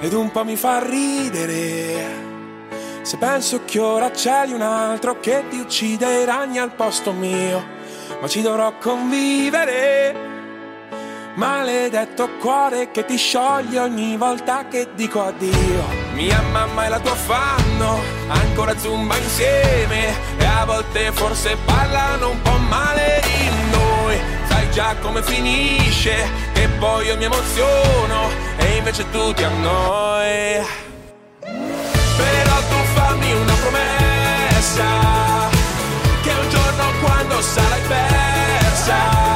ed un po' mi fa ridere. Se penso che ora c'è un altro che ti uccide i ragni al posto mio, ma ci dovrò convivere. Maledetto cuore che ti scioglie ogni volta che dico addio. Mia mamma e la tua fanno ancora zumba insieme e a volte forse parlano un po' male di noi. Sai già come finisce, che poi io mi emoziono e invece tu ti annoi. Però tu fammi una promessa, che un giorno quando sarai persa,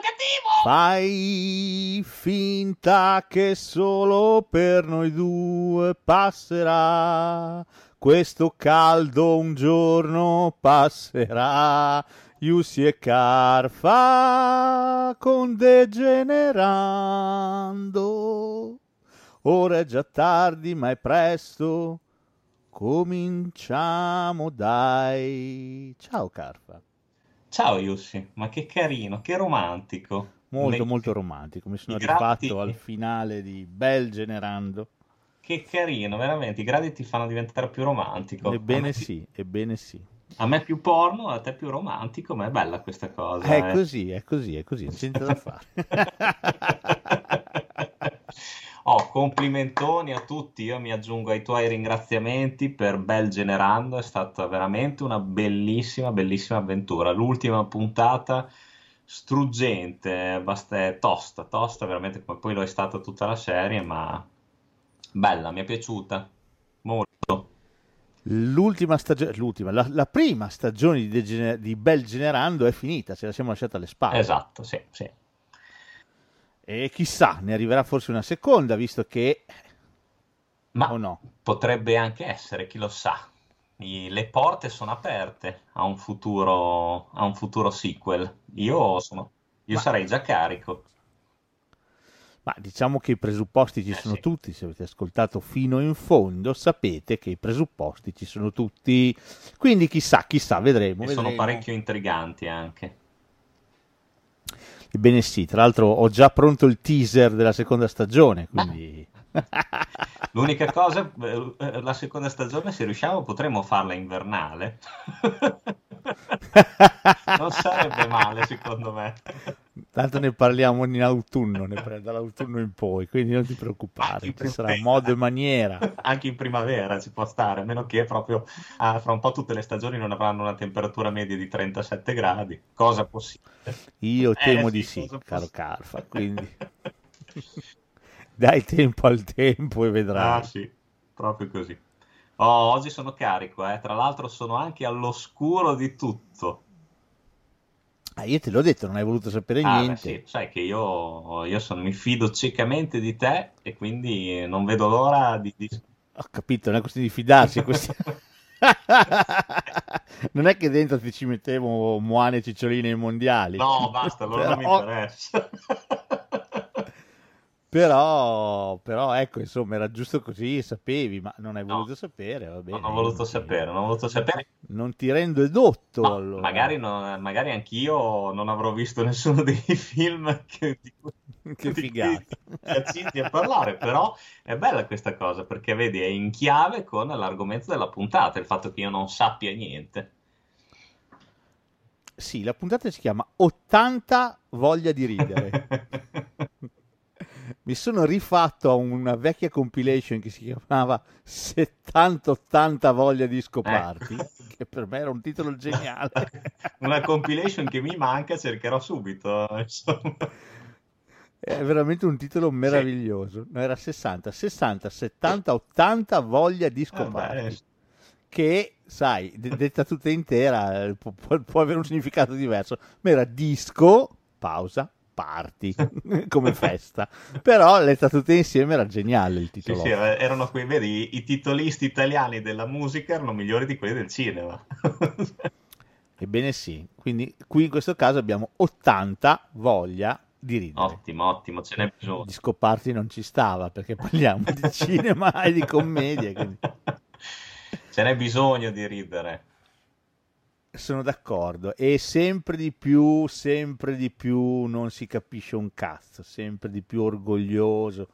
Cattivo! Fai finta che solo per noi due passerà. Questo caldo un giorno passerà. Yussi e Carfa con degenerando. Ora è già tardi, ma è presto. Cominciamo, dai. Ciao, Carfa. Ciao Yussi, ma che carino, che romantico. Molto, Me- molto romantico. Mi sono I gradi- rifatto al finale di Bel Generando. Che carino, veramente, i gradi ti fanno diventare più romantico. Ebbene sì, ebbene sì. A me più porno, a te più romantico, ma è bella questa cosa. È eh. così, è così, è così, non c'è niente da fare. Oh, complimentoni a tutti, io mi aggiungo ai tuoi ringraziamenti per Bel Generando, è stata veramente una bellissima, bellissima avventura. L'ultima puntata struggente, basta, tosta, tosta veramente come poi lo è stata tutta la serie, ma bella, mi è piaciuta molto. L'ultima stagione, l'ultima, la, la prima stagione di, Degene- di Bel Generando è finita, ce la siamo lasciata alle spalle. Esatto, sì, sì. E chissà, ne arriverà forse una seconda, visto che... Ma O no? potrebbe anche essere, chi lo sa. I- le porte sono aperte a un futuro, a un futuro sequel. Io sono, io Ma- sarei già carico. Ma diciamo che i presupposti ci Eh, sono sì. tutti, se avete ascoltato fino in fondo sapete che i presupposti ci sono tutti. Quindi chissà, chissà, vedremo. E sono vedremo. parecchio intriganti anche. Ebbene sì, tra l'altro ho già pronto il teaser della seconda stagione, quindi... L'unica cosa, eh, eh, la seconda stagione, se riusciamo, potremmo farla invernale. Non sarebbe male, secondo me. Tanto ne parliamo in autunno, ne pre- dall'autunno in poi, quindi non ti preoccupare, ci sarà modo e maniera. Anche in primavera ci può stare, a meno che proprio ah, fra un po' tutte le stagioni non avranno una temperatura media di 37 gradi, cosa possibile. Io Eh, temo sì, di sì, cosa caro Carfa, quindi dai tempo al tempo e vedrai. Ah sì, proprio così. Oh, oggi sono carico, eh. Tra l'altro sono anche all'oscuro di tutto. Ah, io te l'ho detto, non hai voluto sapere Ah, beh, niente. sì, sai che io, io sono- mi fido ciecamente di te e quindi non vedo l'ora di... di- Ho capito, non è questione di fidarsi, è questione... non è che dentro ti ci mettevo Moane e Ciccioline ai mondiali. No, basta, allora non mi interessa. Però, però, ecco, insomma, era giusto così, sapevi, ma non hai No. voluto sapere, va bene. Non ho voluto sapere, non ho voluto sapere. Non ti rendo edotto, Ma allora. magari, non- magari anch'io non avrò visto nessuno dei film che, di cui Che figata. ti accingi a parlare, però è bella questa cosa perché vedi è in chiave con l'argomento della puntata, il fatto che io non sappia niente. Sì, la puntata si chiama 80 voglia di ridere. Mi sono rifatto a una vecchia compilation che si chiamava 70-80 voglia di scoparti. Ecco. che per me era un titolo geniale. Una compilation che mi manca, cercherò subito. Insomma. È veramente un titolo meraviglioso. No, era 60, 60, 70, 80 voglia di Eh, scoparti. beh, che, sai, de- detta tutta intera eh, può- può avere un significato diverso, ma era disco, pausa, party, come festa. Però letta tutta insieme era geniale il Sì, titolo. sì, erano quei, vedi, i titolisti italiani della musica erano migliori di quelli del cinema. Ebbene sì, quindi qui in questo caso abbiamo 80 voglia di ridere. Ottimo, ottimo, ce n'è bisogno. Di scoparti non ci stava perché parliamo di cinema e di commedia. quindi Ce n'è bisogno di ridere. Sono d'accordo. E sempre di più, sempre di più non si capisce un cazzo, sempre di più orgoglioso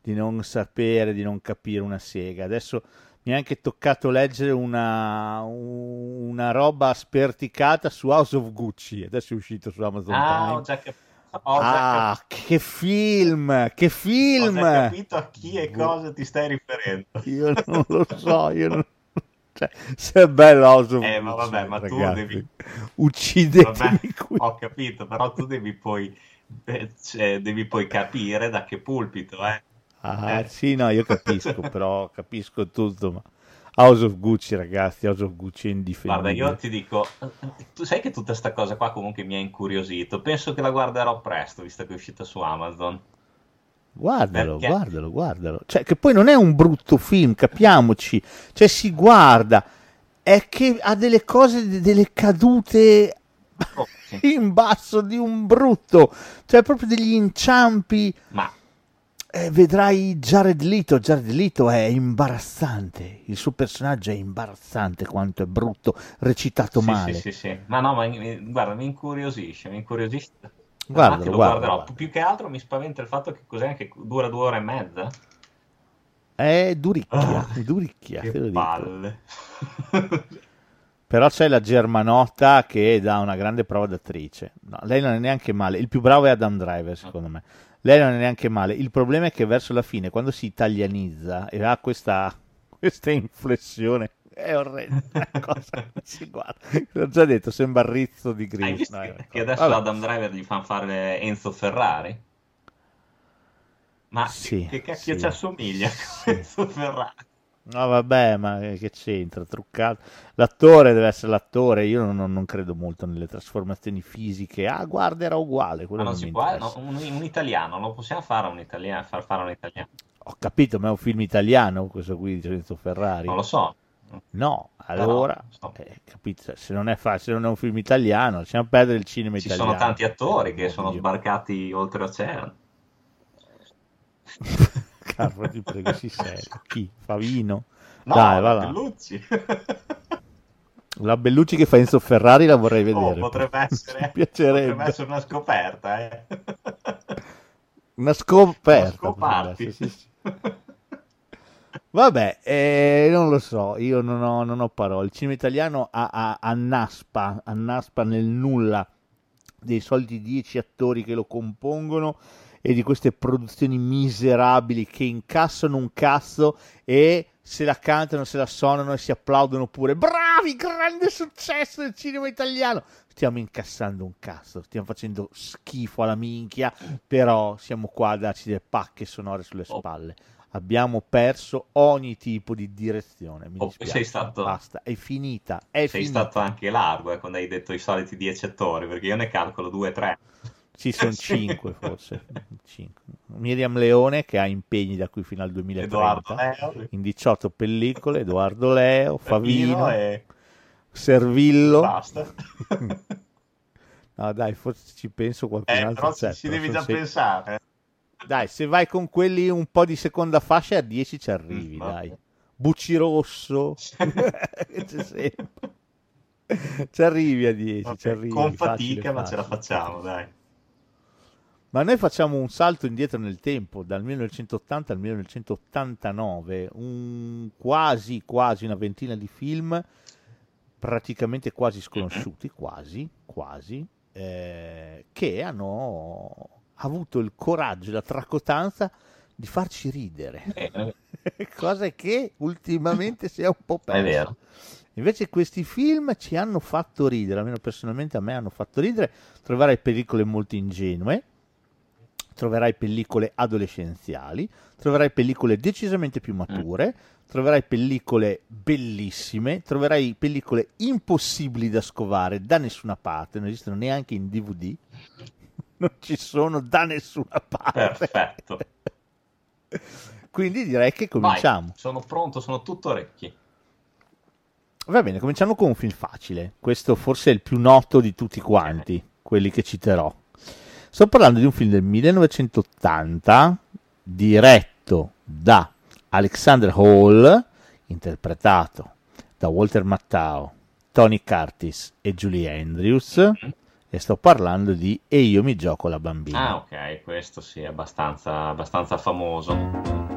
di non sapere, di non capire una sega. Adesso mi è anche toccato leggere una, una roba sperticata su House of Gucci. Adesso è uscito su Amazon Ah, ho già capito. Ho già Ah, che film! Che Ho film! già capito a chi e cosa ti stai riferendo. Io non lo so, io non... Cioè, se è bello House of Eh, ma vabbè, ma tu ragazzi, devi- Uccidetemi Vabbè, qui. ho capito, però tu devi poi, eh, cioè, devi poi capire da che pulpito, eh. Ah, Eh. sì, no, io capisco, però capisco tutto, ma House of Gucci, ragazzi, House of Gucci è indifendibile. Guarda, io ti dico, tu sai che tutta questa cosa qua comunque mi ha incuriosito. Penso che la guarderò presto, visto che è uscita su Amazon. Guardalo, Perché? guardalo, guardalo. Cioè, che poi non è un brutto film, capiamoci. Cioè, si guarda, è che ha delle cose, de- delle cadute Oh, sì. in basso di un brutto. Cioè, proprio degli inciampi. Ma Eh, vedrai Jared Leto. Jared Leto è imbarazzante. Il suo personaggio è imbarazzante quanto è brutto, recitato sì, male. sì, sì, sì. Ma no, ma guarda, mi incuriosisce, mi incuriosisce. Infatti lo guardalo, guarderò. guarda. Più che altro mi spaventa il fatto che cos'è che dura due ore e mezza. È duricchia, Ah, duricchia, Che palle. Però c'è la germanotta che dà una grande prova d'attrice. No, lei non è neanche male. Il più bravo è Adam Driver, secondo me. Lei non è neanche male. Il problema è che verso la fine, quando si italianizza e ha questa, questa inflessione, è orrenda. Una cosa che si guarda. L'ho già detto, sembra rizzo di Gris. No, è che, adesso Vabbè. Adam Driver gli fanno fare Enzo Ferrari? Ma Sì, che cacchio sì, ci assomiglia sì. Enzo Ferrari? No, vabbè, ma che c'entra? Truccato. L'attore deve essere l'attore. Io non, non credo molto nelle trasformazioni fisiche. Ah, guarda, era uguale. Ma Quello non non si mi può, eh, no, un, un italiano, lo possiamo fare un italiano, far fare un italiano? Ho capito, ma è un film italiano questo qui di Enzo Ferrari? Non lo so. No, allora, so. eh, capito, se non è facile, non è un film italiano, lasciamo perdere il cinema Ci italiano. sono tanti attori che sono sbarcati oltreoceano. Carlo, ti prego, si serio. Chi? Favino? No, Dai, va là. Bellucci. La Bellucci che fa Enzo Ferrari la vorrei vedere. Oh, potrebbe essere, potrebbe essere una scoperta, eh. Una scoperta. Una potrebbe scoparti. essere, sì, sì. Vabbè, eh, non lo so, io non ho, non ho parole. Il cinema italiano annaspa, annaspa nel nulla dei soliti dieci attori che lo compongono e di queste produzioni miserabili che incassano un cazzo e se la cantano, se la suonano e si applaudono pure. Bravi, grande successo del cinema italiano! Stiamo incassando un cazzo, stiamo facendo schifo alla minchia, però siamo qua a darci delle pacche sonore sulle Oh. spalle. Abbiamo perso ogni tipo di direzione. Mi Oh, sei stato- basta, è finita, è Sei finita. stato anche largo eh, quando hai detto i soliti 10 attori, perché io ne calcolo 2-3. Ci sono. 5 forse. Cinque. Miriam Leone che ha impegni da qui fino al 2030 Edoardo Leo, in 18 pellicole, Edoardo Leo, Favino, Favino e Servillo. basta. No, dai, forse ci penso qualcun Eh, altro però ci, c'è, ci devi già se- pensare. Dai, se vai con quelli un po' di seconda fascia a 10 ci arrivi, Mm, dai. vabbè. Bucci Rosso. C'è sempre. Ci arrivi a 10, Ok, ci arrivi. Con facile, fatica, ma ce la facile. facciamo, dai. Ma noi facciamo un salto indietro nel tempo, dal 1980 al 1989, un quasi, quasi una ventina di film, praticamente quasi sconosciuti, quasi, quasi, eh, che hanno avuto il coraggio e la tracotanza di farci ridere, Bene, cosa che ultimamente si è un po' persa. Invece questi film ci hanno fatto ridere, almeno personalmente a me hanno fatto ridere. Troverai pellicole molto ingenue, troverai pellicole adolescenziali, troverai pellicole decisamente più mature, troverai pellicole bellissime, troverai pellicole impossibili da scovare da nessuna parte, non esistono neanche in DVD, non ci sono da nessuna parte. Perfetto. Quindi direi che cominciamo. Vai, sono pronto, sono tutto orecchi. Va bene, cominciamo con un film facile. Questo forse è il più noto di tutti quanti, quelli che citerò. Sto parlando di un film del 1980 diretto da Alexander Hall, interpretato da Walter Mattao, Tony Curtis e Julie Andrews. Mm-hmm. E sto parlando di E io mi gioco la bambina. Ah, ok, questo sì, è abbastanza, abbastanza famoso.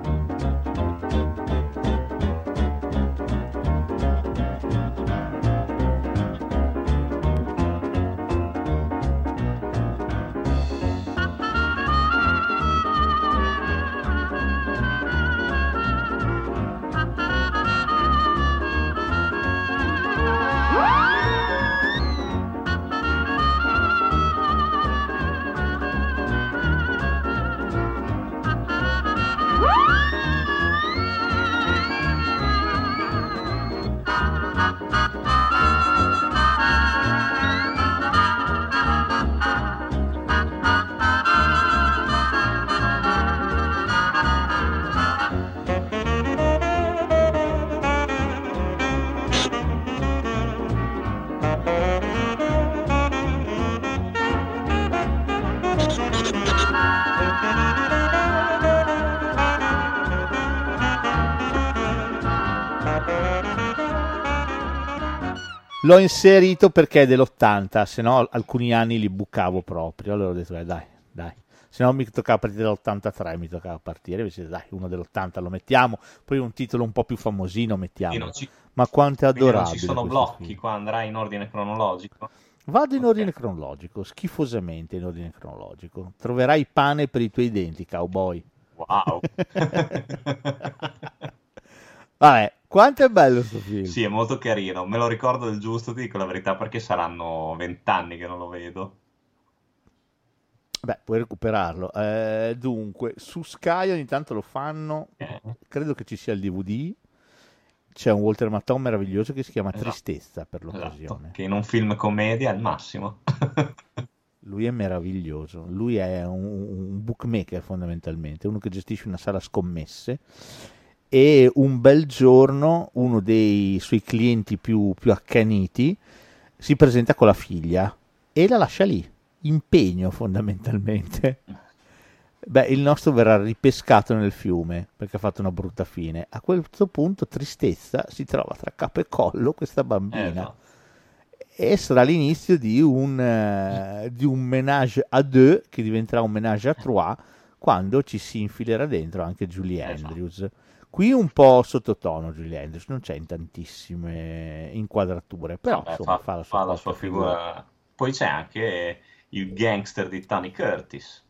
L'ho inserito perché è dell'80, se no alcuni anni li bucavo proprio. Allora ho detto, eh, dai, dai. Se no mi toccava partire dall'83, mi toccava partire, invece dai, uno dell'80 lo mettiamo, poi un titolo un po' più famosino mettiamo. Ci... Ma quanto è adorabile. Non ci sono blocchi film. qua, andrai in ordine cronologico? Vado in okay. ordine cronologico, schifosamente in ordine cronologico. Troverai pane per i tuoi denti, cowboy. Wow. Vabbè, quanto è bello questo film. Sì, è molto carino. Me lo ricordo del giusto, ti dico la verità, perché saranno vent'anni che non lo vedo. Beh, puoi recuperarlo. Eh, dunque, su Sky ogni tanto lo fanno. Eh. Credo che ci sia il DVD. C'è un Walter Matthau meraviglioso che si chiama esatto. Tristezza per l'occasione. Esatto. Che in un film commedia è il massimo. Lui è meraviglioso. Lui è un, un bookmaker fondamentalmente, uno che gestisce una sala scommesse e un bel giorno uno dei suoi clienti più, più accaniti si presenta con la figlia e la lascia lì, impegno fondamentalmente. Beh, il nostro verrà ripescato nel fiume perché ha fatto una brutta fine. A questo punto, tristezza, si trova tra capo e collo questa bambina. Eh no. E sarà l'inizio di un, uh, di un menage à deux che diventerà un menage à trois quando ci si infilerà dentro anche Julie Andrews. Eh no Qui un po' sottotono Julie Andrews, non c'è in tantissime inquadrature, però Vabbè, insomma, fa, fa, la sua, fa la sua figura. figura. Poi c'è anche il gangster di Tony Curtis.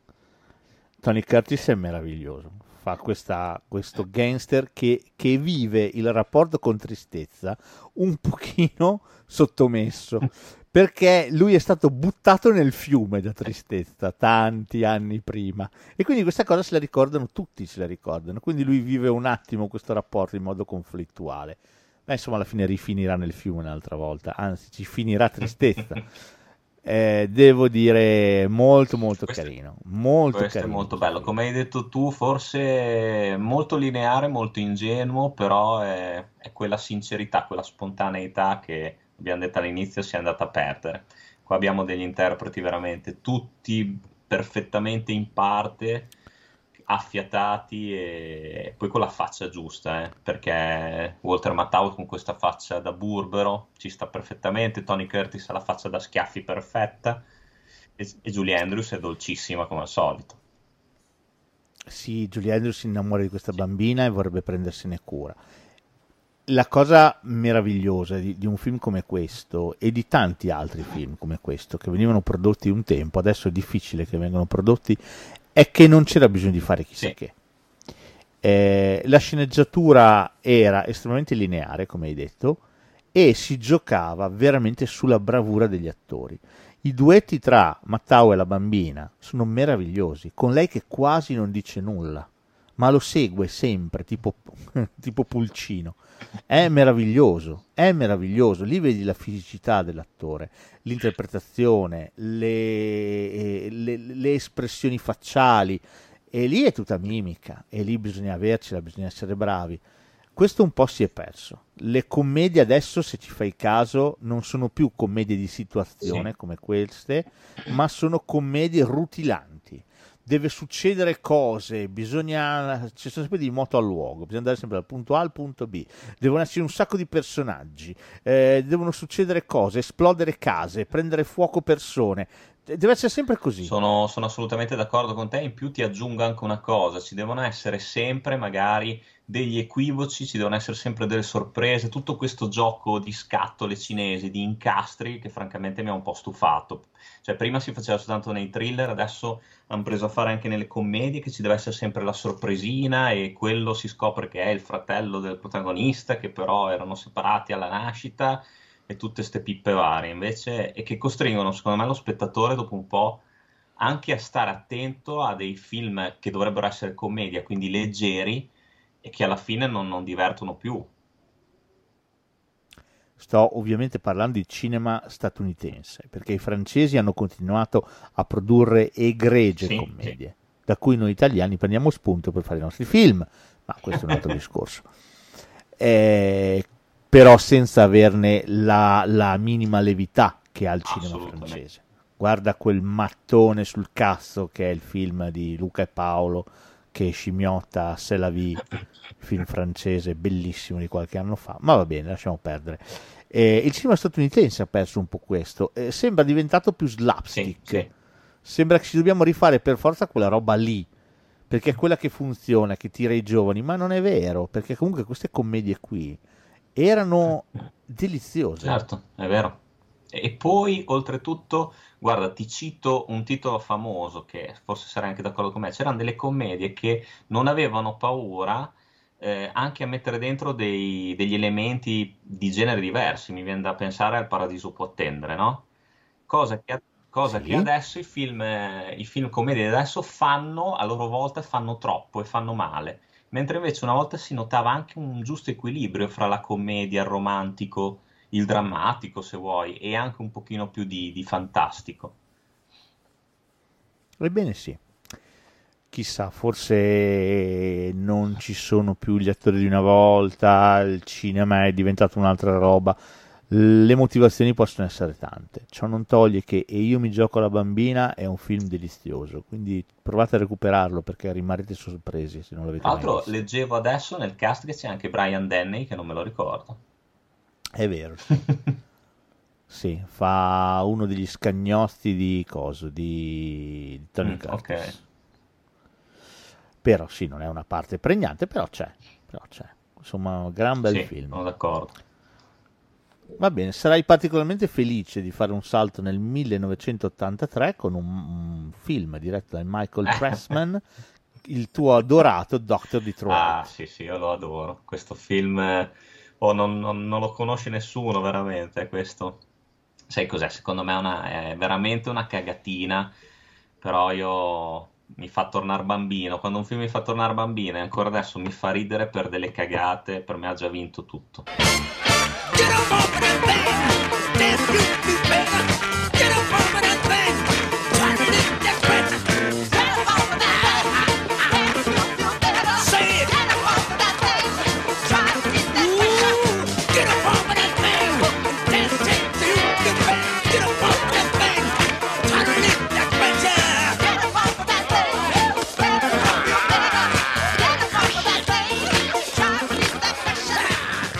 Tony Curtis è meraviglioso, fa questa, questo gangster che, che, vive il rapporto con tristezza un pochino sottomesso, perché lui è stato buttato nel fiume da tristezza tanti anni prima e quindi questa cosa se la ricordano tutti, se la ricordano, quindi lui vive un attimo questo rapporto in modo conflittuale. Ma insomma alla fine rifinirà nel fiume un'altra volta, anzi ci finirà tristezza. Eh, devo dire molto molto questo, carino molto questo carino. è molto bello come hai detto tu forse molto lineare molto ingenuo però è, è quella sincerità quella spontaneità che abbiamo detto all'inizio, si è andata a perdere. Qua abbiamo degli interpreti veramente tutti perfettamente in parte, affiatati e poi con la faccia giusta, eh, perché Walter Matthau con questa faccia da burbero ci sta perfettamente, Tony Curtis ha la faccia da schiaffi perfetta e, e Julie Andrews è dolcissima come al solito. Sì, Julie Andrews si innamora di questa sì. bambina e vorrebbe prendersene cura la cosa meravigliosa di, di, un film come questo e di tanti altri film come questo che venivano prodotti un tempo, adesso è difficile che vengano prodotti, è che non c'era bisogno di fare chissà sì. che. Eh, la sceneggiatura era estremamente lineare, come hai detto, e si giocava veramente sulla bravura degli attori. I duetti tra Matteo e la bambina sono meravigliosi, con lei che quasi non dice nulla, ma lo segue sempre, tipo, tipo pulcino. È meraviglioso, è meraviglioso. Lì vedi la fisicità dell'attore, l'interpretazione, le, le, le espressioni facciali, e lì è tutta mimica, e lì bisogna avercela, bisogna essere bravi. Questo un po' si è perso. Le commedie adesso, se ci fai caso, non sono più commedie di situazione sì. come queste, ma sono commedie rutilanti. Deve succedere cose, bisogna. Ci sono sempre di moto al luogo, bisogna andare sempre dal punto A al punto B. Devono esserci un sacco di personaggi, eh, devono succedere cose, esplodere case, prendere fuoco persone. Deve essere sempre così. Sono, sono assolutamente d'accordo con te. In più ti aggiungo anche una cosa: ci devono essere sempre magari degli equivoci, ci devono essere sempre delle sorprese, tutto questo gioco di scatole cinesi, di incastri che francamente mi ha un po' stufato. Cioè prima si faceva soltanto nei thriller, adesso hanno preso a fare anche nelle commedie che ci deve essere sempre la sorpresina e quello si scopre che è il fratello del protagonista che però erano separati alla nascita e tutte queste pippe varie invece e che costringono secondo me lo spettatore dopo un po' anche a stare attento a dei film che dovrebbero essere commedia, quindi leggeri e che alla fine non, non divertono più. Sto ovviamente parlando di cinema statunitense, perché i francesi hanno continuato a produrre egregie sì, commedie, sì. da cui noi italiani prendiamo spunto per fare i nostri film, ma questo è un altro discorso. Eh, però senza averne la, la minima levità che ha il cinema francese. Guarda quel mattone sul cazzo che è il film di Luca e Paolo che scimmiotta Se la vie, film francese bellissimo di qualche anno fa, ma va bene, lasciamo perdere. Eh, il cinema statunitense ha perso un po' questo, eh, sembra diventato più slapstick, sì, sì. sembra che ci dobbiamo rifare per forza quella roba lì, perché è quella che funziona, che tira i giovani, ma non è vero, perché comunque queste commedie qui erano deliziose. Certo, è vero. E poi, oltretutto, guarda, ti cito un titolo famoso che forse sarai anche d'accordo con me. C'erano delle commedie che non avevano paura eh, anche a mettere dentro dei, degli elementi di genere diversi. Mi viene da pensare al Paradiso può attendere, no? Cosa che, cosa sì. che adesso i film, eh, i film commedie adesso fanno a loro volta fanno troppo e fanno male. Mentre invece una volta si notava anche un giusto equilibrio fra la commedia, il romantico il drammatico se vuoi e anche un pochino più di, di fantastico. Ebbene sì, chissà, forse non ci sono più gli attori di una volta, il cinema è diventato un'altra roba, le motivazioni possono essere tante, ciò non toglie che E io mi gioco la bambina è un film delizioso, quindi provate a recuperarlo perché rimarrete sorpresi se non l'avete Tra l'altro leggevo adesso nel cast che c'è anche Brian Denny che non me lo ricordo. È vero. sì, fa uno degli scagnosti di coso, di, di Tony mm, Curtis. Okay. Però sì, non è una parte pregnante, però c'è. Però c'è. Insomma, un gran bel sì, film. Sono d'accordo. Va bene, sarai particolarmente felice di fare un salto nel 1983 con un, un film diretto da Michael Pressman, il tuo adorato Doctor Detroit. Ah, sì, sì, io lo adoro. Questo film o non, non, non, lo conosce nessuno veramente questo. Sai cos'è? Secondo me è, una, è veramente una cagatina, però io mi fa tornare bambino. Quando un film mi fa tornare bambino e ancora adesso mi fa ridere per delle cagate, per me ha già vinto tutto. Get up off my back. Damn you, you better.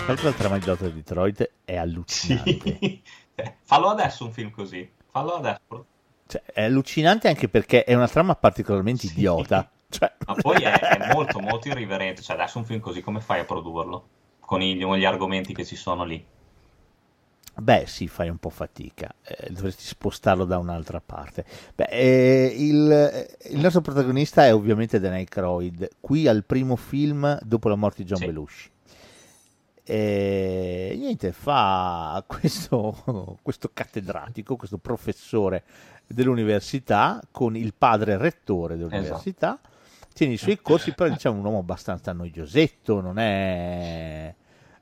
Tra l'altro il tramandato di Detroit è allucinante. Sì. Eh, fallo adesso un film così. Fallo adesso. Cioè, è allucinante anche perché è una trama particolarmente sì. idiota. Cioè... Ma poi è, è, molto molto irriverente. Cioè, adesso un film così come fai a produrlo? Con, i, con gli argomenti che ci sono lì. Beh, sì, fai un po' fatica, eh, dovresti spostarlo da un'altra parte. Beh, eh, il, il, nostro protagonista è ovviamente Dan Aykroyd, qui al primo film dopo la morte di John sì. Belushi E niente, fa questo, questo cattedratico, questo professore dell'università con il padre rettore dell'università. Tiene i suoi corsi, però diciamo un uomo abbastanza noiosetto, non è,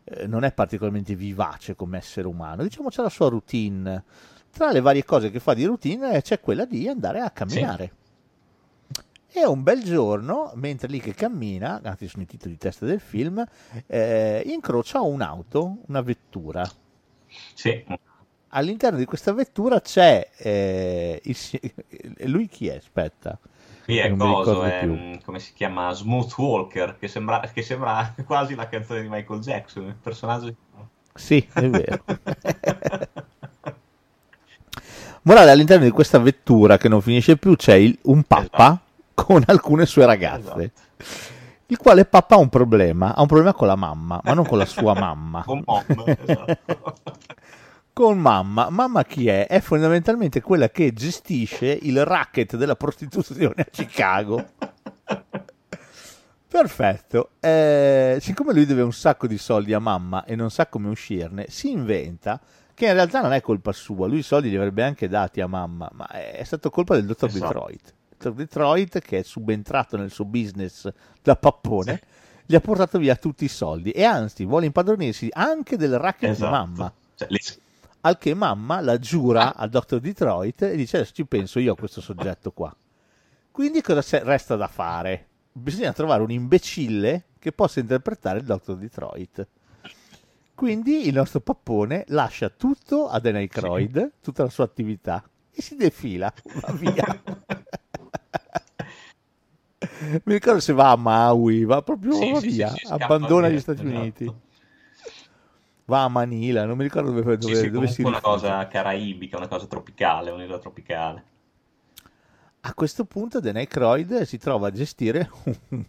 eh, non è particolarmente vivace come essere umano. Diciamo c'è la sua routine. Tra le varie cose che fa di routine c'è quella di andare a camminare. E un bel giorno, mentre lì che cammina, anzi sono i titoli di testa del film, eh, incrocia un'auto, una vettura. Sì. All'interno di questa vettura c'è eh, il, lui chi è? Aspetta. Qui è Coso, è, mm, come si chiama? Smooth Walker, che sembra, che sembra quasi la canzone di Michael Jackson, il personaggio. Sì, è vero. Morale, all'interno di questa vettura che non finisce più c'è il, un pappa esatto con alcune sue ragazze. Esatto. Il quale papà ha un problema, ha un problema con la mamma, ma non con la sua mamma. con mamma, esatto. con mamma. Mamma chi è? È fondamentalmente quella che gestisce il racket della prostituzione a Chicago. Perfetto. Eh, siccome lui deve un sacco di soldi a mamma e non sa come uscirne, si inventa che in realtà non è colpa sua, lui i soldi li avrebbe anche dati a mamma, ma è stato colpa del dottor esatto. Detroit. Detroit, che è subentrato nel suo business da pappone, sì. gli ha portato via tutti i soldi e anzi vuole impadronirsi anche del racket esatto. di mamma. Cioè, le... Al che mamma la giura a Dr. Detroit e dice adesso ci penso io a questo soggetto qua. Quindi cosa resta da fare? Bisogna trovare un imbecille che possa interpretare il Dr. Detroit. Quindi il nostro pappone lascia tutto a Dan Aykroyd, sì. tutta la sua attività, e si defila, va via. mi ricordo se va a Maui, va proprio sì, va via, sì, sì, abbandona gli Stati esatto. Uniti. Va a Manila, non mi ricordo dove, dove, sì, dove si una cosa caraibica, una cosa tropicale, un'isola tropicale. A questo punto Dan Aykroyd si trova a gestire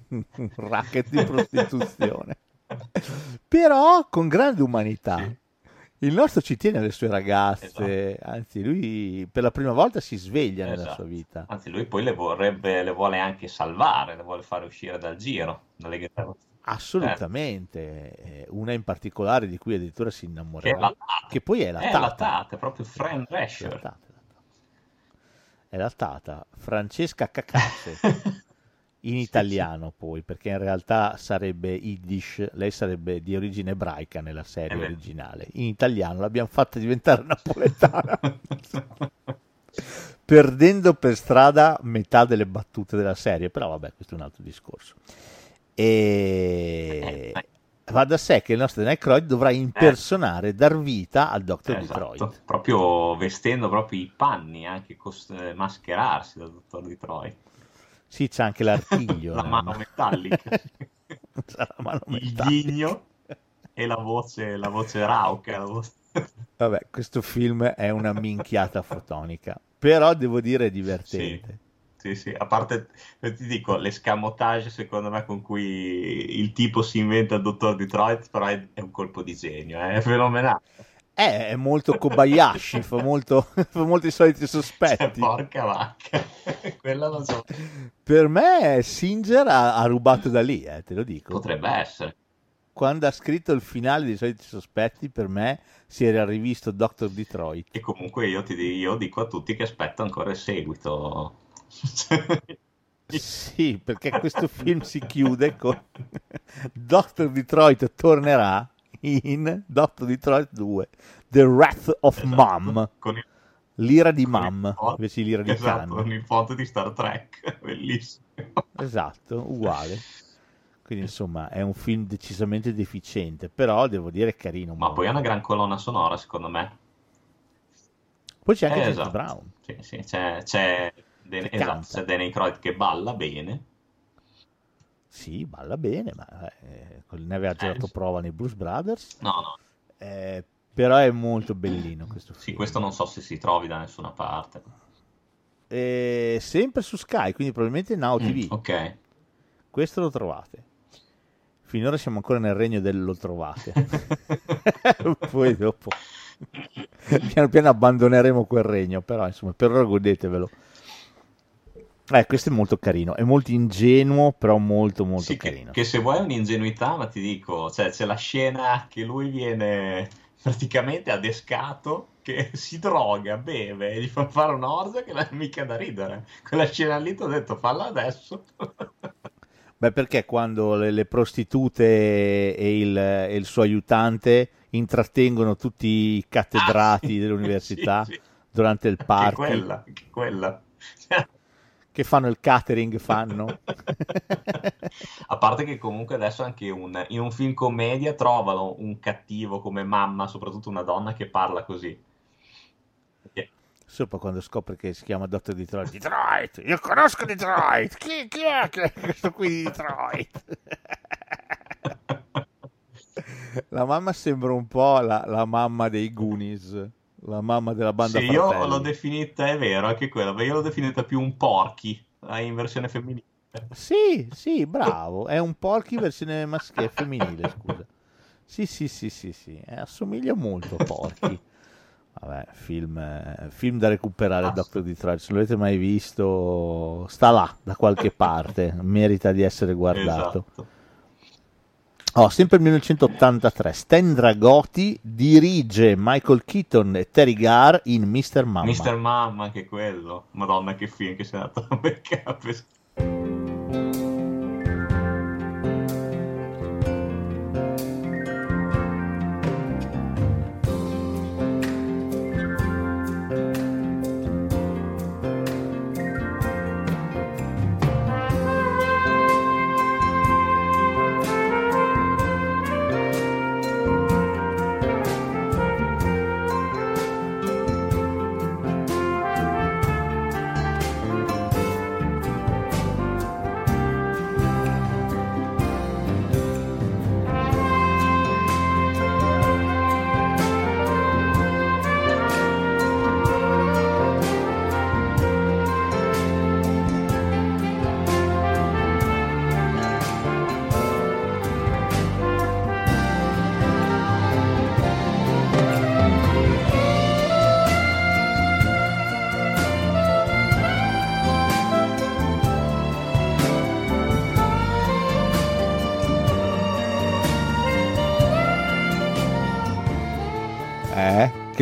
un racket di prostituzione. Però con grande umanità. Il nostro ci tiene alle sue ragazze, esatto. anzi lui per la prima volta si sveglia esatto. nella sua vita. Anzi lui poi le, vorrebbe, le vuole anche salvare, le vuole fare uscire dal giro, dalle guerre. Assolutamente, eh. una in particolare di cui addirittura si innamorerà, che, che poi è la è tata. la tata, è proprio Fran Drescher. È la tata, Francesca Cacace. in italiano poi, perché in realtà sarebbe Yiddish, lei sarebbe di origine ebraica nella serie eh originale. In italiano l'abbiamo fatta diventare napoletana, perdendo per strada metà delle battute della serie, però vabbè, questo è un altro discorso. E va da sé che il nostro Aykroyd dovrà impersonare, eh. dar vita al Dr. Esatto. Detroit. Proprio vestendo proprio i panni, anche cost- mascherarsi dal Dr. Detroit. Sì, c'è anche l'artiglio. la mano metallica. la mano Il ghigno e la voce, la voce rauca. La voce... Vabbè, questo film è una minchiata fotonica, però devo dire è divertente. Sì, sì, sì. a parte, ti dico, l'escamotage secondo me con cui il tipo si inventa il dottor Detroit, però è, è un colpo di genio, è fenomenale. Eh, è molto Kobayashi, fa, molto, fa molto i soliti sospetti. Cioè, porca vacca, quella lo so. Per me Singer ha, ha rubato da lì, eh, te lo dico. Potrebbe essere. Quando ha scritto il finale dei soliti sospetti, per me si era rivisto Dr. Detroit. E comunque io, ti, io dico a tutti che aspetto ancora il seguito. sì, perché questo film si chiude con Dr. Detroit tornerà in Dottor Detroit 2 The Wrath of esatto, Mom il, l'ira di Mom invece di l'ira di esatto, Khan. con il foto di Star Trek bellissimo. Esatto uguale. Quindi insomma è un film decisamente deficiente però devo dire carino ma molto. poi è una gran colonna sonora secondo me. Poi c'è anche eh, esatto. Brown. Sì, sì, c'è, c'è, Den- esatto, c'è Danny Croyd che balla bene sì, balla bene, ma eh, ne aveva già dato prova nei Bruce Brothers. No, no. Eh, però è molto bellino questo film. Sì, questo non so se si trovi da nessuna parte. Eh, sempre su Sky, quindi probabilmente Now TV. Mm, ok. Questo lo trovate. Finora siamo ancora nel regno del lo trovate. Poi dopo piano piano abbandoneremo quel regno, però insomma per ora godetevelo. Eh, questo è molto carino, è molto ingenuo, però molto molto Sì, carino. che, che se vuoi un'ingenuità, ma ti dico, cioè, c'è la scena che lui viene praticamente adescato, che si droga, beve e gli fa fare un'orgia che non è mica da ridere. Quella scena lì ti ho detto, falla adesso. Beh, perché quando le, le prostitute e il, e il suo aiutante intrattengono tutti i cattedrati Ah, sì, dell'università sì, durante il Che party, quella, che quella. Che fanno il catering, fanno. A parte che comunque adesso anche un- in un film commedia trovano un cattivo come mamma, soprattutto una donna che parla così. Sopra quando scopre che si chiama Dottor Detroit. Detroit! Io conosco Detroit! Chi, chi è che è questo qui di Detroit? La mamma sembra un po' la, la mamma dei Goonies, la mamma della banda Sì, io Fratelli. l'ho definita, è vero, anche quella, ma io l'ho definita più un porky, eh, in versione femminile. Sì, sì, bravo. È un porky versione maschile, femminile, scusa. Sì, sì, sì, sì, sì. Eh, assomiglia molto a porky. Vabbè, film, eh, film da recuperare, Dr. Detroit. Se l'avete mai visto, sta là, da qualche parte. Merita di essere guardato. Esatto. Oh, sempre 1983. Stan Dragotti dirige Michael Keaton e Terry Garr in Mr. Mamma. Mister Mamma, anche quello. Madonna, che film che sei andato a beccare.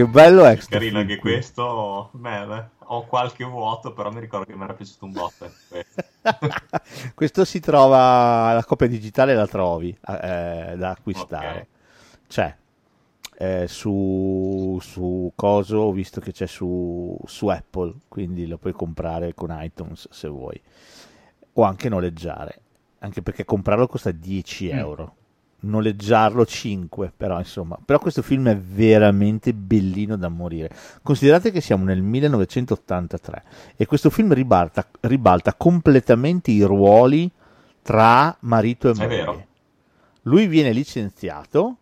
Che bello è Carino anche questo. Beh, ho qualche vuoto, però mi ricordo che mi era piaciuto un botto. questo. Questo si trova, la copia digitale la trovi eh, da acquistare. Ok. C'è eh, su, su Coso, ho visto che c'è su, su Apple, quindi lo puoi comprare con iTunes se vuoi, o anche noleggiare, anche perché comprarlo costa 10 Mm. Noleggiarlo 5, però insomma, però questo film è veramente bellino da morire. Considerate che siamo nel 1983 e questo film ribalta, ribalta completamente i ruoli tra marito e moglie. Lui viene licenziato,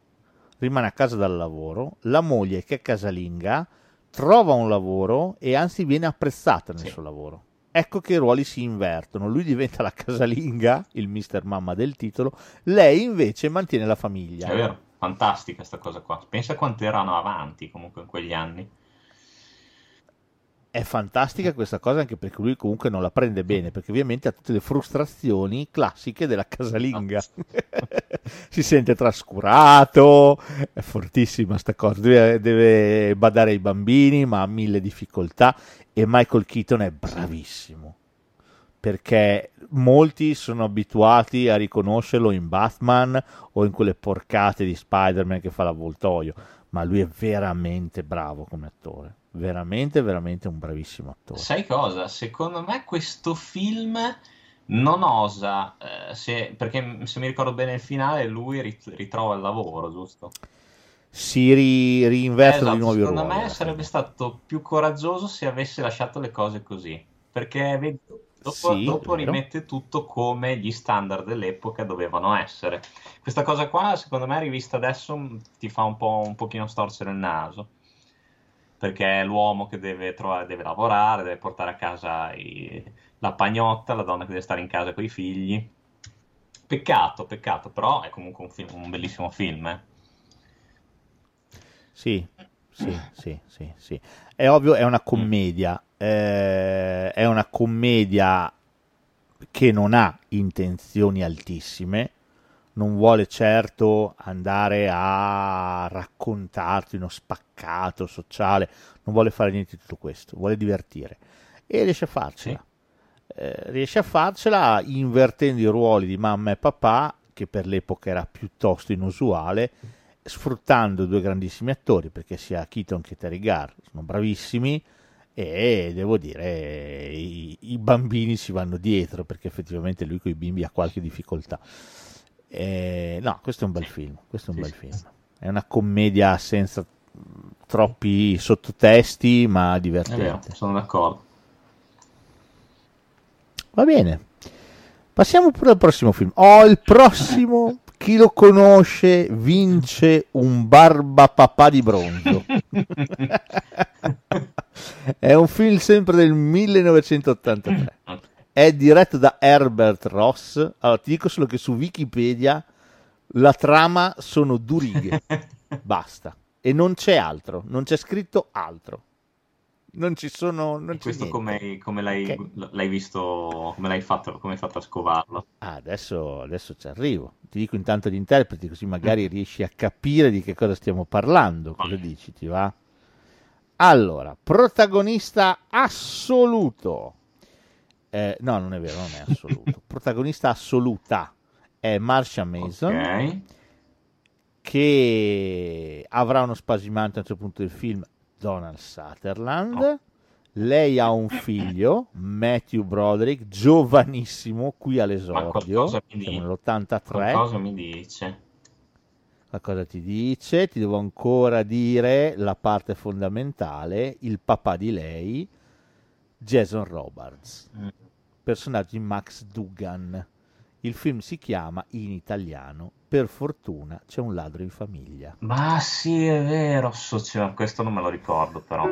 rimane a casa dal lavoro, la moglie che è casalinga trova un lavoro e anzi viene apprezzata nel Sì. suo lavoro. Ecco che i ruoli si invertono, lui diventa la casalinga, il mister mamma del titolo, lei invece mantiene la famiglia. È vero, fantastica sta cosa qua. Pensa quanto erano avanti comunque in quegli anni. È fantastica questa cosa anche perché lui comunque non la prende bene, perché ovviamente ha tutte le frustrazioni classiche della casalinga. si sente trascurato, è fortissima sta cosa, deve, deve badare ai bambini, ma ha mille difficoltà e Michael Keaton è bravissimo. Perché molti sono abituati a riconoscerlo in Batman o in quelle porcate di Spider-Man che fa l'avvoltoio, ma lui è veramente bravo come attore. Veramente, veramente un bravissimo attore. Sai cosa? Secondo me questo film non osa, eh, se- perché se mi ricordo bene il finale, lui rit- ritrova il lavoro, giusto? Si ri- rinvertono Esatto, di nuovo i secondo ruoli. me sarebbe stato più coraggioso se avesse lasciato le cose così, perché dopo, Sì, dopo rimette tutto come gli standard dell'epoca dovevano essere. Questa cosa qua, secondo me, rivista adesso, ti fa un po' un pochino storcere il naso, perché è l'uomo che deve trovare, deve lavorare, deve portare a casa i- la pagnotta, la donna che deve stare in casa con i figli. Peccato, peccato, però è comunque un, film- un bellissimo film, eh. Sì, sì, sì, sì, sì. È ovvio, è una commedia, eh, è una commedia che non ha intenzioni altissime, non vuole certo andare a raccontarti uno spaccato sociale, non vuole fare niente di tutto questo, vuole divertire e riesce a farcela. Eh, riesce a farcela invertendo i ruoli di mamma e papà, che per l'epoca era piuttosto inusuale, sfruttando due grandissimi attori, perché sia Keaton che Terry Garr sono bravissimi e devo dire i, i bambini ci vanno dietro perché effettivamente lui con i bimbi ha qualche difficoltà. Eh, no, questo è un bel film, questo è un bel film. È una commedia senza troppi sottotesti, ma divertente. Vero, sono d'accordo. Va bene. Passiamo pure al prossimo film. Oh, il prossimo, chi lo conosce, vince un barba papà di bronzo. è un film sempre del 1983. È diretto da Herbert Ross. Allora, ti dico solo che su Wikipedia la trama sono due righe. Basta. E non c'è altro, non c'è scritto altro non ci sono. Non questo come, come l'hai, okay. l'hai, visto? Come l'hai fatto? Come hai fatto a scovarlo? Ah, adesso, adesso ci arrivo. Ti dico intanto gli interpreti, così magari mm. riesci a capire di che cosa stiamo parlando. Cosa okay. dici? Ti va? Allora, protagonista assoluto. Eh, no, non è vero, non è assoluto. protagonista assoluta è Marsha Mason. Okay. Che avrà uno spasimante a un certo punto del film Donald Sutherland. Oh. Lei ha un figlio, Matthew Broderick, giovanissimo, qui all'esordio, siamo nell'83. Qualcosa mi dice. Qualcosa ti dice, ti devo ancora dire la parte fondamentale, il papà di lei, Jason Robards, mm. Personaggio di Max Dugan. Il film si chiama in italiano Per fortuna c'è un ladro in famiglia. Ma sì, è vero, socio, questo non me lo ricordo però.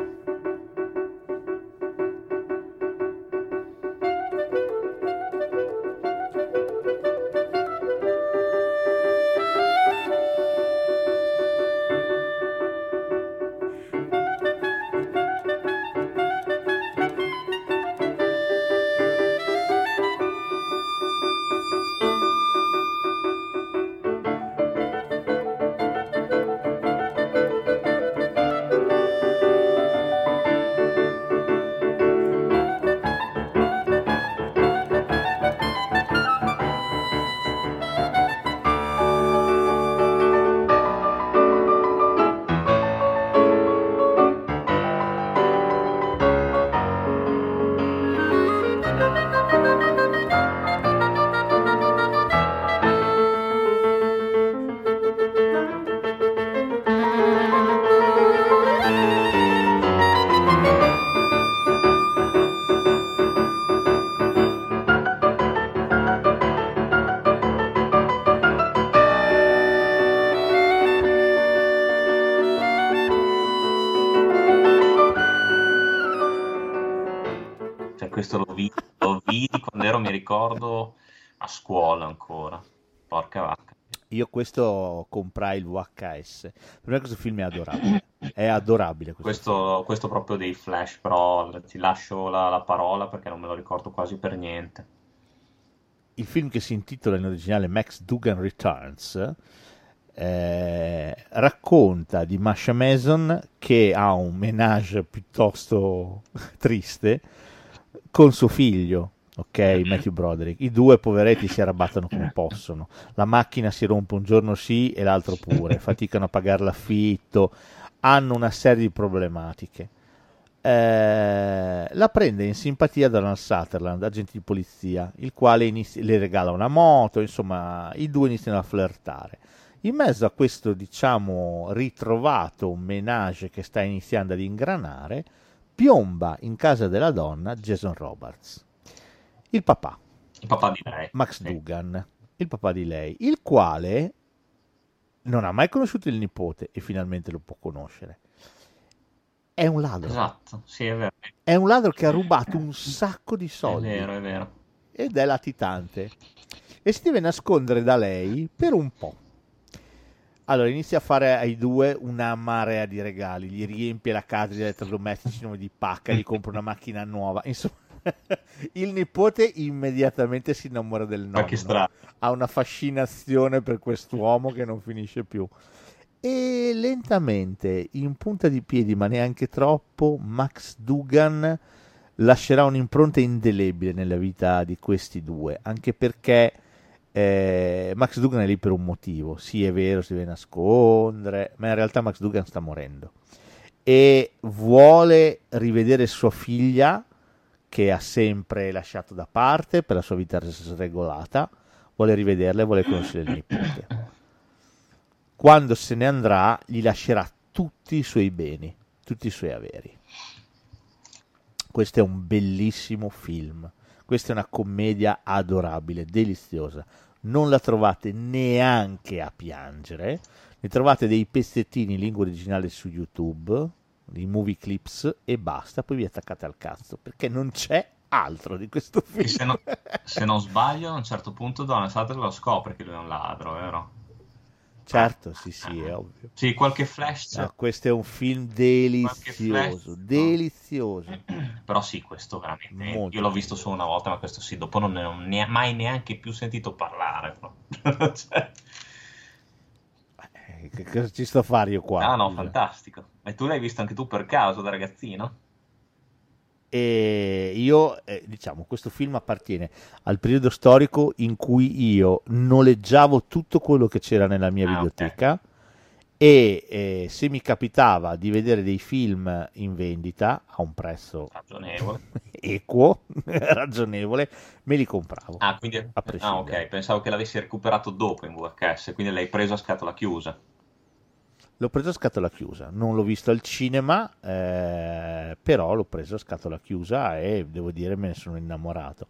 Ricordo a scuola ancora. Porca vacca. Io questo comprai il VHS. Per me questo film è adorabile. È adorabile. Questo, questo, questo proprio dei flash, però ti lascio la, la, parola perché non me lo ricordo quasi per niente. Il film che si intitola in originale Max Dugan Returns eh, racconta di Masha Mason che ha un menage piuttosto triste con suo figlio ok, mm-hmm. Matthew Broderick. I due poveretti si arrabbiano come possono. La macchina si rompe un giorno sì e l'altro pure, faticano a pagare l'affitto, hanno una serie di problematiche. Eh, la prende in simpatia Donald Sutherland, agente di polizia, il quale inizi- le regala una moto, insomma, i due iniziano a flirtare. In mezzo a questo, diciamo, ritrovato menage che sta iniziando ad ingranare, piomba in casa della donna Jason Roberts il papà. Il papà di lei. Max sì. Dugan, il papà di lei, il quale non ha mai conosciuto il nipote e finalmente lo può conoscere. È un ladro. Esatto, sì, è vero. È un ladro che ha rubato un sacco di soldi. È vero, è vero. Ed è latitante. E si deve nascondere da lei per un po'. Allora, inizia a fare ai due una marea di regali, gli riempie la casa di elettrodomestici, nome di pacca, gli compra una macchina nuova. Insomma, il nipote immediatamente si innamora del nonno. Ha una fascinazione per quest'uomo che non finisce più. E lentamente, in punta di piedi, ma neanche troppo, Max Dugan lascerà un'impronta indelebile nella vita di questi due, anche perché eh, Max Dugan è lì per un motivo. Sì, è vero, si deve nascondere, ma in realtà Max Dugan sta morendo e vuole rivedere sua figlia che ha sempre lasciato da parte per la sua vita sregolata, vuole rivederla e vuole conoscere il nipote. Quando se ne andrà, gli lascerà tutti i suoi beni, tutti i suoi averi. Questo è un bellissimo film. Questa è una commedia adorabile, deliziosa. Non la trovate neanche a piangere. Ne trovate dei pezzettini in lingua originale su YouTube, i movie clips e basta. Poi vi attaccate al cazzo perché non c'è altro di questo film. Se, no- se non sbaglio, a un certo punto Donald Sutherland lo scopre che lui è un ladro, vero? Certo, sì, sì, è ovvio. Sì, qualche flash. No, questo è un film delizioso, no. delizioso. Però sì, questo veramente. Molto Io l'ho visto solo una volta, ma questo sì, dopo non ne ho ne- mai neanche più sentito parlare. Cioè, Eh, Che cosa ci sto a fare io qua? ah no, scusa? fantastico. E tu l'hai visto anche tu per caso da ragazzino? E io, eh, diciamo, questo film appartiene al periodo storico in cui io noleggiavo tutto quello che c'era nella mia Ah, biblioteca e eh, se mi capitava di vedere dei film in vendita a un prezzo Ragionevole. equo, ragionevole, me li compravo. Ah, quindi... Ah, ok, pensavo che l'avessi recuperato dopo in VHS, quindi l'hai preso a scatola chiusa. L'ho preso a scatola chiusa, non l'ho visto al cinema, eh, però l'ho preso a scatola chiusa e devo dire me ne sono innamorato.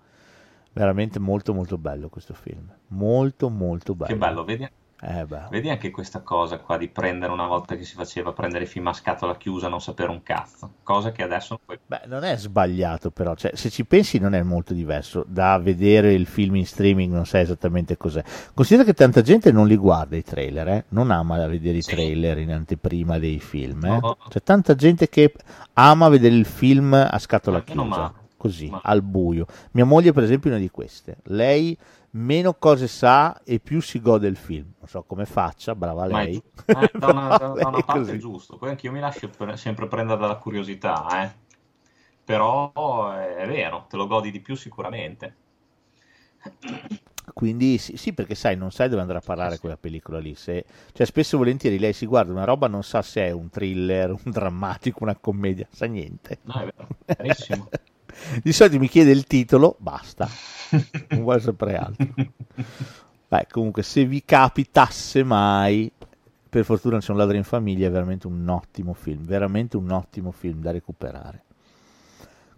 Veramente molto molto bello questo film, molto molto bello. Che bello, vedi, Eh vedi anche questa cosa qua di prendere una volta che si faceva prendere film a scatola chiusa, non sapere un cazzo, cosa che adesso non puoi Beh, non è sbagliato però, cioè, se ci pensi non è molto diverso da vedere il film in streaming, non sai esattamente cos'è. Considera che tanta gente non li guarda i trailer, eh? non ama vedere i Sì. trailer in anteprima dei film. Eh? No. C'è tanta gente che ama vedere il film a scatola chiusa, così, Ma- al buio. Mia moglie per esempio è una di queste. Lei meno cose sa e più si gode il film. Non so come faccia, brava Ma è lei. eh, da una, da- una parte così. è giusto, poi anch'io mi lascio pre- sempre prendere dalla curiosità, eh. Però eh, è vero, te lo godi di più sicuramente. Quindi sì, sì, perché sai, non sai dove andrà a parlare sì. quella pellicola lì. Se, cioè, spesso e volentieri lei si guarda una roba, non sa se è un thriller, un drammatico, una commedia, sa niente. No, è vero, verissimo. Di solito mi chiede il titolo, basta, non vuole sapere altro. Beh, comunque, se vi capitasse mai, per fortuna c'è un ladro in famiglia, è veramente un ottimo film, veramente un ottimo film da recuperare.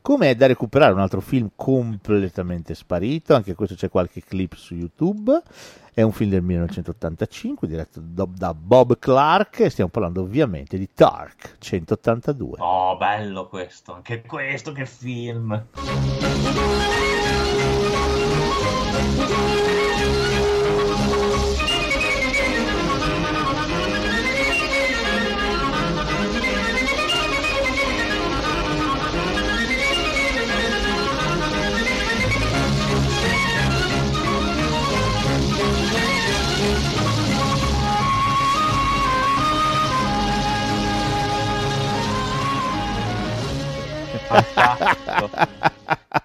Come è da recuperare un altro film completamente sparito, anche questo c'è qualche clip su YouTube, è un film del 1985 diretto da, Bob Clark e stiamo parlando ovviamente di Tark 182. Oh, bello questo, anche questo che film.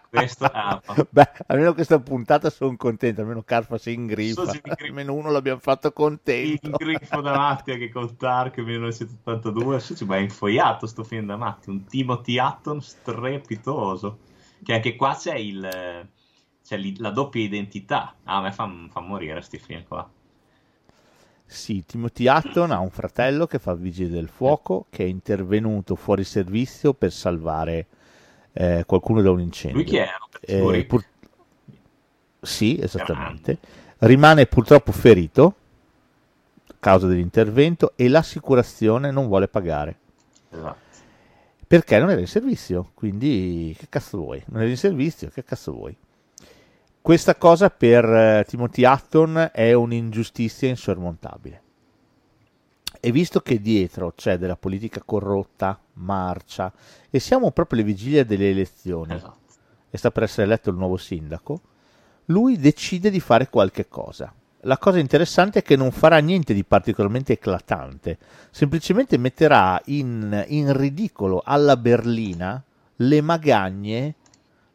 Questo ah, Beh, almeno questa puntata sono contento, almeno Carfa si ingriffa, Sì, si ingriffa. almeno uno l'abbiamo fatto contento. grifo da matti anche con Tark 1982 sì, ma è infoiato sto film da matti un Timothy Hutton strepitoso che anche qua c'è il c'è la doppia identità ah, a me fa, fa morire sti film qua Sì, Timothy Hutton ha un fratello che fa vigile del fuoco, che è intervenuto fuori servizio per salvare eh, qualcuno da un incendio. lui chi era? Eh, pur- Sì, esattamente. Rimane purtroppo ferito a causa dell'intervento e l'assicurazione non vuole pagare. Esatto. Perché non era in servizio, quindi che cazzo vuoi? Non era in servizio, che cazzo vuoi? Questa cosa per eh, Timothy Hutton è un'ingiustizia insormontabile. E visto che dietro c'è della politica corrotta, marcia, e siamo proprio alle vigilie delle elezioni, Esatto. e sta per essere eletto il nuovo sindaco, lui decide di fare qualche cosa. La cosa interessante è che non farà niente di particolarmente eclatante, semplicemente metterà in, in ridicolo alla berlina le magagne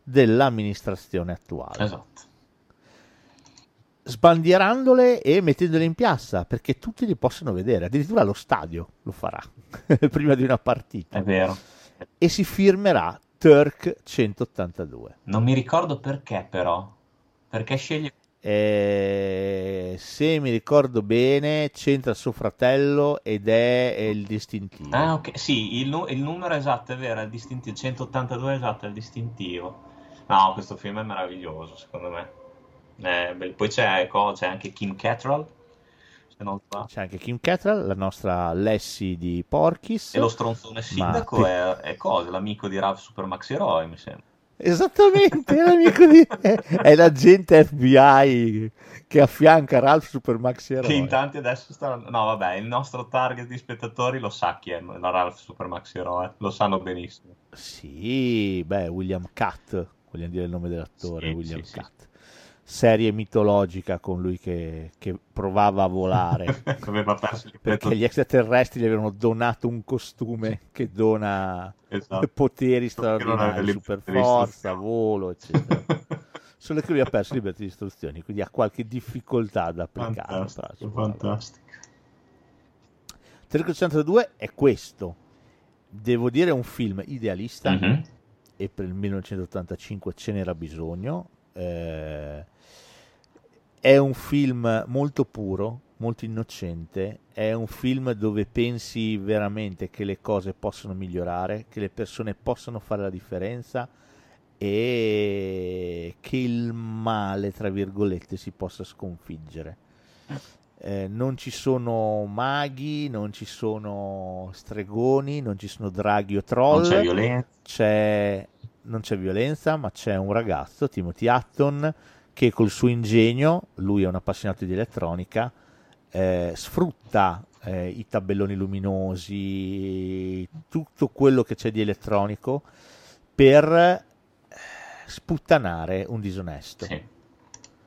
dell'amministrazione attuale Esatto. Sbandierandole e mettendole in piazza perché tutti li possono vedere, addirittura allo stadio lo farà prima di una partita È vero. e si firmerà Turk 182. Non mi ricordo perché però. Perché sceglie... Eh, se mi ricordo bene, c'entra suo fratello ed è, è il distintivo. Ah, ok. Sì, il, nu- il numero esatto è vero, è il distintivo. 182 esatto, è il distintivo. No, questo film è meraviglioso, secondo me. Eh, poi c'è, c'è anche Kim Cattrall, sbaglio. C'è anche Kim Cattrall, la nostra Lessi di Porkis. E lo stronzone sindaco Ma- è, è cosa? L'amico di Ralph Super Maxi Roy, mi sembra. Esattamente, è l'amico di... è l'agente FBI che affianca Ralph Super Maxi Che Eroe. in tanti adesso stanno... No, vabbè, il nostro target di spettatori lo sa chi è la Ralph Super Maxi Roy, lo sanno benissimo. Sì, beh, William Catt, vogliamo dire il nome dell'attore, Sì, William sì, sì. Serie mitologica con lui che, che provava a volare perché gli extraterrestri gli avevano donato un costume che dona Esatto. poteri straordinari, super forza, volo, eccetera. Solo che lui ha perso libertà di istruzioni, quindi ha qualche difficoltà ad applicarlo. Fantastico, fantastico. 302 è questo. Devo dire è un film idealista Mhm. e per il 1985 ce n'era bisogno. Eh, è un film molto puro, molto innocente. È un film dove pensi veramente che le cose possono migliorare, che le persone possono fare la differenza e che il male, tra virgolette, si possa sconfiggere. Eh, non ci sono maghi, non ci sono stregoni, non ci sono draghi o troll Non c'è violenza. c'è, non c'è violenza, ma c'è un ragazzo, Timothy Hutton, che col suo ingegno, lui è un appassionato di elettronica, eh, sfrutta eh, i tabelloni luminosi, tutto quello che c'è di elettronico per eh, sputtanare un disonesto. Sì. È...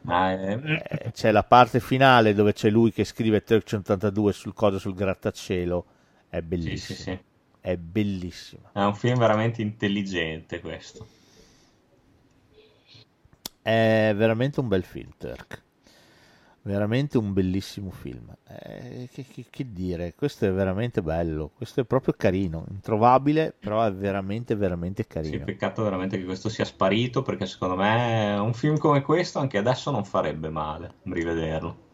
Eh, c'è la parte finale dove c'è lui che scrive Turk 182 sul coso sul grattacielo, è bellissimo, sì, sì. È bellissimo. È un film veramente intelligente questo. È veramente un bel film, Turk. Veramente un bellissimo film. Eh, che, che- che dire, questo è veramente bello. Questo è proprio carino, introvabile, però è veramente, veramente Sì, carino. peccato veramente che questo sia sparito perché secondo me un film come questo anche adesso non farebbe male rivederlo.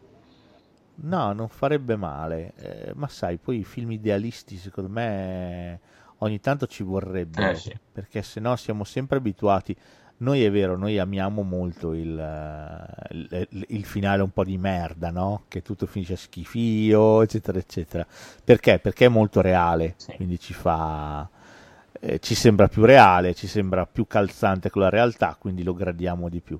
No, non farebbe male. Eh, ma sai, poi i film idealisti, secondo me, ogni tanto ci vorrebbero. Eh, sì. Perché se no siamo sempre abituati. Noi è vero, noi amiamo molto il, eh, il- il finale un po' di merda, no? Che tutto finisce a schifio, eccetera, eccetera. Perché? Perché è molto reale, Sì. quindi ci fa... eh, ci sembra più reale, ci sembra più calzante con la realtà, quindi lo gradiamo di più.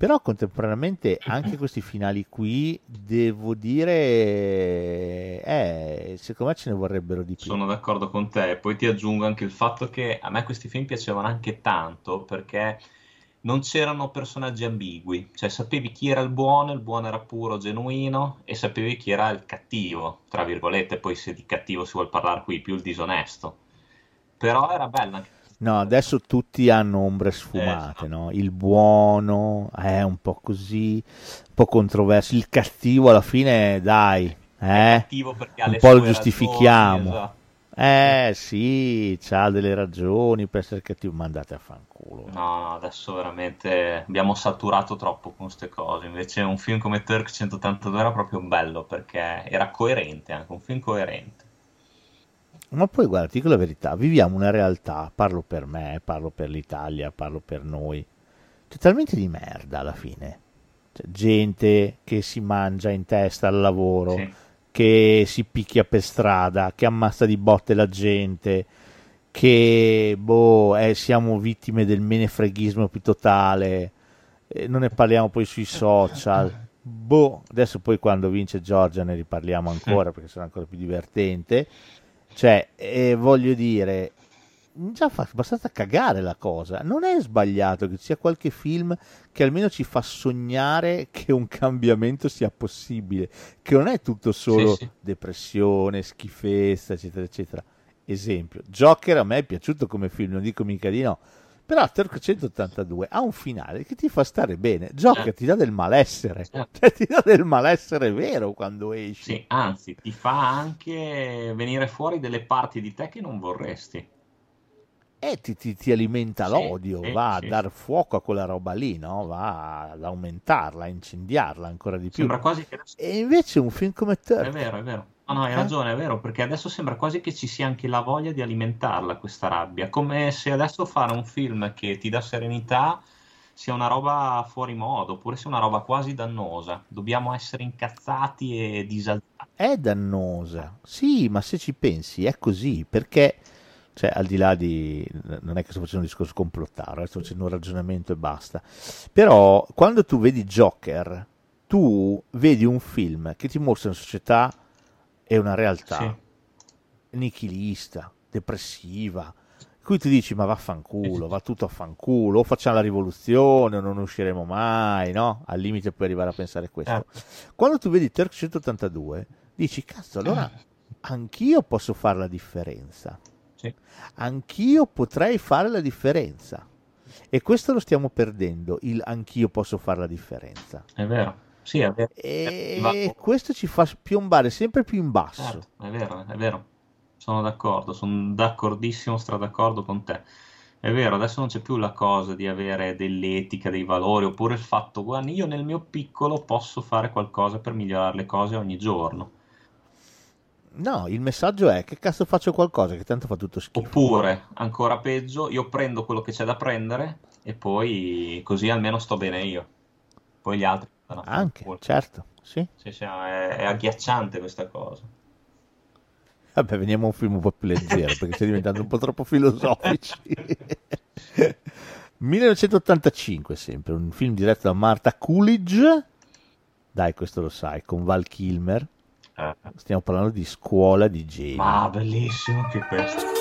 Però contemporaneamente anche questi finali qui, devo dire, eh, secondo me ce ne vorrebbero di più. Sono d'accordo con te. Poi ti aggiungo anche il fatto che a me questi film piacevano anche tanto perché non c'erano personaggi ambigui, cioè sapevi chi era il buono, il buono era puro, genuino e sapevi chi era il cattivo, tra virgolette, poi se di cattivo si vuol parlare qui, più il disonesto. Però era bello anche No, adesso tutti hanno ombre sfumate, Eh, no? Il buono è un po' così, un po' controverso. Il cattivo alla fine, dai, eh? Un po' lo giustifichiamo. ragioni, esatto. Eh sì, c'ha delle ragioni per essere cattivo, ma andate a fanculo. No, no, adesso veramente abbiamo saturato troppo con queste cose. Invece un film come Turk 182 era proprio bello perché era coerente, anche un film coerente. Ma poi guarda, ti dico la verità, viviamo una realtà, parlo per me, parlo per l'Italia, parlo per noi, totalmente di merda alla fine. Cioè, gente che si mangia in testa al lavoro, Sì. che si picchia per strada, che ammazza di botte la gente, che boh, eh, siamo vittime del menefreghismo più totale, eh, non ne parliamo poi sui social. boh, adesso poi quando vince Giorgia ne riparliamo ancora perché sarà ancora più divertente. Cioè, eh, voglio dire, già fa abbastanza cagare la cosa. Non è sbagliato che ci sia qualche film che almeno ci fa sognare che un cambiamento sia possibile, che non è tutto solo Sì, sì. depressione, schifezza, eccetera, eccetera. Esempio, Joker a me è piaciuto come film, non dico mica di no. Però Turk 182 ha un finale che ti fa stare bene. Joker Eh. ti dà del malessere, Certo. cioè ti dà del malessere vero quando esci. Sì, anzi, ti fa anche venire fuori delle parti di te che non vorresti. E ti, ti- ti alimenta Sì, l'odio, sì, va a dar fuoco a quella roba lì, no? va ad aumentarla, a incendiarla ancora di più. Sembra quasi che. E invece un film come È Turk, vero, è vero. No, no, hai ragione, è vero, perché adesso sembra quasi che ci sia anche la voglia di alimentarla, questa rabbia. Come se adesso fare un film che ti dà serenità sia una roba fuori modo, oppure sia una roba quasi dannosa. Dobbiamo essere incazzati e disalzati. è dannosa. Sì, ma se ci pensi è così, perché, cioè, al di là di... non è che sto facendo un discorso complottaro, eh, sto facendo un ragionamento e basta. Però, quando tu vedi Joker, tu vedi un film che ti mostra una società e una realtà Sì. nichilista, depressiva, cui ti dici ma vaffanculo, va tutto a fanculo, o facciamo la rivoluzione o non usciremo mai, no? Al limite puoi arrivare a pensare questo. Eh. Quando tu vedi Turk 182, dici cazzo, allora anch'io posso fare la differenza. Sì. Anch'io potrei fare la differenza. E questo lo stiamo perdendo, il anch'io posso fare la differenza. È vero. Sì, è vero. E Va- questo ci fa piombare sempre più in basso. Certo, è vero, è vero. Sono d'accordo, sono d'accordissimo, stradaccordo con te. È vero, adesso non c'è più la cosa di avere dell'etica, dei valori, oppure il fatto, guarda, io nel mio piccolo posso fare qualcosa per migliorare le cose ogni giorno. No, il messaggio è che cazzo faccio qualcosa che tanto fa tutto schifo. Oppure, ancora peggio, io prendo quello che c'è da prendere e poi così almeno sto bene io. Poi gli altri Anche, fanculo. certo, sì. Sì, sì, è, è agghiacciante questa cosa. Vabbè, veniamo a un film un po' più leggero perché stai diventando un po' troppo filosofici. 1985 sempre, un film diretto da Marta Coolidge. Dai, questo lo sai, con Val Kilmer. Eh, Stiamo parlando di Scuola di Geni. ma bellissimo anche questo.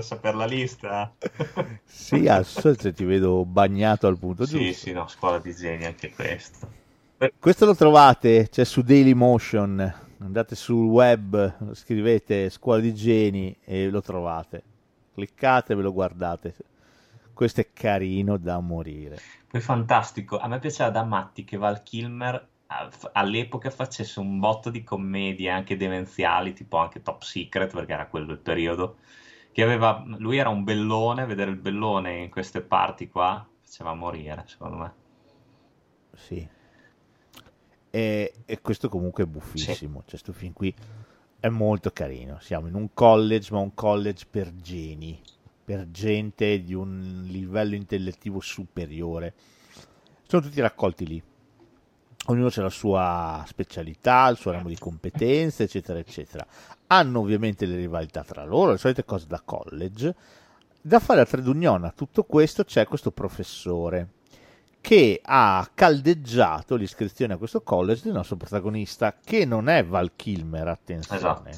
Voler sapere la lista? Sì, se ti vedo bagnato al punto Sì, giusto. sì, no, scuola di geni anche questo. Questo lo trovate, c'è su Dailymotion. Andate sul web, scrivete Scuola di Geni e lo trovate. Cliccate e ve lo guardate. Questo è carino da morire. Poi fantastico, a me piaceva da matti che Val Kilmer all'epoca facesse un botto di commedie anche demenziali, tipo anche Top Secret, perché era quello il periodo, che aveva, lui era un bellone, vedere il bellone in queste parti qua faceva morire, secondo me. Sì. E, e questo comunque è buffissimo. Cioè, sto film qui è molto carino. Siamo in un college, ma un college per geni, per gente di un livello intellettivo superiore. Sono tutti raccolti lì. Ognuno ha la sua specialità, il suo ramo di competenze, eccetera, eccetera. Hanno ovviamente le rivalità tra loro, le solite cose da college. Da fare a Tredunion a tutto questo c'è questo professore che ha caldeggiato l'iscrizione a questo college del nostro protagonista, che non è Val Kilmer, attenzione, Esatto.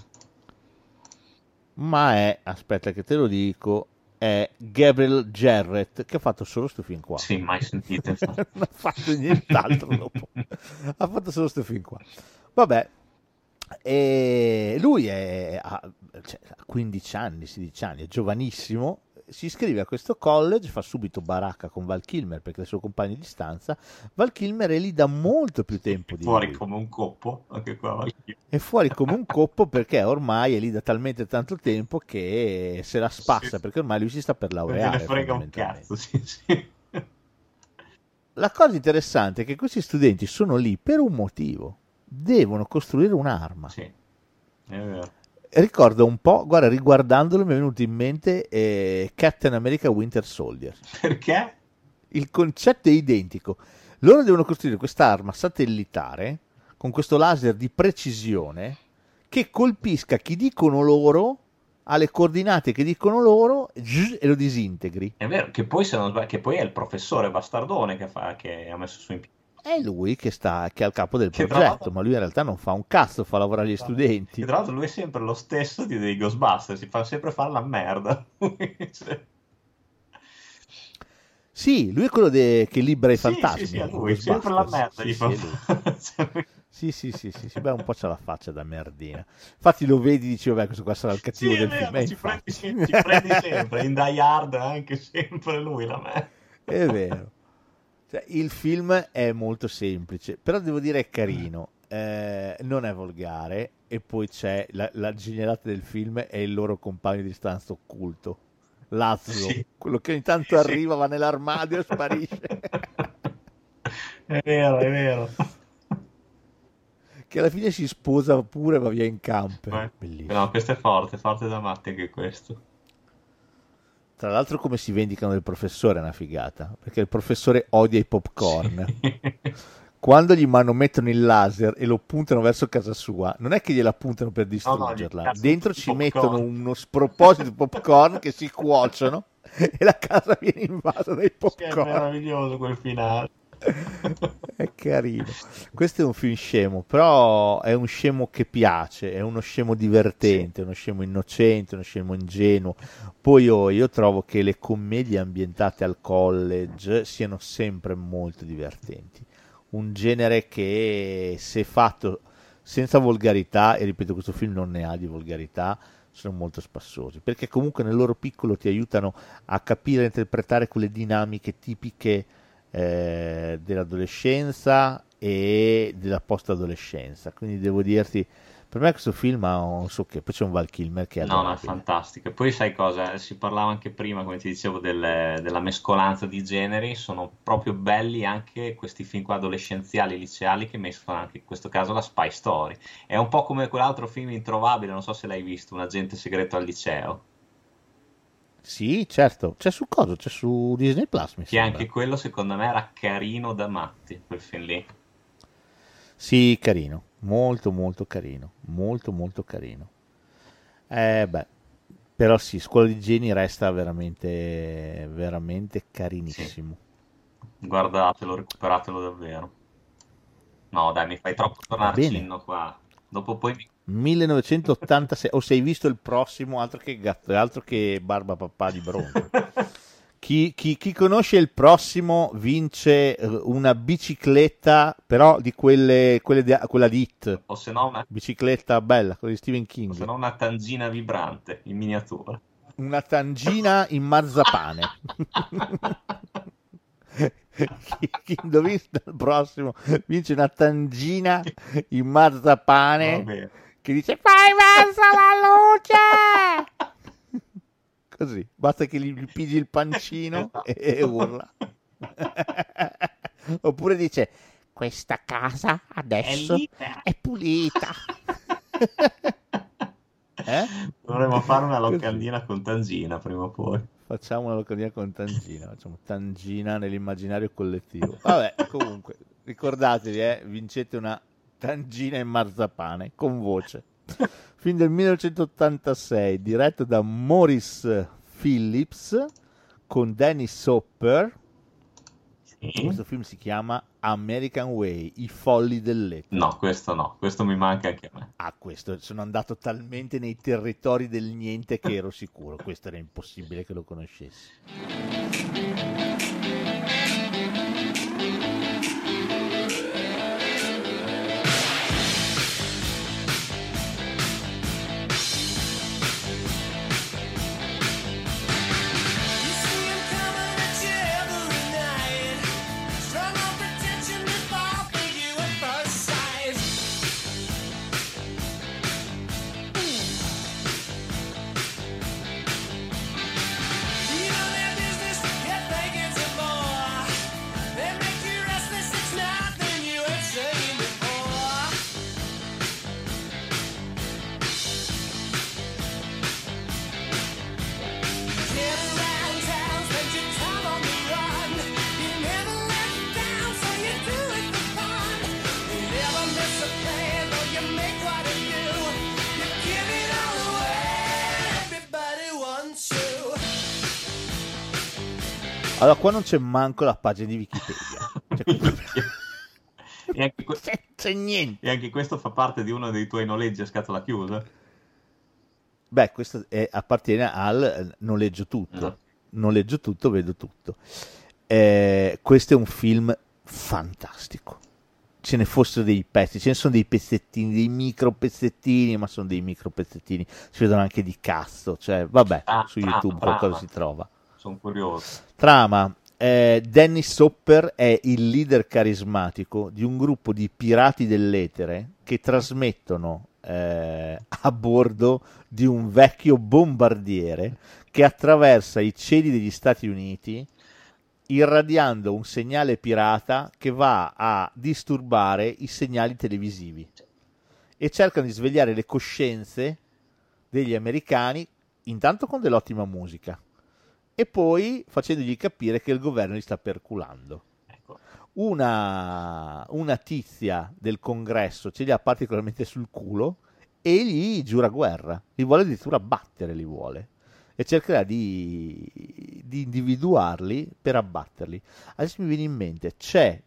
ma è, aspetta che te lo dico, è Gabriel Jarrett, che ha fatto solo questo film qua. Sì, mai sentito. non ha fatto nient'altro dopo. ha fatto solo questo film qua. Vabbè, e lui è, ha, cioè, ha 15 anni, 16 anni, è giovanissimo. Si iscrive a questo college, fa subito baracca con Val Kilmer perché è il suo compagno di stanza. Val Kilmer è lì da molto più tempo di Fuori lui. come un coppo, anche qua. È fuori come un coppo perché ormai è lì da talmente tanto tempo che se la spassa Sì. perché ormai lui si sta per laureare. gliene frega un cazzo, sì, sì. La cosa interessante è che questi studenti sono lì per un motivo. Devono costruire un'arma. Sì, è vero. Ricordo un po', guarda, riguardandolo mi è venuto in mente eh, Captain America Winter Soldier. Perché? Il concetto è identico. Loro devono costruire quest'arma satellitare con questo laser di precisione che colpisca chi dicono loro alle coordinate che dicono loro zzz, e lo disintegri. È vero, che poi, non che poi è il professore Bastardone che, fa, che ha messo su in piedi. È lui che, sta, che è al capo del Che progetto, ma lui in realtà non fa un cazzo, fa lavorare gli studenti. E tra l'altro lui è sempre lo stesso di, dei Ghostbusters, si fa sempre fare la merda. Cioè, Sì, lui è quello de- che libera i sì, fantasmi. sì, sì, lui, sempre la merda gli Sì, fa sì, Sì, sì, sì, sì, sì, beh, un po' c'ha la faccia da merdina. Infatti lo vedi e dici, vabbè, questo qua sarà il Sì, cattivo è del vero, film. ci prendi, ci prendi sempre, in Die Hard anche sempre lui la merda. È vero. Cioè, il film è molto semplice, però devo dire è carino, eh, non è volgare e poi c'è la, la genialata del film è il loro compagno di stanza occulto, Lazlo, Sì. quello che ogni tanto Sì. arriva, va nell'armadio e sparisce. È vero, è vero. che alla fine si sposa pure e va via in camper. Eh, Bellissimo. No, questo è forte, forte da matti anche questo. Tra l'altro come si vendicano del professore è una figata, perché il professore odia i popcorn. Quando gli manomettono il laser e lo puntano verso casa sua, non è che gliela puntano per distruggerla, gli cazzo dentro ci popcorn. mettono uno sproposito di popcorn che si cuociono e la casa viene invasa dai Che è popcorn. meraviglioso quel finale. È carino. Questo è un film scemo, però è un scemo che piace, è uno scemo divertente, uno scemo innocente, uno scemo ingenuo. Poi oh, io trovo che le commedie ambientate al college siano sempre molto divertenti. Un genere che se fatto senza volgarità, e ripeto questo film non ne ha di volgarità, sono molto spassosi, perché comunque nel loro piccolo ti aiutano a capire e interpretare quelle dinamiche tipiche eh, dell'adolescenza e della post-adolescenza. Quindi devo dirti, per me questo film ha un so che, poi c'è un Val Kilmer che è No, no, è fantastico. E poi sai cosa? Si parlava anche prima, come ti dicevo, del- della mescolanza di generi. Sono proprio belli anche questi film qua adolescenziali, liceali, che mescolano anche in questo caso la spy story. È un po' come quell'altro film introvabile, non so se l'hai visto, Un agente segreto al liceo. Sì, certo, c'è su cosa? C'è su Disney Plus, mi Che sembra. anche quello secondo me era carino da matti, quel film lì. Sì, carino, molto molto carino, molto molto carino. Eh beh, però sì, Scuola di Geni resta veramente veramente carinissimo. Guardatelo, recuperatelo davvero. No, dai, mi fai troppo tornare cinno qua. Dopo poi mi 1986, o se hai visto il prossimo, altro che, gatto, altro che Barba Papà di Bronzo. Chi, chi- chi conosce il prossimo vince eh, una bicicletta, però di quelle, quelle di, quella di Hit, o se no una, bicicletta bella, quella di Stephen o se King. no una tangina vibrante in miniatura. Una tangina in marzapane. chi, chi indovina il prossimo vince una tangina in Va marzapane bene. Che dice fai verso la luce così basta che gli, gli pigi il pancino e, e urla oppure dice questa casa adesso libera. è pulita eh? Dovremmo fare una locandina con tangina prima o poi. Facciamo una locandina con Tangina, facciamo Tangina nell'immaginario collettivo. Vabbè, comunque, ricordatevi, eh, vincete una Tangina in marzapane con voce. Film del 1986, diretto da Maurice Phillips con Dennis Hopper Questo film si chiama American Way, I folli dell'etere. No, questo no, questo mi manca anche a me. Ah, questo, sono andato talmente nei territori del niente che ero sicuro, questo era impossibile che lo conoscessi. Allora, qua non c'è manco la pagina di Wikipedia. Cioè, E anche, que- c'è, niente. e anche questo fa parte di uno dei tuoi noleggi a scatola chiusa? Beh, questo è- appartiene al eh, noleggio tutto. No. Noleggio tutto, vedo tutto. Eh, questo è un film fantastico. Ce ne fossero dei pezzi, ce ne sono dei pezzettini, dei micro pezzettini, ma sono dei micro pezzettini. Si vedono anche di cazzo, cioè, vabbè, Ah, su brava, YouTube brava. qualcosa si trova. Sono curioso. Trama. Eh, Dennis Hopper è il leader carismatico di un gruppo di pirati dell'etere che trasmettono eh, a bordo di un vecchio bombardiere che attraversa i cieli degli Stati Uniti irradiando un segnale pirata che va a disturbare i segnali televisivi e cercano di svegliare le coscienze degli americani intanto con dell'ottima musica e poi facendogli capire che il governo li sta perculando. Ecco. Una, una tizia del congresso ce li ha particolarmente sul culo e gli giura guerra, li vuole addirittura battere, li vuole e cercherà di, di individuarli per abbatterli. Adesso mi viene in mente, c'è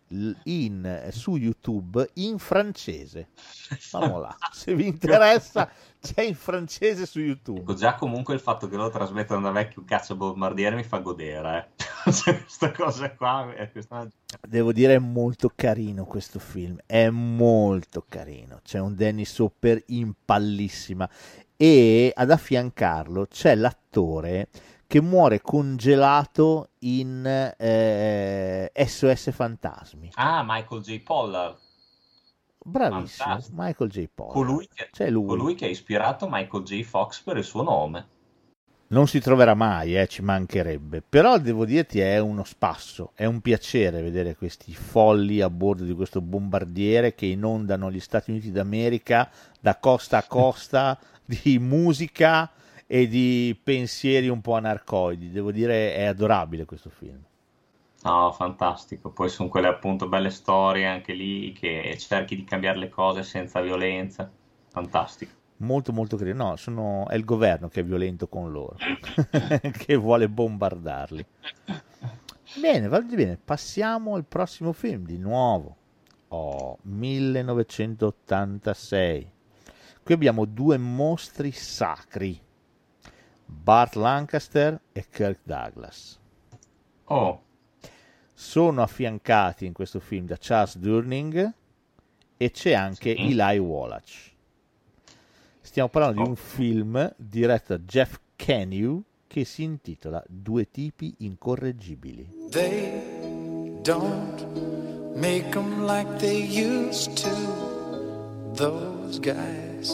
in, su YouTube in francese. Vamo là, se vi interessa, c'è in francese su YouTube. Ecco, già comunque il fatto che lo trasmettano da vecchio cazzo bombardiere mi fa godere. Eh. Cioè, questa cosa qua questa... Devo dire è molto carino questo film, è molto carino. C'è un Dennis Hopper in pallissima e ad affiancarlo c'è l'attore che muore congelato in eh, SOS Fantasmi. Ah, Michael J. Pollard, Bravissimo, Fantastico. Michael J. Pollard. colui che, C'è lui. colui che ha ispirato Michael J. Fox per il suo nome. Non si troverà mai, eh, ci mancherebbe. Però devo dirti è uno spasso, è un piacere vedere questi folli a bordo di questo bombardiere che inondano gli Stati Uniti d'America da costa a costa di musica e di pensieri un po' anarcoidi. Devo dire è adorabile questo film. No, fantastico. Poi sono quelle appunto belle storie anche lì che cerchi di cambiare le cose senza violenza. Fantastico. Molto molto carino. No, sono... è il governo che è violento con loro, che vuole bombardarli. Bene, va bene, passiamo al prossimo film di nuovo. Oh, 1986. Qui abbiamo due mostri sacri, Bart Lancaster e Kirk Douglas. Oh, Sono affiancati in questo film da Charles Durning e c'è anche Sì. Eli Wallach. Stiamo parlando di Oh. un film diretto da Jeff Kenew che si intitola Due tipi incorreggibili. They don't make 'em like they used to, those guys.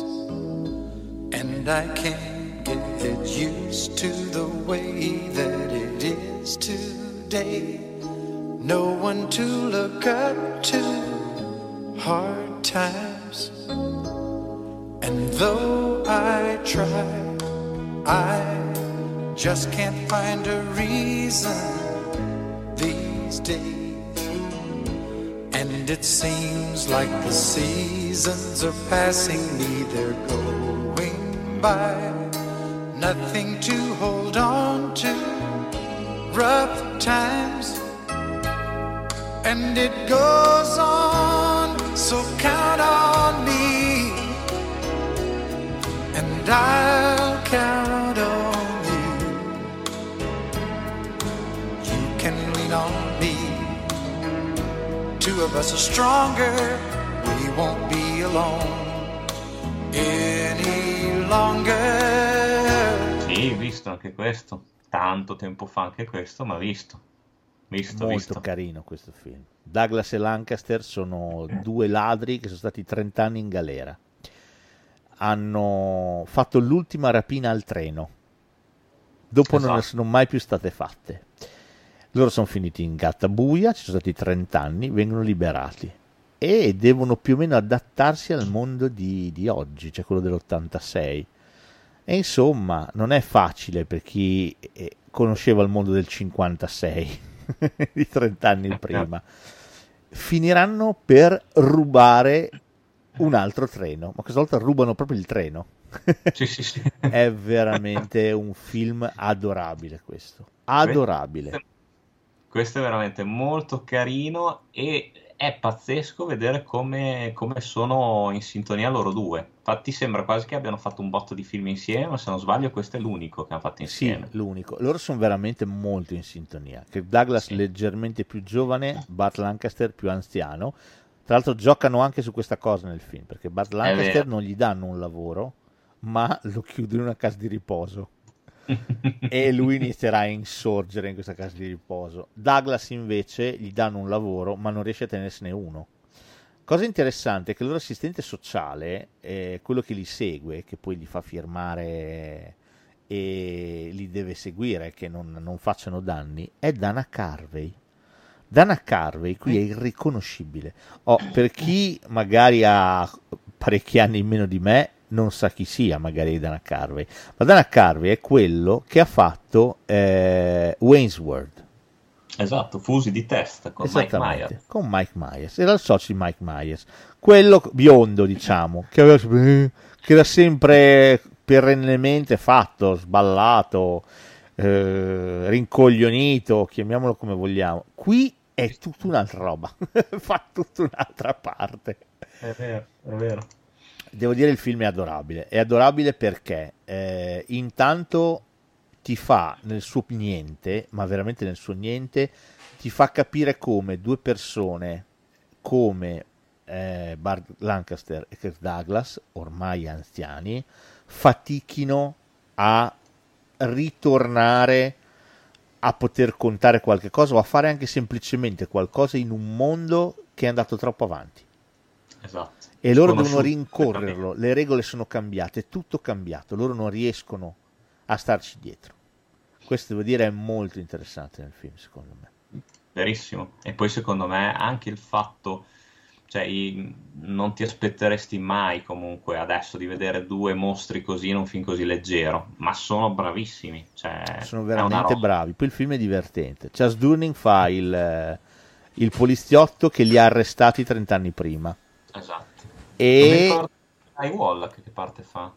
And I can't get used to the way that it is today. No one to look up to, hard times. And though I try, I just can't find a reason these days. And it seems like the seasons are passing me, they're going by. Nothing to hold on to, rough times. And it goes on. So count on me, and I'll count on you. You can lean on me. Two of us are stronger. We won't be alone any longer. Sì, visto anche questo. Tanto tempo fa anche questo, ma visto. Visto, Molto visto. carino questo film. Douglas e Lancaster sono due ladri che sono stati 30 anni in galera. Hanno fatto l'ultima rapina al treno. Dopo non ne Esatto. sono mai più state fatte. Loro sono finiti in gatta buia, ci sono stati 30 anni, vengono liberati e devono più o meno adattarsi al mondo di, di oggi, cioè quello dell'86. E insomma, non è facile per chi eh, conosceva il mondo del 56, di 30 anni prima. Finiranno per rubare un altro treno, ma questa volta rubano proprio il treno. Sì, sì, sì. È veramente un film adorabile questo. Adorabile. Questo è veramente molto carino e è pazzesco vedere come, come sono in sintonia loro due. Infatti sembra quasi che abbiano fatto un botto di film insieme, ma se non sbaglio questo è l'unico che hanno fatto Sì, insieme. l'unico. Loro sono veramente molto in sintonia. Che Douglas Sì. leggermente più giovane, Burt Lancaster più anziano. Tra l'altro giocano anche su questa cosa nel film, perché Burt Lancaster non gli danno un lavoro, ma lo chiudono in una casa di riposo. E lui inizierà a insorgere in questa casa di riposo. Douglas invece gli danno un lavoro, ma non riesce a tenersene uno. Cosa interessante è che il loro assistente sociale, eh, quello che li segue, che poi li fa firmare e li deve seguire, che non, non facciano danni, è Dana Carvey. Dana Carvey qui è irriconoscibile. Oh, per chi magari ha parecchi anni in meno di me, non sa chi sia magari Dana Carvey, ma Dana Carvey è quello che ha fatto eh, Wayne's World. Esatto, fusi di testa con Mike Myers. con Mike Myers. Era il socio di Mike Myers, quello biondo, diciamo, che, aveva, che era sempre perennemente fatto, sballato, eh, rincoglionito, chiamiamolo come vogliamo. Qui è tutta un'altra roba, fa tutta un'altra parte. È vero, è vero. Devo dire il film è adorabile, è adorabile perché eh, intanto ti fa nel suo niente, ma veramente nel suo niente, ti fa capire come due persone come eh, Bart Lancaster e Kirk Douglas, ormai anziani, fatichino a ritornare a poter contare qualche cosa o a fare anche semplicemente qualcosa in un mondo che è andato troppo avanti. Esatto. E loro devono rincorrerlo, le regole sono cambiate, è tutto cambiato, loro non riescono a starci dietro. Questo devo dire è molto interessante nel film, secondo me. Verissimo. E poi secondo me anche il fatto, cioè non ti aspetteresti mai comunque adesso di vedere due mostri così in un film così leggero, ma sono bravissimi. Cioè, Sono veramente bravi. Poi il film è divertente. Chas Durning fa il, eh, il poliziotto che li ha arrestati 30 anni prima. Esatto. Non E ricordo Eli Wallach che parte fa.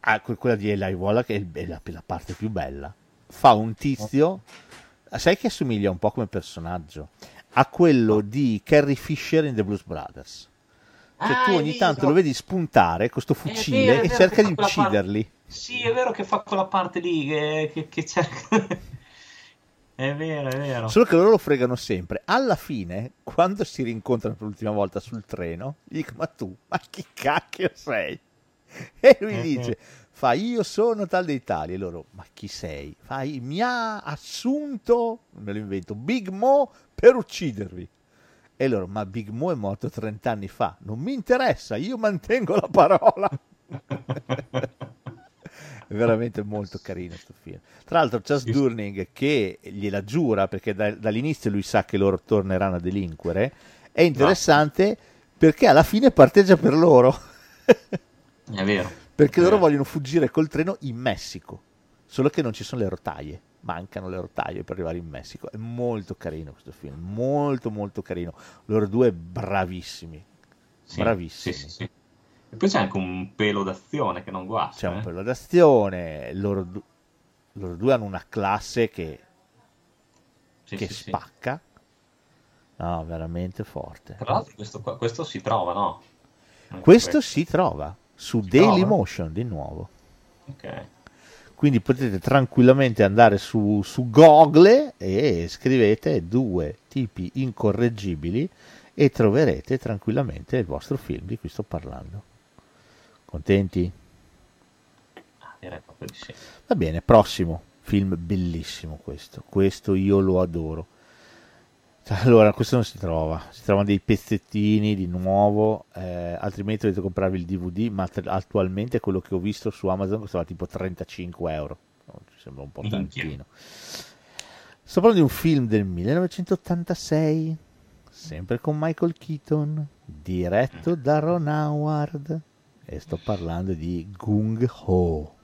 ah, que- quella di Eli Wallach è, la, la parte più bella. Fa un tizio, sai che assomiglia un po' come personaggio a quello di Carrie Fisher in The Blues Brothers. Cioè Ah, tu ogni tanto lo vedi spuntare con sto È fucile vero, è e cerca di quella parte- ucciderli. Sì, è vero che fa quella parte lì che, che- che cerca. È vero, è vero. Solo che loro lo fregano sempre. Alla fine, quando si rincontrano per l'ultima volta sul treno, gli dico: Ma tu, ma chi cacchio sei? E lui Eh, dice: Fa, io sono tal dei tali. E loro: Ma chi sei? Fai, mi ha assunto, me lo invento, Big Mo per uccidervi. E loro: Ma Big Mo è morto 30 anni fa. Non mi interessa, io mantengo la parola. È veramente molto carino questo film. Tra l'altro, Chas Durning che gliela giura perché da- dall'inizio lui sa che loro torneranno a delinquere. È interessante perché alla fine parteggia per loro. È vero. perché È loro vero. vogliono fuggire col treno in Messico. Solo che non ci sono le rotaie. Mancano le rotaie per arrivare in Messico. È molto carino questo film. Molto, molto carino. Loro due bravissimi. Sì, Bravissimi. sì, sì. E poi c'è anche un pelo d'azione che non guasta. c'è un eh. pelo d'azione, loro, du- loro due hanno una classe che, Sì, che sì, sì. spacca No, veramente forte. Tra l'altro questo, questo si trova, no? Anche Questo si trova su Si Daily trova? Motion di nuovo. Ok. Quindi potete tranquillamente andare su, su Google e scrivete due tipi incorreggibili e troverete tranquillamente il vostro film di cui sto parlando. Contenti? Ah, direi proprio di sì. Va bene, prossimo film bellissimo questo. Questo io lo adoro. Allora, questo non si trova, si trovano dei pezzettini di nuovo, eh, altrimenti dovete comprarvi il DVD, ma t- attualmente quello che ho visto su Amazon costava tipo 35 euro, No, ci sembra un po' tantino. Sto parlando di un film del 1986, sempre con Michael Keaton, diretto da Ron Howard, e sto parlando di Gung Ho.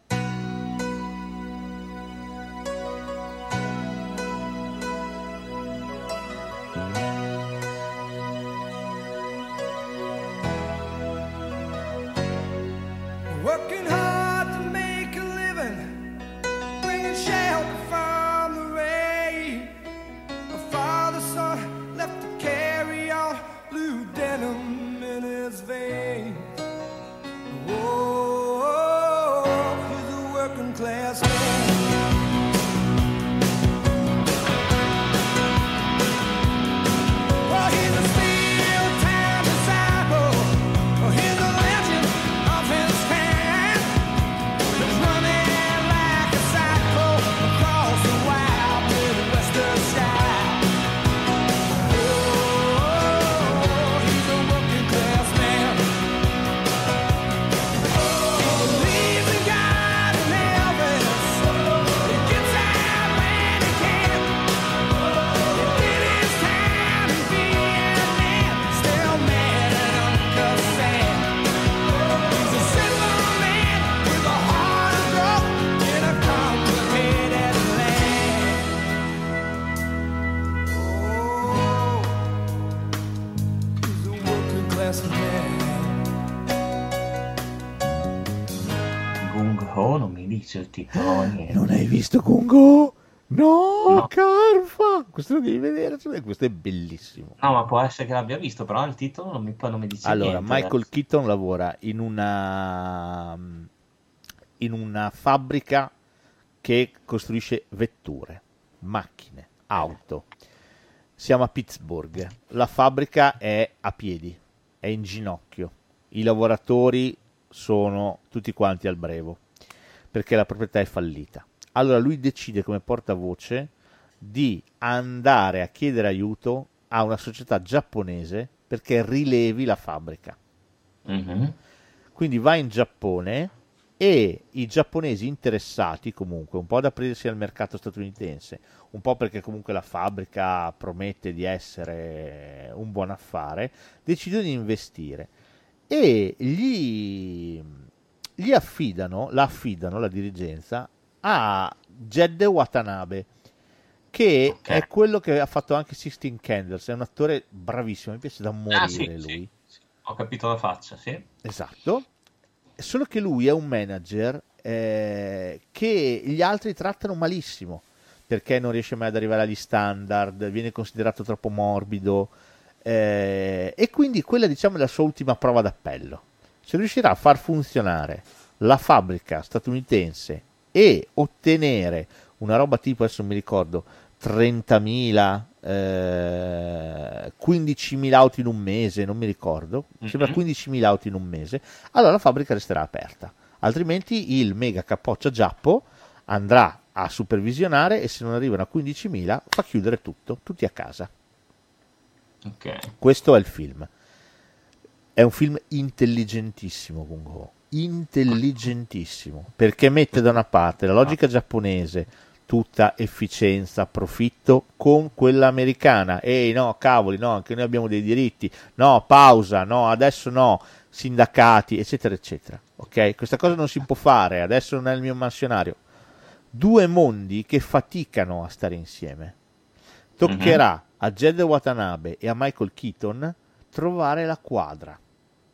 Il titolo, niente. Non hai visto Gungo? No, No. Carfa! Questo lo devi vedere, questo è bellissimo. No, ma può essere che l'abbia visto, però il titolo non mi, poi non mi dice Allora, niente. Michael Keaton lavora in una in una fabbrica che costruisce vetture, macchine, auto. Siamo a Pittsburgh. La fabbrica è a piedi, è in ginocchio. I lavoratori sono tutti quanti al brevo perché la proprietà è fallita. Allora lui decide come portavoce di andare a chiedere aiuto a una società giapponese perché rilevi la fabbrica. Mhm. Quindi va in Giappone e i giapponesi interessati comunque, un po' ad aprirsi al mercato statunitense, un po' perché comunque la fabbrica promette di essere un buon affare, decidono di investire e gli, gli affidano, la affidano la dirigenza a Jedde Watanabe che Ok. è quello che ha fatto anche Sixteen Candles, è un attore bravissimo, mi piace da morire Ah, sì, lui. sì, sì. Ho capito la faccia, sì. Esatto. Solo che lui è un manager eh, che gli altri trattano malissimo perché non riesce mai ad arrivare agli standard, viene considerato troppo morbido eh, e quindi quella diciamo è la sua ultima prova d'appello. Se riuscirà a far funzionare la fabbrica statunitense e ottenere una roba tipo, adesso mi ricordo, 30.000, eh, 15.000 auto in un mese, non mi ricordo, mi sembra Mhm. 15.000 auto in un mese, allora la fabbrica resterà aperta. Altrimenti il mega capoccia Giappo andrà a supervisionare e se non arrivano a 15.000 fa chiudere tutto, tutti a casa. Ok. Questo è il film. È un film intelligentissimo, Kung Ho. Intelligentissimo. Perché mette da una parte la logica giapponese, tutta efficienza, profitto, con quella americana. Ehi, no, cavoli, no, anche noi abbiamo dei diritti. No, pausa, no, adesso no, sindacati, eccetera, eccetera. Ok? Questa cosa non si può fare, adesso non è il mio mansionario. Due mondi che faticano a stare insieme. Toccherà a Jed Watanabe e a Michael Keaton trovare la quadra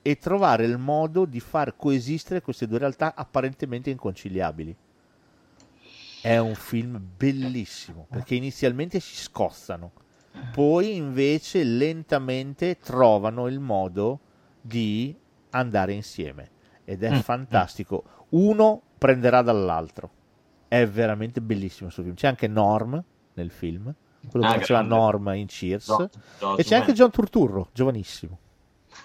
e trovare il modo di far coesistere queste due realtà apparentemente inconciliabili. È un film bellissimo perché inizialmente si scozzano, poi invece lentamente trovano il modo di andare insieme ed è Mm, fantastico. Uno prenderà dall'altro. È veramente bellissimo questo film. C'è anche Norm nel film, quello Ah, che faceva. Norm in Cheers. Gio- George e c'è anche. John Turturro, giovanissimo.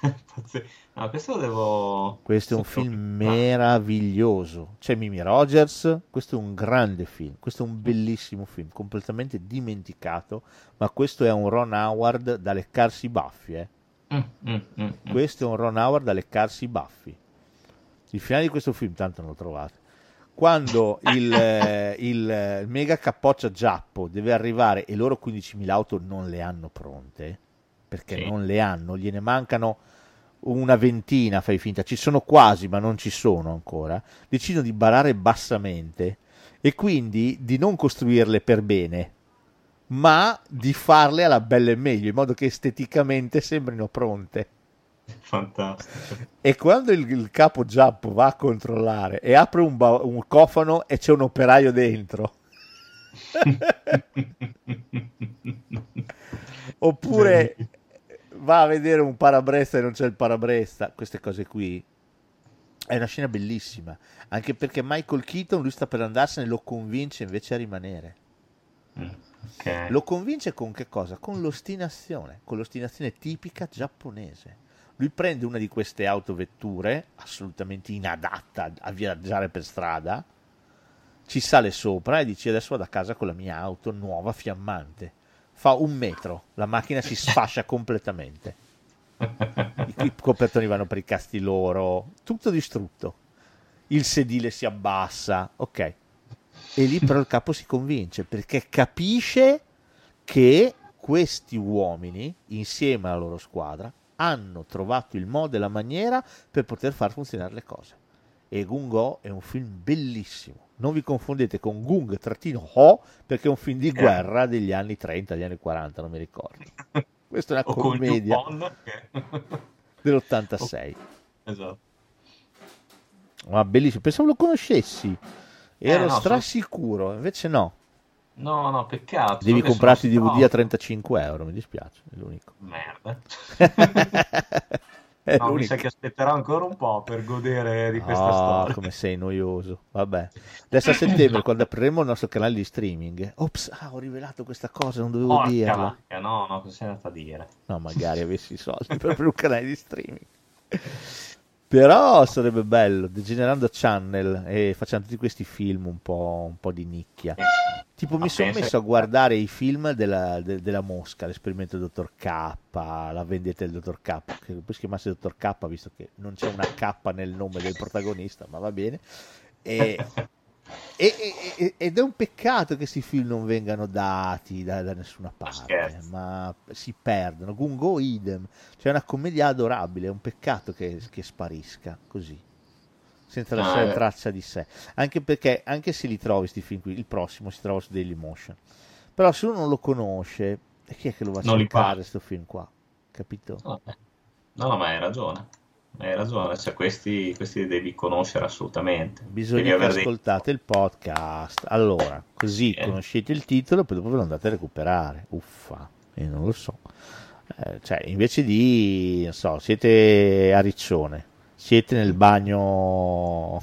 No, questo devo... Questo è un film meraviglioso. C'è Mimi Rogers, questo è un grande film, questo è un bellissimo film, completamente dimenticato, ma questo è un Ron Howard da leccarsi i baffi, eh. Mm, mm, mm, mm. Questo è un Ron Howard da leccarsi i baffi. Il finale di questo film, tanto non lo trovate. Quando il, eh, il, eh, il mega capoccia Giappo deve arrivare e loro 15.000 auto non le hanno pronte, perché Sì. non le hanno, gliene mancano una ventina, fai finta, ci sono quasi, ma non ci sono ancora, decidono di barare bassamente e quindi di non costruirle per bene, ma di farle alla bella e meglio, in modo che esteticamente sembrino pronte. Fantastico. E quando il, il capo Giappo va a controllare e apre un, ba- un cofano e c'è un operaio dentro, oppure va a vedere un parabrezza e non c'è il parabrezza, queste cose qui. È una scena bellissima, anche perché Michael Keaton lui sta per andarsene, lo convince invece a rimanere. Mm, ok. Lo convince con che cosa? Con l'ostinazione, con l'ostinazione tipica giapponese. Lui prende una di queste autovetture, assolutamente inadatta a viaggiare per strada, ci sale sopra e dice adesso vado a casa con la mia auto nuova fiammante. Fa un metro, la macchina si sfascia completamente. I, copertoni vanno per i casti loro, tutto distrutto. Il sedile si abbassa, ok. E lì però il capo si convince perché capisce che questi uomini, insieme alla loro squadra, hanno trovato il modo e la maniera per poter far funzionare le cose. E Gung-Ho è un film bellissimo. Non vi confondete con Gung-Ho perché è un film di guerra degli anni 30, degli anni 40, non mi ricordo. Questa è una commedia Yupon, che- dell'86. Esatto. Ma bellissimo, pensavo lo conoscessi. Ero Eh, no, strasicuro, invece no. No, no, peccato. Devi comprarti sono DVD a stato- 35 euro, mi dispiace, è l'unico. Merda. È No, mi sa che aspetterò ancora un po' per godere di questa Ah, storia. come sei noioso. Vabbè. Adesso a settembre, quando apriremo il nostro canale di streaming. Ops, ah, ho rivelato questa cosa, non dovevo Porca dirla. no, no, cosa sei andata a dire? No, magari avessi i soldi per aprire un canale di streaming. Però sarebbe bello, degenerando Channel e facciamo tutti questi film un po', un po' di nicchia. Tipo, mi Ma sono messo a guardare i film della, de- della mosca, l'esperimento del dottor K, la vendetta del dottor K, che poi si chiamasse dottor K, visto che non c'è una K nel nome del protagonista, ma va bene. E, e- e- ed è un peccato che questi film non vengano dati da, da nessuna parte, scherzi. ma si perdono. Gungo idem, c'è una commedia adorabile, è un peccato che, che sparisca così, senza Ah, lasciare eh. traccia di sé. Anche perché, anche se li trovi questi film qui, il prossimo si trova su Dailymotion, però se uno non lo conosce, chi è che lo va a cercare questo film qua? Capito? No, no, ma hai ragione. Hai ragione, cioè questi, questi li devi conoscere assolutamente. Devi Bisogna che aver dei- ascoltate il podcast. Allora, così Sì. conoscete il titolo, poi dopo ve lo andate a recuperare. Uffa, io non lo so. Eh, cioè, invece di, non so, siete a Riccione, siete nel bagno,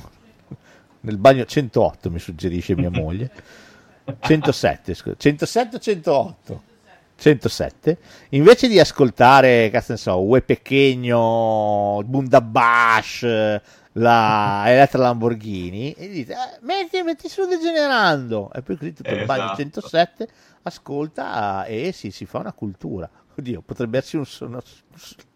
nel bagno 108, mi suggerisce mia moglie. 107, scusa, 107 o 108? 107 invece di ascoltare cazzo ne so Ue Pechegno Bundabash la Elettra Lamborghini e dite eh, metti, metti su degenerando. E poi così tutto il bagno Esatto. 107 ascolta e si, si fa una cultura. Oddio potrebbe essere un- una,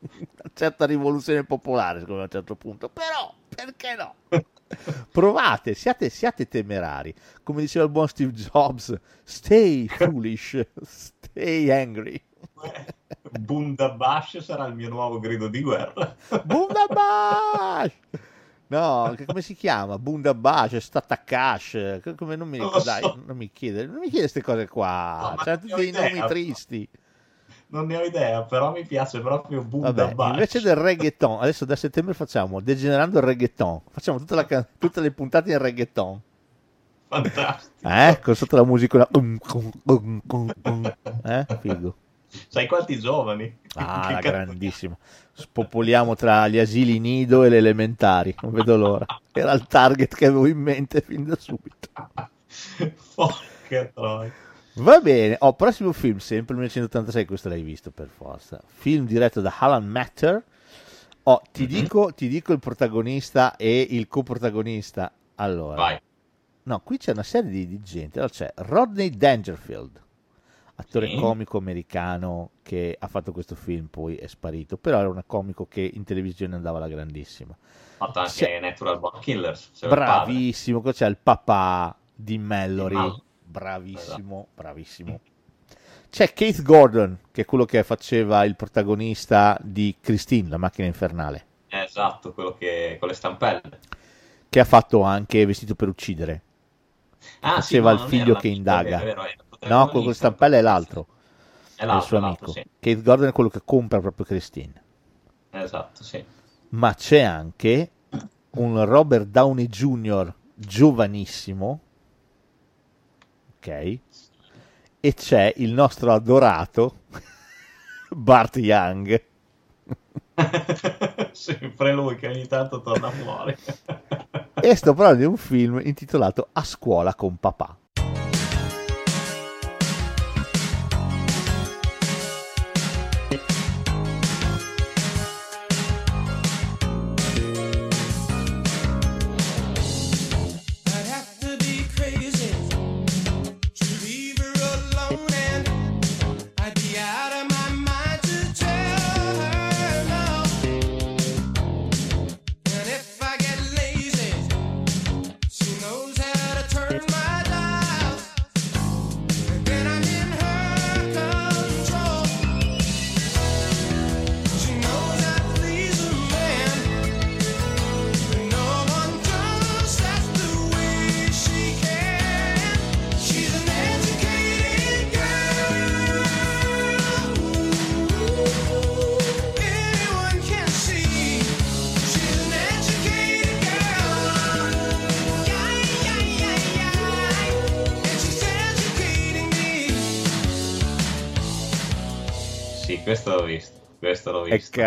una certa rivoluzione popolare secondo me, a un certo punto. Però perché no provate siate, siate temerari come diceva il buon Steve Jobs stay foolish stay angry Bundabash sarà il mio nuovo grido di guerra. Bundabash no come si chiama Bundabash Statakash che- come non mi ricordo dai so. non mi chiede non mi chiede queste cose qua No, non tutti dei nomi idea. tristi Non ne ho idea, però mi piace proprio Vabbè, Bundabash. invece del reggaeton, adesso da settembre facciamo degenerando il reggaeton. Facciamo can- tutte le puntate in reggaeton. Fantastico. Eh, con sotto la musica. Eh, figo. Sai quanti giovani? Ah, grandissima. Spopoliamo tra gli asili nido e le elementari, non vedo l'ora. Era il target che avevo in mente fin da subito. Porca troia. Va bene, oh, prossimo film, sempre 1986, questo l'hai visto per forza. Film diretto da Alan Matter. Oh, ti, Mhm. dico, ti dico il protagonista e il coprotagonista. Allora, Vai. no, qui c'è una serie di, di gente. Allora, c'è Rodney Dangerfield, attore Sì. comico americano che ha fatto questo film, poi è sparito. Però era un comico che in televisione andava alla grandissima. Fatto anche C'è- Natural Born Killers. Bravissimo, c'è il papà di Mallory. Di Mal- Bravissimo, bravissimo. C'è Keith Gordon, che è quello che faceva il protagonista di Christine, la macchina infernale, Esatto, quello che con le stampelle. che ha fatto anche Vestito per uccidere. Ah, Faceva no, il figlio che indaga. è vero, è No, quello con le stampelle è l'altro, È è il l'altro, suo l'altro, amico. sì. Keith Gordon è quello che compra proprio Christine. Esatto, sì. Ma c'è anche un Robert Downey Jr. giovanissimo, ok? E c'è il nostro adorato Bart Young. Sempre lui che ogni tanto torna fuori. E sto parlando di un film intitolato A scuola con papà.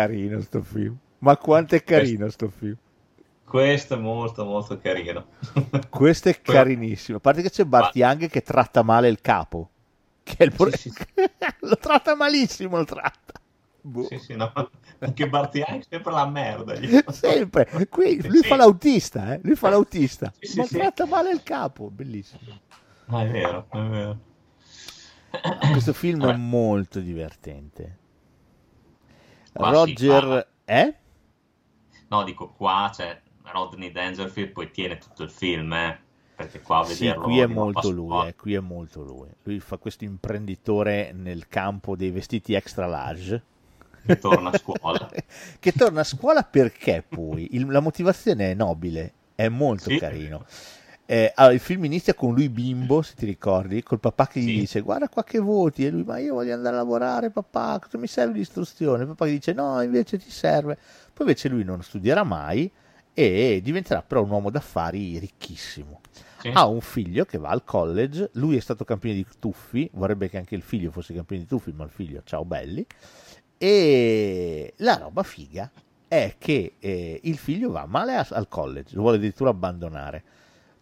Carino sto film. Ma quanto è carino sto film. Questo è molto molto carino. Questo è carinissimo. A parte che c'è Bart Ma- Young che tratta male il capo. Che è il pro- Sì, sì, lo tratta malissimo, lo tratta. Boh. Sì, sì, no. Anche Barty è sempre la merda. Sempre. Qui lui Sì. fa l'autista, eh? Lui fa l'autista. Sì, ma sì. tratta male il capo. Bellissimo. Ah, è vero, è vero. Questo film è Vabbè. molto divertente. Sì, Roger, eh? No, dico qua c'è Rodney Dangerfield, poi tiene tutto il film, eh. Perché qua a Sì, vederlo qui è molto lui, eh, qui è molto lui. Lui fa questo imprenditore nel campo dei vestiti extra large. Che torna a scuola. che torna a scuola perché poi il- la motivazione è nobile, è molto Sì. carino. Eh, allora, il film inizia con lui bimbo, se ti ricordi, col papà che gli Sì. dice guarda qua che voti e lui ma io voglio andare a lavorare papà, cosa mi serve l'istruzione? Il papà gli dice no invece ti serve. Poi invece lui non studierà mai e diventerà però un uomo d'affari ricchissimo. Sì. Ha un figlio che va al college, lui è stato campione di tuffi, vorrebbe che anche il figlio fosse campione di tuffi, ma il figlio, ciao belli. E la roba figa è che eh, il figlio va male a- al college, lo vuole addirittura abbandonare.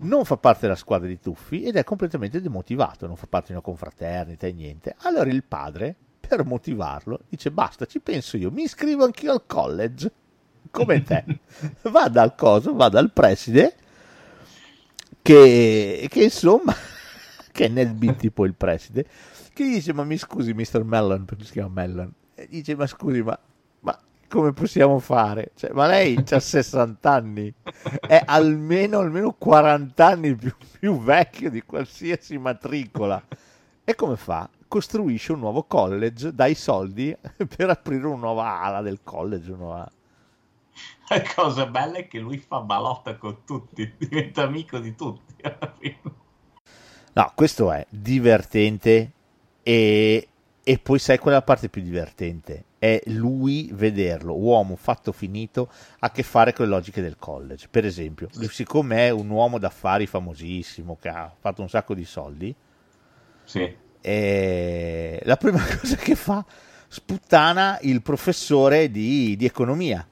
Non fa parte della squadra di tuffi ed è completamente demotivato, non fa parte di una confraternita e niente. Allora il padre, per motivarlo, dice basta, ci penso io, mi iscrivo anch'io al college, come te. va dal coso, va dal preside, che, che insomma, che è nel beat tipo il preside, che gli dice ma mi scusi Mr. Mellon, perché si chiama Mellon, e dice ma scusi ma come possiamo fare? Cioè, ma lei ha 60 anni, è almeno, almeno 40 anni più, più vecchio di qualsiasi matricola. E come fa? Costruisce un nuovo college, dai soldi per aprire una nuova ala del college, nuova... La cosa bella è che lui fa balotta con tutti, diventa amico di tutti. No, questo è divertente e, e poi sai qual è la parte più divertente? È lui vederlo, uomo fatto finito, a che fare con le logiche del college. Per esempio, lui, siccome è un uomo d'affari famosissimo che ha fatto un sacco di soldi, Sì. E la prima cosa che fa, sputtana il professore di, di economia.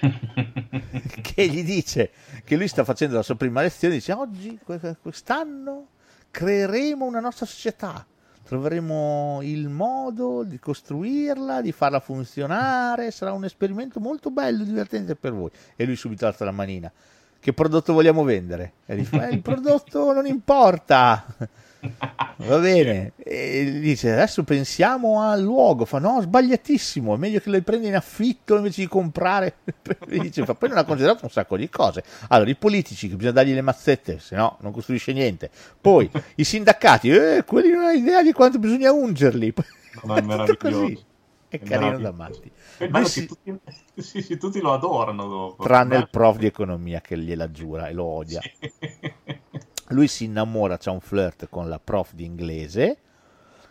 che gli dice che lui sta facendo la sua prima lezione, dice oggi, que- quest'anno, creeremo una nostra società, troveremo il modo di costruirla, di farla funzionare, sarà un esperimento molto bello, divertente per voi. E lui subito alza la manina. Che prodotto vogliamo vendere? E gli fa, "Eh, il prodotto non importa. Va bene, e dice adesso pensiamo al luogo, fa no, sbagliatissimo, è meglio che le prendi in affitto invece di comprare. Dice, fa, poi non ha considerato un sacco di cose. Allora, i politici che bisogna dargli le mazzette, se no non costruisce niente. Poi i sindacati, eh, quelli non hanno idea di quanto bisogna ungerli. No, è meraviglioso. così. È È carino da matti. Bello si- tutti, sì, sì, tutti lo adorano dopo. tranne il prof di economia che gliela giura e lo odia. Lui si innamora, c'ha un flirt con la prof di inglese,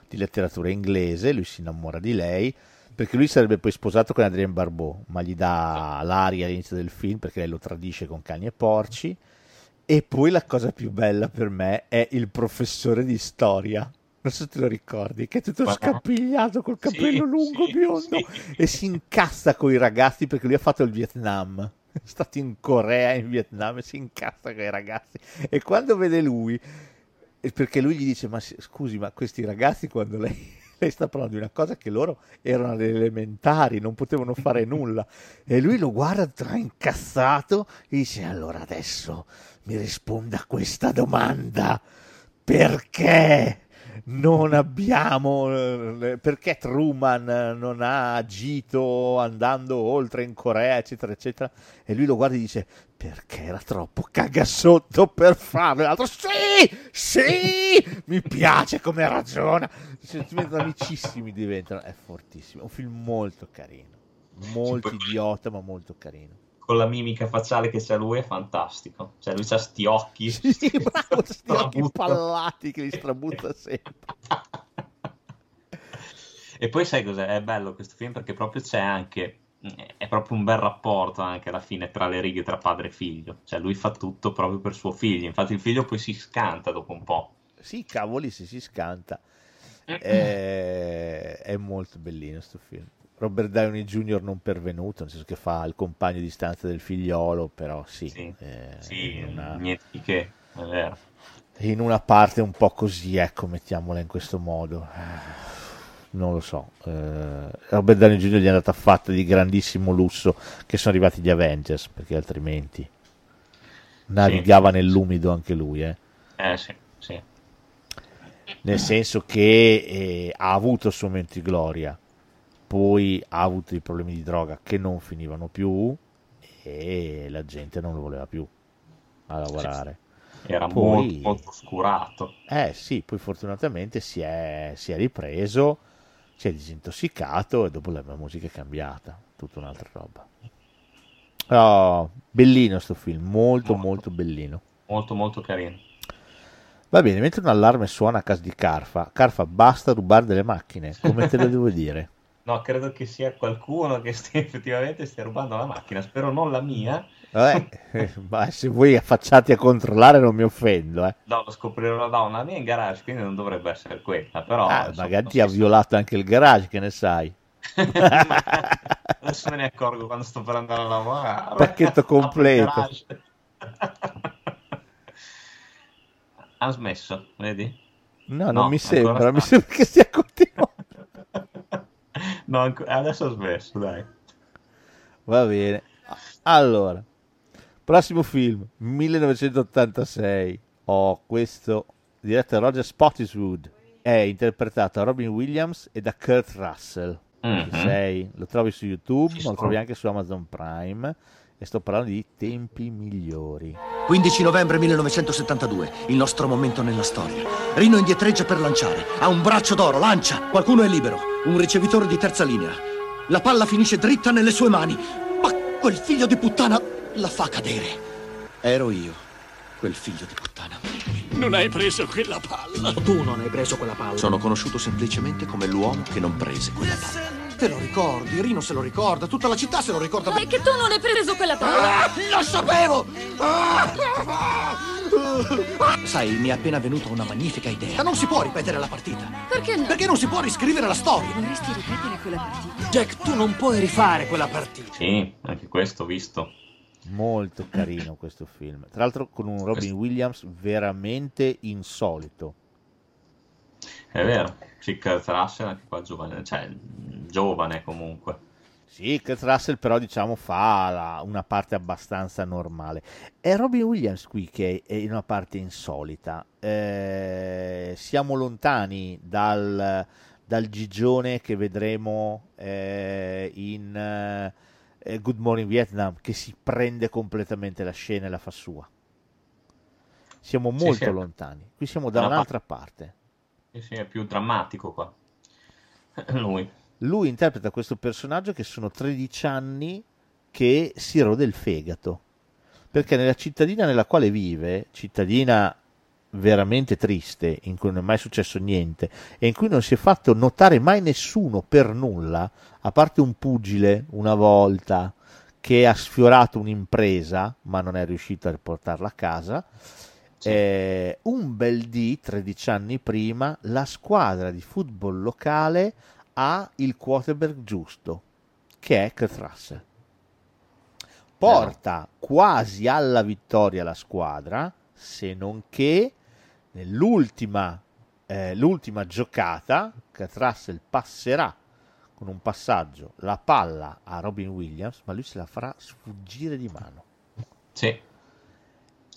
di letteratura inglese, lui si innamora di lei, perché lui sarebbe poi sposato con Adrien Barbeau, ma gli dà l'aria all'inizio del film perché lei lo tradisce con cani e porci. E poi la cosa più bella per me è il professore di storia. Non so se te lo ricordi, che è tutto scappigliato col capello Sì, lungo sì, biondo sì. e si incazza con i ragazzi perché lui ha fatto il Vietnam. È stato in Corea in Vietnam si incazza con i ragazzi. E quando vede lui, perché lui gli dice: Ma si- scusi, ma questi ragazzi, quando lei, lei sta parlando di una cosa che loro erano alle elementari, non potevano fare nulla. E lui lo guarda tra incazzato e dice: Allora adesso mi risponda a questa domanda. Perché? Non abbiamo eh, perché Truman non ha agito andando oltre in Corea eccetera eccetera? E lui lo guarda e dice perché era troppo cagasotto per farlo? E l'altro sì sì mi piace come ragiona. Diventano amicissimi diventano è fortissimo è un film molto carino molto idiota ma molto carino Con la mimica facciale che c'ha lui è fantastico. Cioè, lui c'ha sti occhi. sì bravo sti occhi pallati che li strabutta sempre E poi sai cos'è? È bello questo film perché proprio c'è anche, è proprio un bel rapporto anche alla fine tra le righe tra padre e figlio. Cioè lui fa tutto proprio per suo figlio, infatti il figlio poi si scanta dopo un po'. Sì, cavoli, se si scanta. È, è molto bellino sto film. Robert Downey Jr. non pervenuto, nel senso che fa il compagno di stanza del figliolo, però sì, Sì, eh, sì, in, una, niente di che, è vero. in una parte un po' così, ecco, mettiamola in questo modo. Non lo so. eh, Robert Downey Jr. gli è andata fatta di grandissimo lusso che sono arrivati gli Avengers, perché altrimenti navigava nell'umido anche lui, eh. Eh sì, sì. nel senso che eh, ha avuto il suo momento di gloria, poi ha avuto i problemi di droga che non finivano più e la gente non lo voleva più a lavorare. Era Poi- molto, molto oscurato. Eh sì, poi fortunatamente si è, si è ripreso, si è disintossicato e dopo la musica è cambiata, tutta un'altra roba. Oh, bellino sto film, molto Molto. molto bellino. Molto, molto carino. Va bene, mentre un allarme suona a casa di Carfa, Carfa basta rubare delle macchine, come te lo devo dire? No, credo che sia qualcuno che stia, effettivamente stia rubando la macchina, spero non la mia. Eh, ma se voi affacciati a controllare non mi offendo, eh. No, lo scoprirò da una mia in garage, quindi non dovrebbe essere quella, però... Ah, magari ti ha violato anche il garage, che ne sai? Adesso me ne accorgo quando sto per andare a lavorare. Pacchetto completo. Ha smesso, vedi? No, non No, mi sembra, mi sta. sembra che stia continuando. No, adesso ha smesso, dai. Va bene. Allora, prossimo film, 1986. Oh, questo diretto da Roger Spottiswoode. È interpretato da Robin Williams e da Kurt Russell. Mhm. sei? Lo trovi su YouTube, Ci lo trovi anche su Amazon Prime. E sto parlando di Tempi migliori. 15 novembre 1972, il nostro momento nella storia. Rino indietreggia per lanciare. Ha un braccio d'oro, lancia. Qualcuno è libero. Un ricevitore di terza linea. La palla finisce dritta nelle sue mani. Ma quel figlio di puttana la fa cadere. Ero io, quel figlio di puttana. Non hai preso quella palla. Tu non hai preso quella palla. Sono conosciuto semplicemente come l'uomo che non prese quella palla. Te lo ricordi, Rino se lo ricorda, tutta la città se lo ricorda. È che tu non hai preso quella palla. Ah, lo sapevo! Ah! Sai, mi è appena venuta una magnifica idea. Non si può ripetere la partita. Perché no? Perché non si può riscrivere la storia. Vorresti ripetere quella partita? Jack, tu non puoi rifare quella partita. Sì, anche questo ho visto. Molto carino questo film. Tra l'altro con un Robin Williams veramente insolito. È vero, Chick Russell anche qua giovane, cioè giovane comunque. Sì, Kurt Russell però diciamo fa la- una parte abbastanza normale. È Robin Williams qui che è in una parte insolita. Eh, siamo lontani dal, dal Gigione che vedremo eh, in eh, Good Morning Vietnam che si prende completamente la scena e la fa sua. Siamo Sì, molto sì. lontani. Qui siamo da Una un'altra parte. Sì, è più drammatico qua. Lui. Lui interpreta questo personaggio che sono 13 anni che si rode il fegato. Perché nella cittadina nella quale vive, cittadina veramente triste, in cui non è mai successo niente e in cui non si è fatto notare mai nessuno per nulla, a parte un pugile una volta che ha sfiorato un'impresa ma non è riuscito a portarla a casa. Eh, un bel dì, 13 anni prima, la squadra di football locale ha il quarterback giusto, che è Kurt Russell. Porta quasi alla vittoria la squadra, se non che nell'ultima eh, l'ultima giocata Kurt Russell passerà con un passaggio la palla a Robin Williams, ma lui se la farà sfuggire di mano. Sì,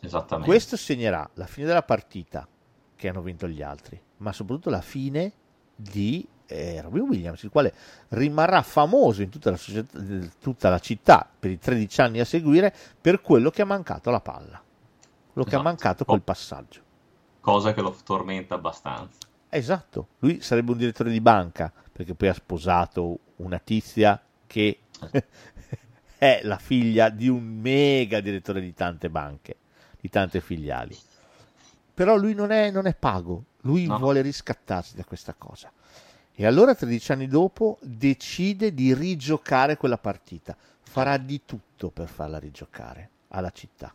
esattamente. Questo segnerà la fine della partita che hanno vinto gli altri, ma soprattutto la fine di eh, Robin Williams, il quale rimarrà famoso in tutta la, società- tutta la città per i 13 anni a seguire per quello che ha mancato alla palla, quello che ha Esatto. mancato quel passaggio. Cosa che lo tormenta abbastanza. Esatto, lui sarebbe un direttore di banca perché poi ha sposato una tizia che è la figlia di un mega direttore di tante banche, di tante filiali. Però lui non è, non è pago, lui No. vuole riscattarsi da questa cosa. E allora 13 anni dopo decide di rigiocare quella partita, farà di tutto per farla rigiocare alla città.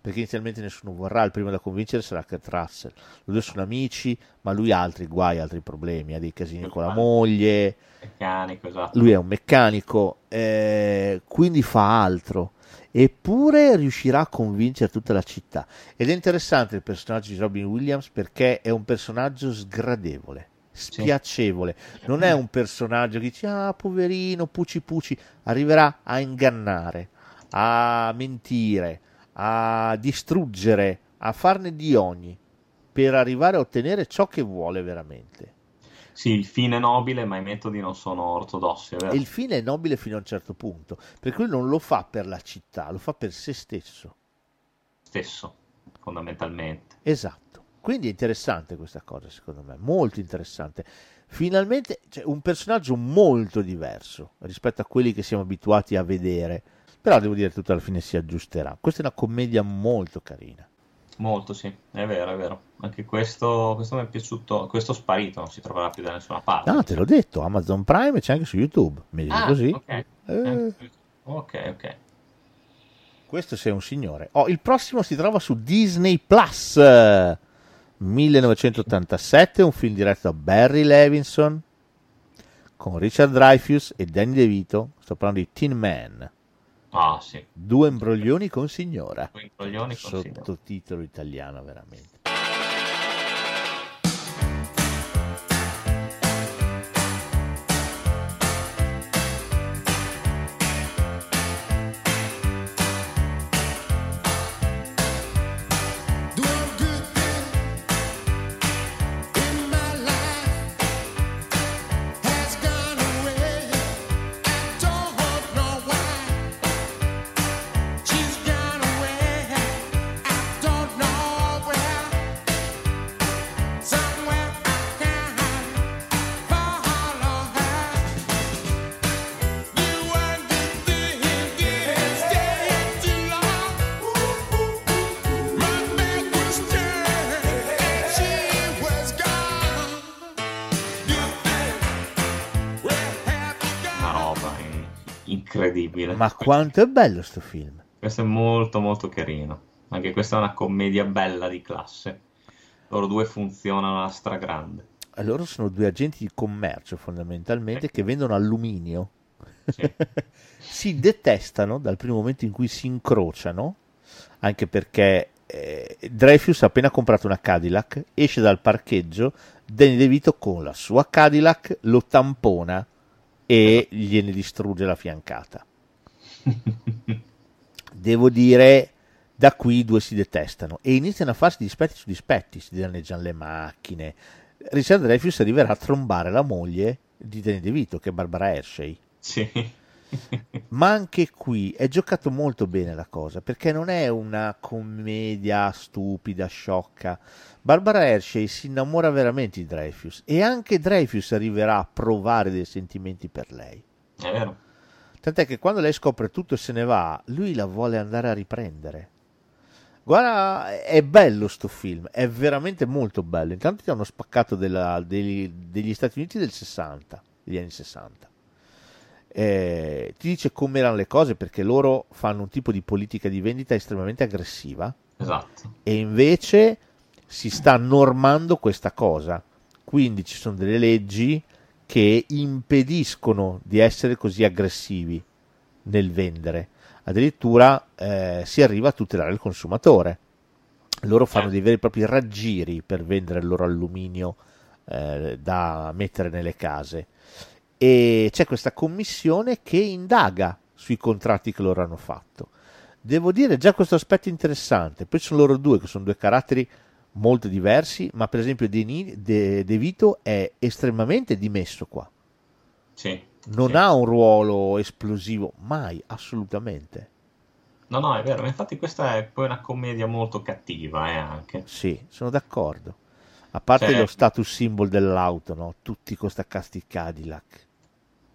Perché inizialmente nessuno vorrà, il primo da convincere sarà Kurt Russell. Loro due sono amici, ma lui ha altri guai, altri problemi, ha dei casini con la moglie, Meccanico, esatto. lui è un meccanico, eh, quindi fa altro. Eppure riuscirà a convincere tutta la città. Ed è interessante il personaggio di Robin Williams perché è un personaggio sgradevole, spiacevole. Non è un personaggio che dice, ah, poverino, puci puci. Arriverà a ingannare, a mentire, a distruggere, a farne di ogni per arrivare a ottenere ciò che vuole veramente. Sì, il fine è nobile, ma i metodi non sono ortodossi, vero? Il fine è nobile fino a un certo punto, per cui non lo fa per la città, lo fa per se stesso. Stesso, fondamentalmente. Esatto. Quindi è interessante questa cosa, secondo me, molto interessante. Finalmente c'è un personaggio molto diverso rispetto a quelli che siamo abituati a vedere, però devo dire che tutto alla fine si aggiusterà. Questa è una commedia molto carina. Molto, sì, è vero, è vero. Anche questo, questo mi è piaciuto. Questo sparito non si troverà più da nessuna parte. Ah, te l'ho detto, Amazon Prime c'è anche su YouTube. Mi dici Ah, così? ok. Eh, Ok, ok. questo sei un signore. Oh, il prossimo si trova su Disney Plus. eh, 1987, un film diretto da Barry Levinson con Richard Dreyfuss e Danny DeVito. Sto parlando di Tin Man. Ah, sì. Due imbroglioni con signora. Due imbroglioni con signora. Sottotitolo italiano, veramente. Quanto è bello sto film. Questo è molto molto carino. Anche questa è una commedia bella di classe. Loro due funzionano alla stragrande. E Loro sono due agenti di commercio fondamentalmente che vendono alluminio. si detestano dal primo momento in cui si incrociano, anche perché eh, Dreyfus ha appena comprato una Cadillac, esce dal parcheggio, Danny DeVito con la sua Cadillac lo tampona e gliene distrugge la fiancata. Devo dire, da qui i due si detestano e iniziano a farsi dispetti su dispetti, si danneggiano le macchine. Richard Dreyfus arriverà a trombare la moglie di Danny DeVito, che è Barbara Hershey. Sì. Ma anche qui è giocato molto bene la cosa, perché non è una commedia stupida, sciocca. Barbara Hershey si innamora veramente di Dreyfus e anche Dreyfus arriverà a provare dei sentimenti per lei. È vero. Tant'è che quando lei scopre tutto e se ne va, lui la vuole andare a riprendere. Guarda, è bello sto film, è veramente molto bello. Intanto ti hanno spaccato della- degli, degli Stati Uniti del 60, degli anni 60. Eh, ti dice come erano le cose perché loro fanno un tipo di politica di vendita estremamente aggressiva Esatto. e invece si sta normando questa cosa. Quindi ci sono delle leggi che impediscono di essere così aggressivi nel vendere. Addirittura eh, si arriva a tutelare il consumatore. Loro fanno dei veri e propri raggiri per vendere il loro alluminio eh, da mettere nelle case. E c'è questa commissione che indaga sui contratti che loro hanno fatto. Devo dire già questo aspetto interessante. Poi sono loro due che sono due caratteri molto diversi, ma per esempio Denis- De, De Vito è estremamente dimesso qua. Sì. Non sì. ha un ruolo esplosivo, mai, assolutamente. No, no, è vero. Infatti questa è poi una commedia molto cattiva, eh, anche. Sì, sono d'accordo. A parte Cioè- lo status symbol dell'auto, no? Tutti con sta casti Cadillac.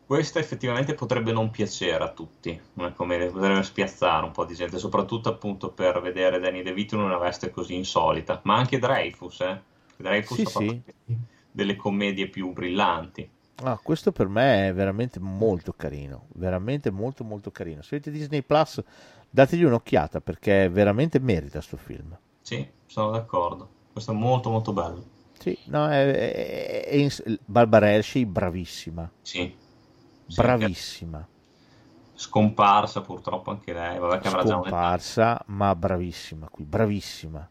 Questa effettivamente potrebbe non piacere a tutti, una commedia, potrebbe spiazzare un po' di gente, soprattutto appunto per vedere Danny DeVito in una veste così insolita, ma anche Dreyfus, eh. Dreyfus Sì, ha fatto sì. delle commedie più brillanti. Ah, questo per me è veramente molto carino, veramente molto molto carino. Se avete Disney Plus, dategli un'occhiata perché veramente merita sto film. Sì, sono d'accordo. Questo è molto molto bello. Sì, no, è, è- è ins- Barbara Hershey bravissima, Sì. Bravissima, Scomparsa purtroppo anche lei, vabbè che scomparsa, ma bravissima qui, bravissima.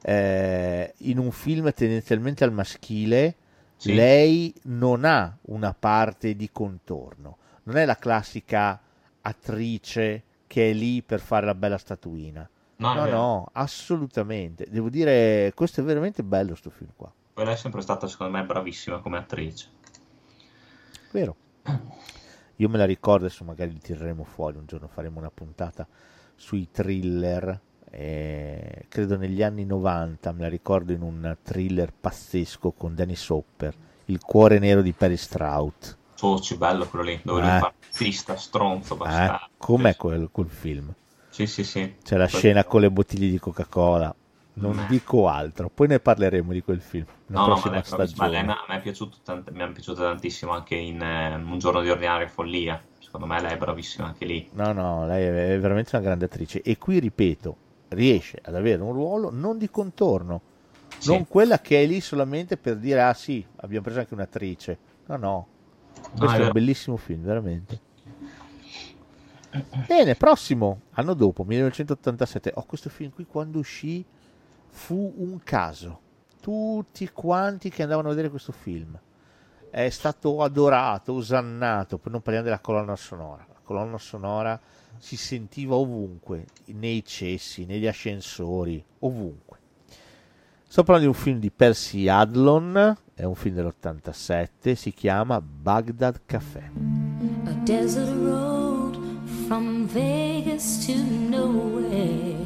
Eh, in un film tendenzialmente al maschile, Sì. lei non ha una parte di contorno, non è la classica attrice che è lì per fare la bella statuina. No, No, no, assolutamente. Devo dire, questo è veramente bello sto film qua. Poi lei è sempre stata secondo me bravissima come attrice. Vero. Io me la ricordo, adesso magari li tireremo fuori, un giorno faremo una puntata sui thriller, eh, credo negli anni 90, me la ricordo in un thriller pazzesco con Dennis Hopper, Il cuore nero di Perry Strout. Soci, bello quello lì, dove Eh. lui fa razzista, stronzo, Eh, bastardo. com'è quel, quel film? Sì, sì, sì. C'è la Quel- scena con le bottiglie di Coca-Cola, non Beh. dico altro, poi ne parleremo di quel film, la No, no, ma prossima. Ma lei stagione. mi ha- mi è piaciuto tant- mi è piaciuta tantissimo anche in eh, Un giorno di ordinaria follia. Secondo me lei è bravissima anche lì. No, no, lei è veramente una grande attrice e qui, ripeto, riesce ad avere un ruolo non di contorno, Sì. non quella che è lì solamente per dire ah sì, abbiamo preso anche un'attrice. No, no, questo è è, un bellissimo film, veramente. Bene, prossimo, anno dopo, 1987. Oh, questo film qui quando uscì fu un caso. Tutti quanti che andavano a vedere questo film. È stato adorato, osannato, non parliamo della colonna sonora. La colonna sonora si sentiva ovunque, nei cessi, negli ascensori, ovunque. Sto parlando di un film di Percy Adlon, è un film dell'87, si chiama Baghdad Café. A desert road from Vegas to nowhere.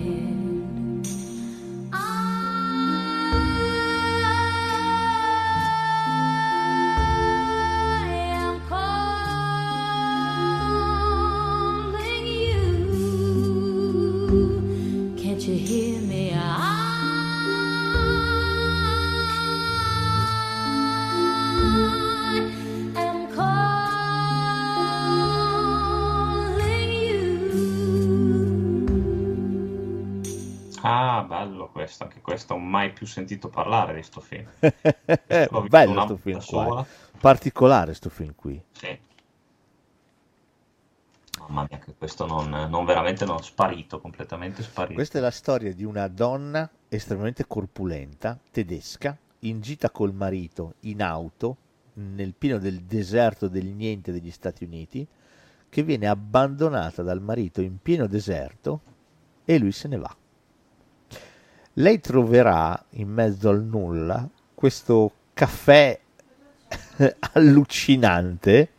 Questo, anche questo, mai più sentito parlare di sto film. Bello sto film qua. eh. Particolare sto film qui. Sì. Mamma mia, che questo non, non veramente non sparito, completamente sparito. Questa è la storia di una donna estremamente corpulenta, tedesca, in gita col marito in auto nel pieno del deserto del niente degli Stati Uniti, che viene abbandonata dal marito in pieno deserto e lui se ne va. Lei troverà in mezzo al nulla questo caffè allucinante,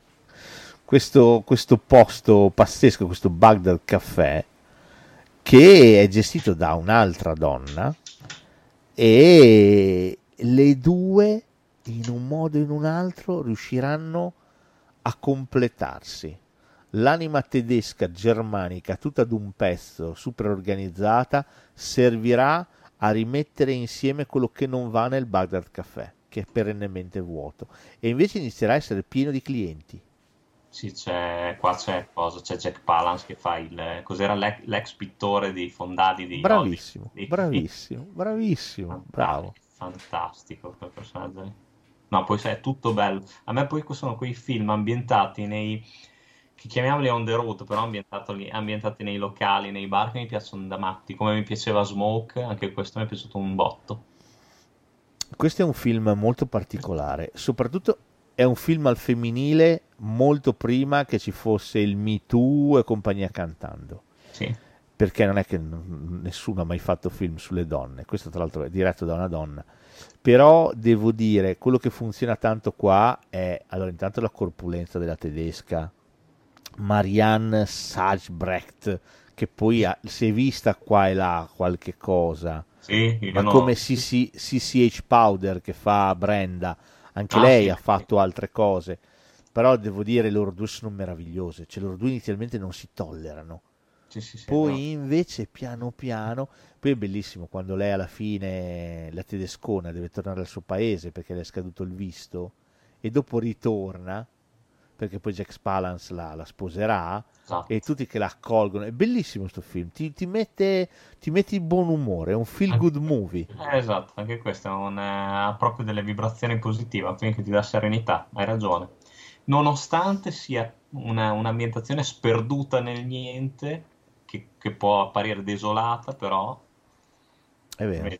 questo, questo posto pazzesco, questo Baghdad Caffè, che è gestito da un'altra donna e le due in un modo o in un altro riusciranno a completarsi. L'anima tedesca germanica, tutta ad un pezzo, super organizzata, servirà a rimettere insieme quello che non va nel Baghdad Caffè, che è perennemente vuoto, e invece inizierà a essere pieno di clienti. Sì, c'è, qua c'è, cosa, c'è Jack Palance che fa il... Cos'era l'ex, l'ex pittore di Fondati di Bravissimo, Hollywood. bravissimo, bravissimo, bravo. Fantastico quel personaggio. No, poi sai, è tutto bello. A me poi sono quei film ambientati nei... che chiamiamoli on the road, però ambientati nei locali, nei bar, che mi piacciono da matti. Come mi piaceva Smoke, anche questo mi è piaciuto un botto. Questo è un film molto particolare, soprattutto è un film al femminile molto prima che ci fosse il Me Too e compagnia cantando. Sì. Perché non è che nessuno ha mai fatto film sulle donne, questo tra l'altro è diretto da una donna. Però devo dire, quello che funziona tanto qua è, allora intanto la corpulenza della tedesca, Marianne Sagebrecht, che poi ha- si è vista qua e là qualche cosa, Sì, ma no- come CC CCH Powder che fa Brenda, anche Ah, lei sì, ha fatto altre cose, però devo dire loro due sono meravigliose, cioè loro due inizialmente non si tollerano, Sì, sì, sì, poi no. invece piano piano, poi è bellissimo quando lei alla fine, la tedescona, deve tornare al suo paese perché le è scaduto il visto e dopo ritorna perché poi Jack Palance la, la sposerà Esatto. e tutti che la accolgono. È bellissimo questo film, ti, ti mette, ti mette in buon umore, è un feel good movie. Eh, esatto, anche questo un, eh, ha proprio delle vibrazioni positive, quindi ti dà serenità, hai ragione. Nonostante sia una- un'ambientazione sperduta nel niente, che, che può apparire desolata, però È vero.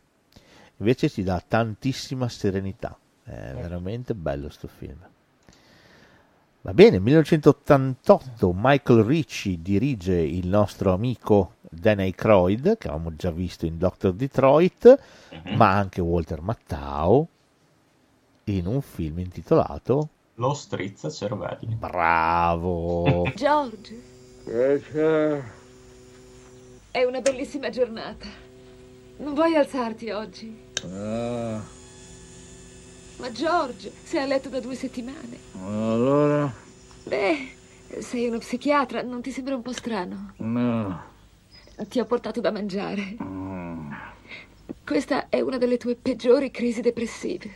Invece ti dà tantissima serenità. È veramente bello sto film. Va bene, 1988 Michael Ricci dirige il nostro amico Dan Aykroyd, che avevamo già visto in Doctor Detroit, ma anche Walter Mattau in un film intitolato lo strizza cervelli. Bravo! George, è una bellissima giornata. Non vuoi alzarti oggi? Ma George, sei a letto da due settimane. Allora? Beh, sei uno psichiatra, non ti sembra un po' strano? No. Ti ho portato da mangiare. Mm. Questa è una delle tue peggiori crisi depressive.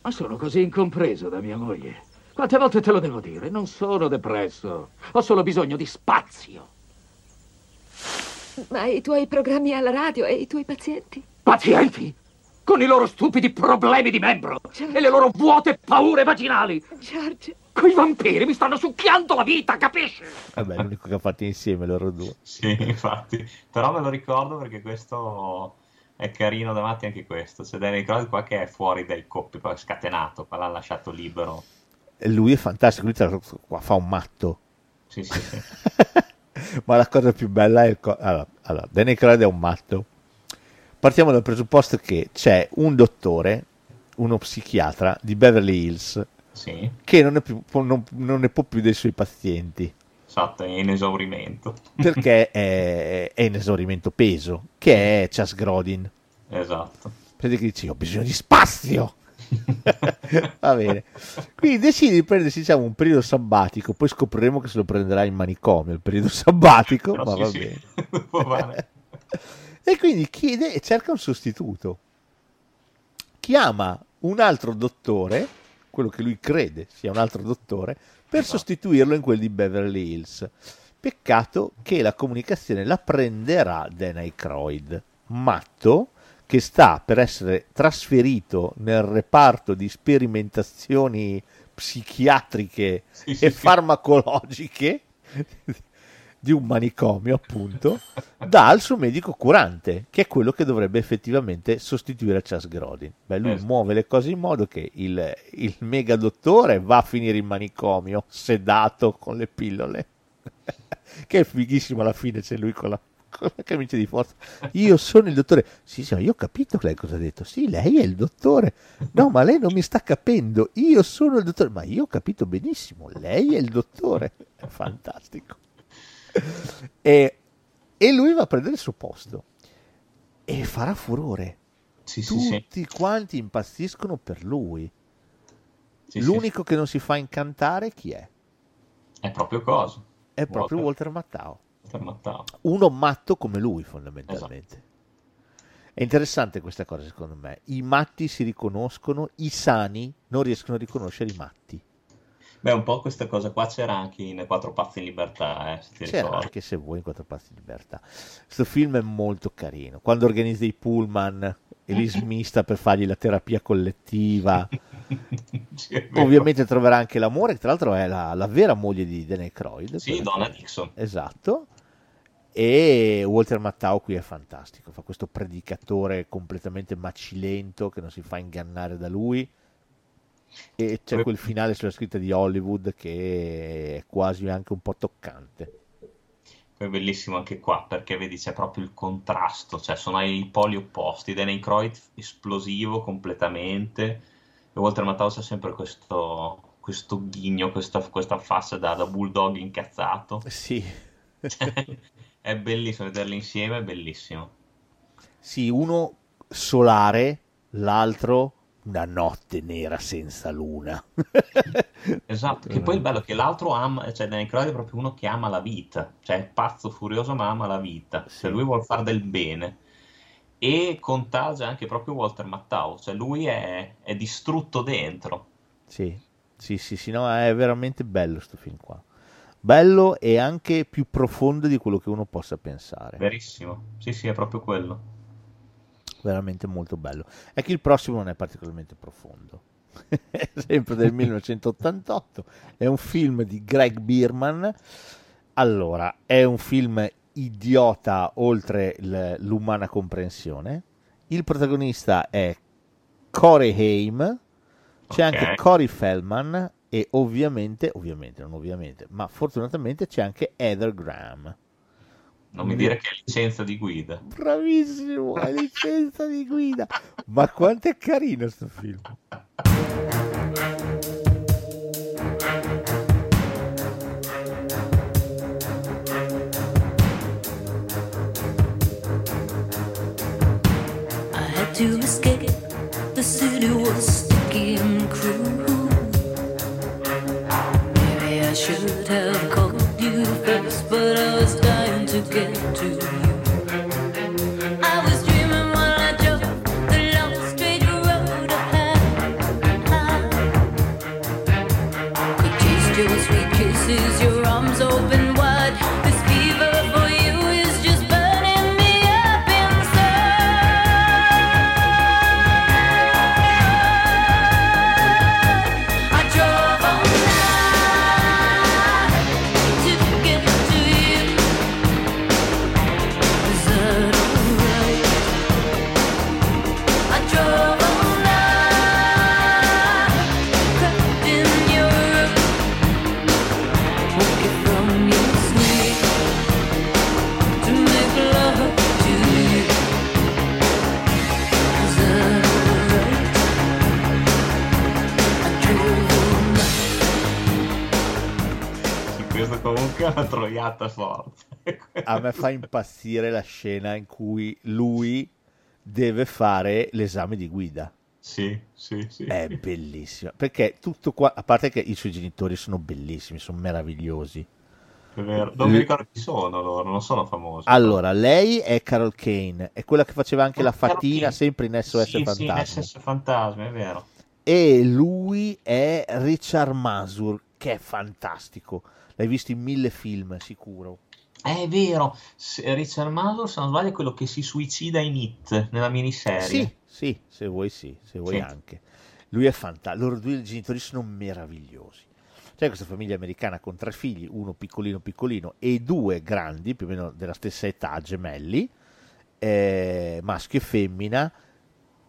Ma sono così incompreso da mia moglie. Quante volte te lo devo dire? Non sono depresso. Ho solo bisogno di spazio. Ma i tuoi programmi alla radio e i tuoi pazienti? Pazienti? Con i loro stupidi problemi di membro e le loro vuote paure vaginali. George. Quei vampiri mi stanno succhiando la vita, capisci? Vabbè, l'unico che ha fatto insieme loro due. Sì, infatti. Però me lo ricordo perché questo è carino davanti anche questo. C'è Danny Croyd qua che è fuori dai coppi, poi è scatenato, qua l'ha lasciato libero. E lui è fantastico, lui qua fa un matto. Sì, sì, sì. Ma la cosa più bella è il co- allora, allora, Danny Croyd è un matto. Partiamo dal presupposto che c'è un dottore, uno psichiatra di Beverly Hills, Sì, che non, è più- non- non ne può più dei suoi pazienti, esatto, è in esaurimento. perché è, è in esaurimento peso, che è Chas Grodin. Esatto. Vedi che dice, ho bisogno di spazio! Va bene. Quindi decide di prendersi diciamo, un periodo sabbatico, poi scopriremo che se lo prenderà in manicomio il periodo sabbatico, Però ma sì, va sì. bene. E quindi chiede e cerca un sostituto. Chiama un altro dottore, quello che lui crede sia un altro dottore, per sostituirlo in quel di Beverly Hills. Peccato che la comunicazione la prenderà Dan Aykroyd, matto che sta per essere trasferito nel reparto di sperimentazioni psichiatriche Sì, e sì, sì. Di un manicomio, appunto, dal suo medico curante, che è quello che dovrebbe effettivamente sostituire Charles Grodin. Beh, lui Esatto. muove le cose in modo che il, il mega dottore va a finire in manicomio, sedato con le pillole. che è fighissimo alla fine, c'è lui con la, con la camicia di forza. Io sono il dottore. Sì, sì, ma io ho capito lei cosa ha detto. Sì, lei è il dottore. No, ma lei non mi sta capendo. Io sono il dottore. Ma io ho capito benissimo. Lei è il dottore. È fantastico. E, e lui va a prendere il suo posto e farà furore. Sì, sì, sì. Tutti quanti impazziscono per lui. Sì, sì, L'unico che non si fa incantare chi è? È proprio cosa. È proprio Walter Mattau. Walter Mattau. Uno matto come lui, fondamentalmente. È interessante questa cosa, secondo me. I matti si riconoscono, i sani non riescono a riconoscere i matti. Beh, un po' questa cosa qua c'era anche in Quattro Pazzi in Libertà, eh, se ti C'era ricordi. anche se vuoi in quattro passi di libertà. Questo film è molto carino. Quando organizza i pullman e li smista per fargli la terapia collettiva. Ovviamente troverà anche l'amore, che tra l'altro è la, la vera moglie di Dan Aykroyd. Sì, Donna Dixon. Esatto. E Walter Mattau qui è fantastico, fa questo predicatore completamente macilento che non si fa ingannare da lui. E c'è quel finale sulla scritta di Hollywood che è quasi anche un po' toccante. Poi è bellissimo anche qua perché vedi c'è proprio il contrasto, cioè sono ai poli opposti. Dan Aykroyd esplosivo completamente e Walter Matthau c'è sempre questo, questo ghigno, questa, questa faccia da, da bulldog incazzato. Sì. Cioè, è bellissimo vederli insieme, è bellissimo. Sì, uno solare, l'altro una notte nera senza luna. Esatto, che poi il bello è che l'altro ama, cioè Dan Aykroyd è proprio uno che ama la vita, cioè è pazzo, furioso, ma ama la vita, cioè lui vuole fare del bene e contagia anche proprio Walter Matthau, cioè lui è, è distrutto dentro. Sì, sì, sì, sì, no, è veramente bello sto film qua. Bello e anche più profondo di quello che uno possa pensare. Verissimo, sì sì, è proprio quello. Veramente molto bello. È che il prossimo non è particolarmente profondo. È sempre del 1988. È un film di Greg Bierman. Allora, è un film idiota oltre l'umana comprensione. Il protagonista è Corey Haim. C'è Ok. anche Corey Feldman e ovviamente, ovviamente, non ovviamente, ma fortunatamente c'è anche Heather Graham. Non mi dire che è licenza di guida. Bravissimo, è licenza di guida. Ma quanto è carino sto film. To escape. The city was sticky and cruel. Maybe I should have get to è una troiata forte. A me fa impazzire la scena in cui lui deve fare l'esame di guida. Sì, sì, sì. È bellissimo. Perché tutto qua, a parte che i suoi genitori sono bellissimi, sono meravigliosi. È vero. Non mi ricordo chi sono loro, non sono famosi. Allora, lei è Carol Kane, è quella che faceva anche la Carol fatina sempre in SOS Sì, sì, Fantasmi. SS Fantasmi, è vero. E lui è Richard Masur, che è fantastico. L'hai visto in mille film, sicuro. È vero, se- Richard Madden, se non sbaglio, è quello che si suicida in It, nella miniserie. Sì, sì, se vuoi sì, se vuoi Sì. anche. Lui è fantastico, loro due genitori sono meravigliosi. C'è questa famiglia americana con tre figli, uno piccolino piccolino e due grandi, più o meno della stessa età, gemelli, eh, maschio e femmina.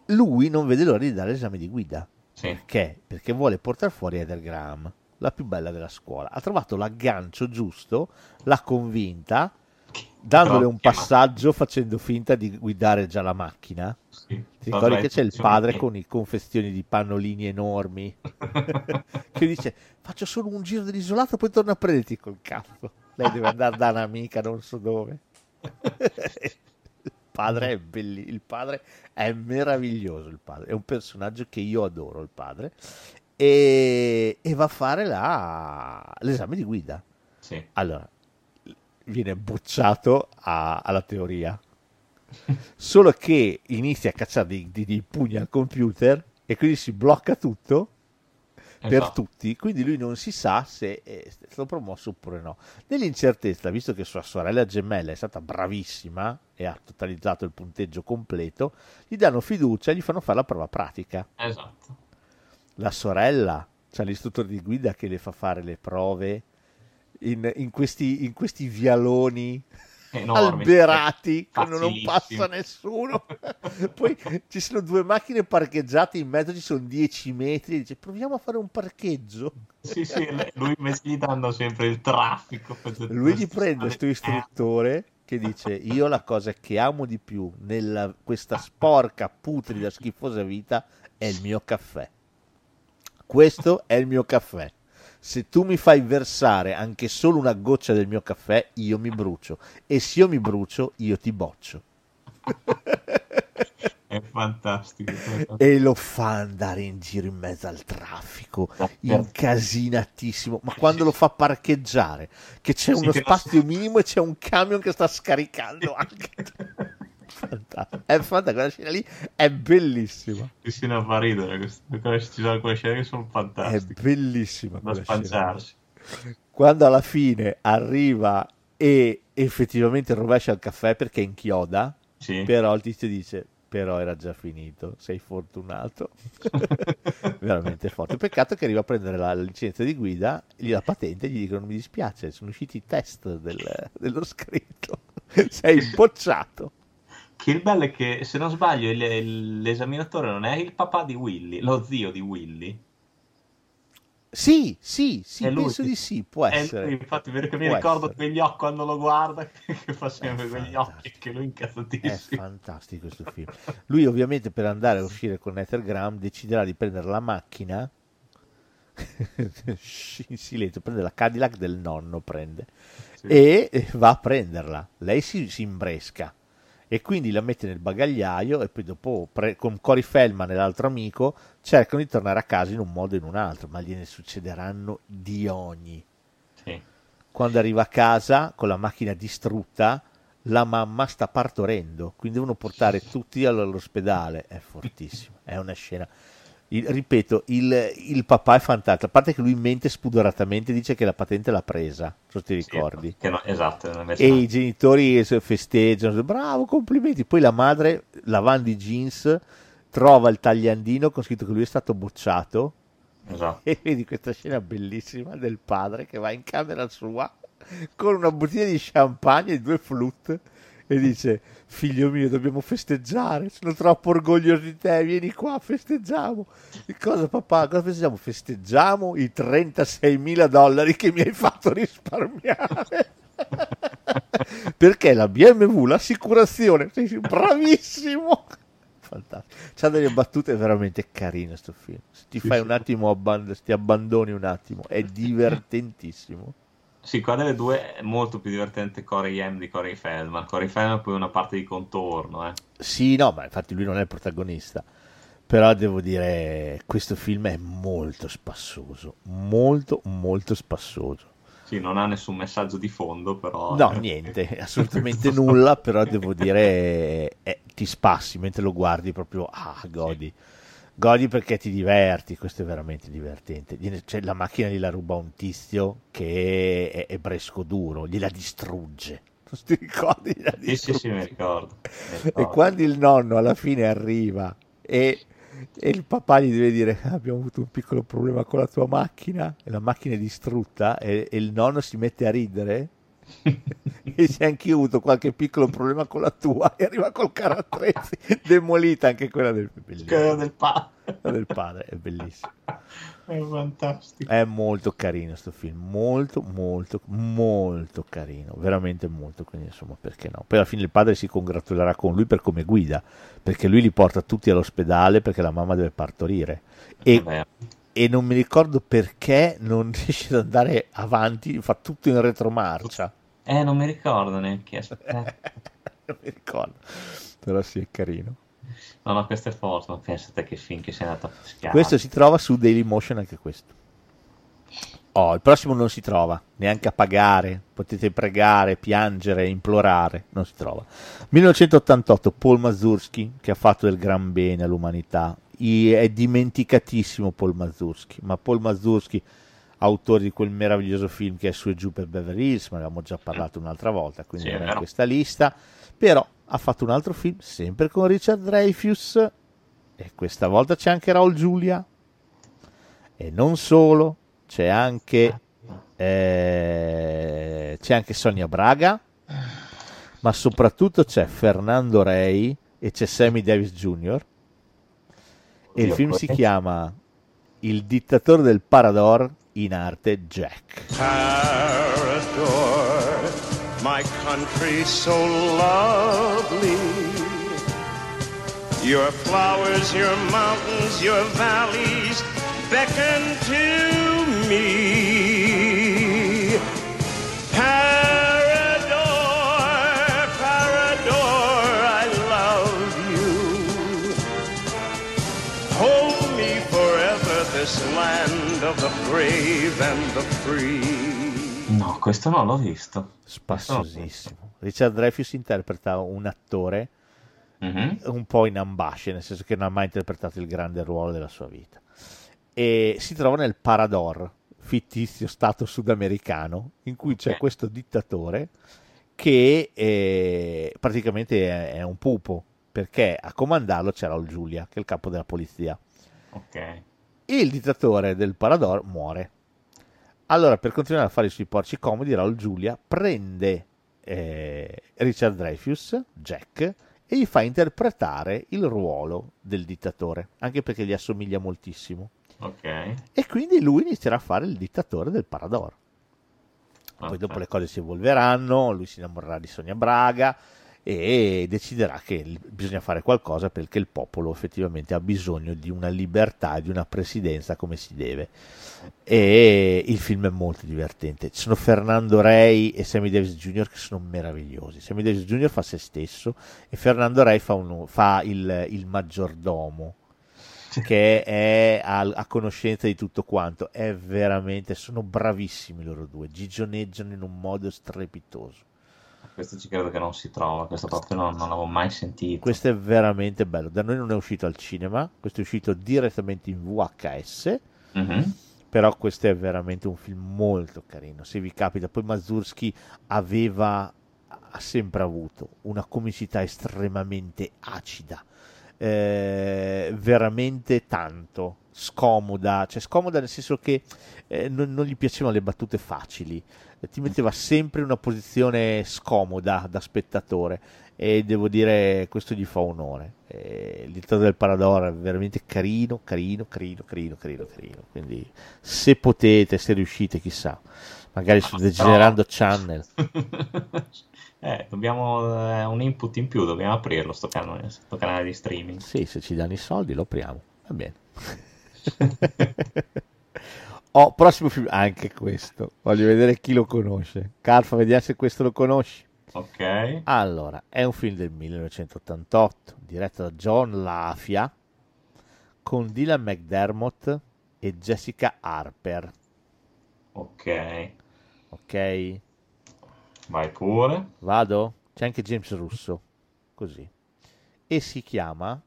Lui non vede l'ora di dare l'esame di guida. Sì. Perché? Perché vuole portare fuori Eder Graham, la più bella della scuola. Ha trovato l'aggancio giusto, l'ha convinta, dandole un passaggio facendo finta di guidare già la macchina. Sì, Ti ricordi che c'è il padre con i confezioni di pannolini enormi che dice faccio solo un giro dell'isolato poi torno a prenderti col cazzo. Lei deve andare da un'amica non so dove. il padre è bellissimo, il padre è meraviglioso, il padre è un personaggio che io adoro, il padre. E, e va a fare la- l'esame di guida. Sì. Allora, viene bocciato a- alla teoria. Solo che inizia a cacciare dei, dei- dei pugni al computer e quindi si blocca tutto per Esatto. tutti. Quindi lui non si sa se è stato promosso oppure no. Nell'incertezza, visto che sua sorella gemella è stata bravissima e ha totalizzato il punteggio completo, gli danno fiducia e gli fanno fare la prova pratica Esatto. La sorella, c'è l'istruttore di guida che le fa fare le prove in, in questi, in questi vialoni Enormi, alberati che non facilissimi. passa nessuno. Poi ci sono due macchine parcheggiate, in mezzo ci sono 10 metri. Dice proviamo a fare un parcheggio. Sì, sì, lui gli danno sempre il traffico. Lui gli prende questo istruttore che dice io la cosa che amo di più nella questa sporca, putrida, schifosa vita è il mio caffè. Questo è il mio caffè. Se tu mi fai versare anche solo una goccia del mio caffè, io mi brucio. E se io mi brucio, io ti boccio. È fantastico. E lo fa andare in giro in mezzo al traffico, incasinatissimo. Ma quando lo fa parcheggiare, che c'è uno spazio minimo e c'è un camion che sta scaricando anche. Fantastico. È fantastico, quella scena lì è bellissima. Sì, sì, non fa ridere. queste- Ci sono alcune scene che sono È fantastiche. bellissima Da spanciarsi. Quando alla fine arriva e effettivamente rovescia il caffè perché inchioda, Sì. però il tizio dice però era già finito, sei fortunato. Veramente forte. Peccato che arriva a prendere la licenza di guida, gli la patente e gli dicono mi dispiace, sono usciti i test del- dello scritto, sei bocciato. Che il bello è che, se non sbaglio, il- il- l'esaminatore non è il papà di Willy, lo zio di Willy. Sì, sì, sì, È lui penso che- di sì, può È essere. lui, infatti, perché mi Può ricordo essere. quegli occhi quando lo guarda, che fa sempre quegli occhi che lui È incazzatissimo. fantastico questo film. Lui ovviamente per andare a uscire con Ether Graham deciderà di prendere la macchina in silenzio, prende la Cadillac del nonno, prende e eh, va a prenderla. Lei si, si imbresca e quindi la mette nel bagagliaio e poi dopo pre- con Cory Feldman e l'altro amico cercano di tornare a casa in un modo o in un altro, ma gliene succederanno di ogni. Sì. Quando arriva a casa con la macchina distrutta, la mamma sta partorendo, quindi devono portare tutti all- all'ospedale. È fortissimo, è una scena. Il- ripeto, il, il papà è fantastico, a parte che lui mente spudoratamente, dice che la patente l'ha presa, se ti ricordi. Che no- esatto, E i genitori festeggiano, bravo, complimenti. Poi la madre, lavando i jeans, trova il tagliandino con scritto che lui è stato bocciato. Esatto. E vedi questa scena bellissima del padre che va in camera sua con una bottiglia di champagne e due flute e dice figlio mio dobbiamo festeggiare sono troppo orgoglioso di te vieni qua festeggiamo. E cosa papà cosa festeggiamo? Festeggiamo i 36 mila dollari che mi hai fatto risparmiare. Perché la BMW l'assicurazione sei bravissimo. Fantastico. C'ha delle battute veramente carine sto film. Se ti fai un attimo abban- ti abbandoni un attimo è divertentissimo Sì, qua delle due è molto più divertente Corey M di Corey Feldman. Corey Feldman poi una parte di contorno, eh. Sì, no, ma infatti lui non è il protagonista. Però devo dire, questo film è molto spassoso, molto, molto spassoso. Sì, non ha nessun messaggio di fondo, però... No, niente, assolutamente nulla, però devo dire, eh, ti spassi mentre lo guardi proprio, ah, godi. Godi perché ti diverti, questo è veramente divertente. Gliene- Cioè, la macchina gliela ruba un tizio che è, è bresco duro, gliela distrugge. Non ti ricordi? Gliela Sì, sì, sì, mi ricordo. mi E ricordo. quando il nonno alla fine arriva e, e il papà gli deve dire "Ah, abbiamo avuto un piccolo problema con la tua macchina e la macchina è distrutta e, e il nonno si mette a ridere e se anch'io ho avuto qualche piccolo problema con la tua e arriva col carro attrezzi demolita anche quella del, Quella del padre. quella del padre è bellissimo È fantastico. è molto carino sto film, molto molto molto carino, veramente molto, quindi insomma perché no. Poi alla fine il padre si congratulerà con lui per come guida, perché lui li porta tutti all'ospedale perché la mamma deve partorire e, Vabbè. E non mi ricordo perché non riesce ad andare avanti, fa tutto in retromarcia. Eh, non mi ricordo neanche. Non mi ricordo, però sì è carino. No, no, questo è forte, ma pensate che film che sei andato a fischiare. Questo si trova su Dailymotion anche questo. Oh, il prossimo non si trova, neanche a pagare, potete pregare, piangere, implorare, non si trova. 1988, Paul Mazursky, che ha fatto del gran bene all'umanità. I- è dimenticatissimo Paul Mazursky, ma Paul Mazursky, autore di quel meraviglioso film che è su e giù per Beverly Hills, ma ne abbiamo già parlato un'altra volta, quindi Sì, non è in questa lista, però ha fatto un altro film, sempre con Richard Dreyfuss, e questa volta c'è anche Raul Giulia, e non solo, c'è anche, eh, c'è anche Sonia Braga, ma soprattutto c'è Fernando Rey e c'è Sammy Davis Jr. E il film si chiama Il dittatore del Parador, in arte Jack. Parador, my country so lovely. Your flowers, your mountains, your valleys beckon to me. Of the brave and the free. No, questo non l'ho visto. Spassosissimo. Richard Dreyfuss interpreta un attore Mhm. un po' in ambasce, nel senso che non ha mai interpretato il grande ruolo della sua vita. E si trova nel Parador, fittizio stato sudamericano, in cui c'è questo dittatore che eh, praticamente è, è un pupo, perché a comandarlo c'era Raul Giulia, che è il capo della polizia. Ok. Il dittatore del Parador muore. Allora, per continuare a fare i suoi porci comodi, Raul Giulia prende eh, Richard Dreyfuss, Jack, e gli fa interpretare il ruolo del dittatore, anche perché gli assomiglia moltissimo. Ok. E quindi lui inizierà a fare il dittatore del Parador. Poi dopo le cose si evolveranno, lui si innamorerà di Sonia Braga e deciderà che bisogna fare qualcosa perché il popolo effettivamente ha bisogno di una libertà di una presidenza come si deve. E il film è molto divertente. Ci sono Fernando Rey e Sammy Davis Jr. che sono meravigliosi. Sammy Davis Jr. fa se stesso e Fernando Rey fa, uno- fa il, il maggiordomo che è a, a conoscenza di tutto quanto. È veramente, sono bravissimi loro due, gigioneggiano in un modo strepitoso. Questo ci credo che non si trova, questo proprio non, non l'avevo mai sentito. Questo è veramente bello. Da noi non è uscito al cinema, questo è uscito direttamente in VHS. Mhm. Però questo è veramente un film molto carino. Se vi capita, poi Mazursky aveva, ha sempre avuto una comicità estremamente acida, eh, veramente tanto scomoda, cioè scomoda nel senso che eh, non, non gli piacevano le battute facili, ti metteva sempre in una posizione scomoda da spettatore e devo dire questo gli fa onore. Il dittatore del Parador è veramente carino, carino, carino, carino, carino, carino. Quindi se potete, se riuscite, chissà, magari su Degenerando Channel. Eh, dobbiamo eh, un input in più, dobbiamo aprirlo sto canale, sto canale di streaming. Sì, se ci danno i soldi lo apriamo. Va bene. oh, prossimo film, anche questo. Voglio vedere chi lo conosce. Carfa, vediamo se questo lo conosci. Ok. Allora, è un film del 1988, diretto da John Lafia, con Dylan McDermott e Jessica Harper. Ok. Ok? Vai pure. Vado? C'è anche James Russo, così. E si chiama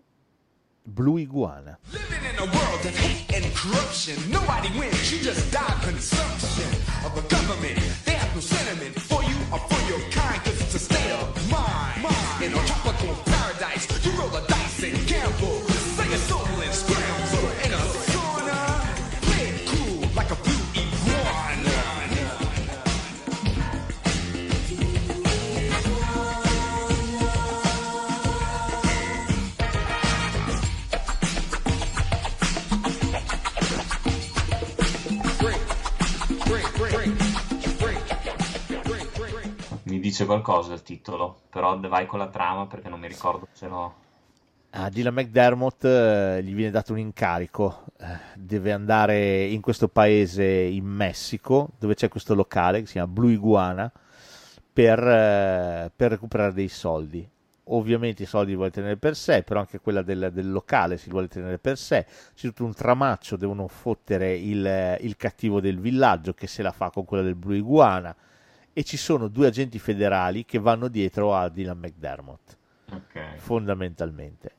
Blue Iguana. Living In a world of hate and corruption, nobody wins. You just die consumption dice qualcosa il titolo, però vai con la trama perché non mi ricordo se l'ho. A Dylan McDermott eh, gli viene dato un incarico, eh, deve andare in questo paese in Messico dove c'è questo locale che si chiama Blue Iguana per, eh, per recuperare dei soldi. Ovviamente i soldi li vuole tenere per sé, però anche quella del, del locale si vuole tenere per sé. C'è tutto un tramaccio, devono fottere il, il cattivo del villaggio che se la fa con quella del Blue Iguana e ci sono due agenti federali che vanno dietro a Dylan McDermott Ok. fondamentalmente.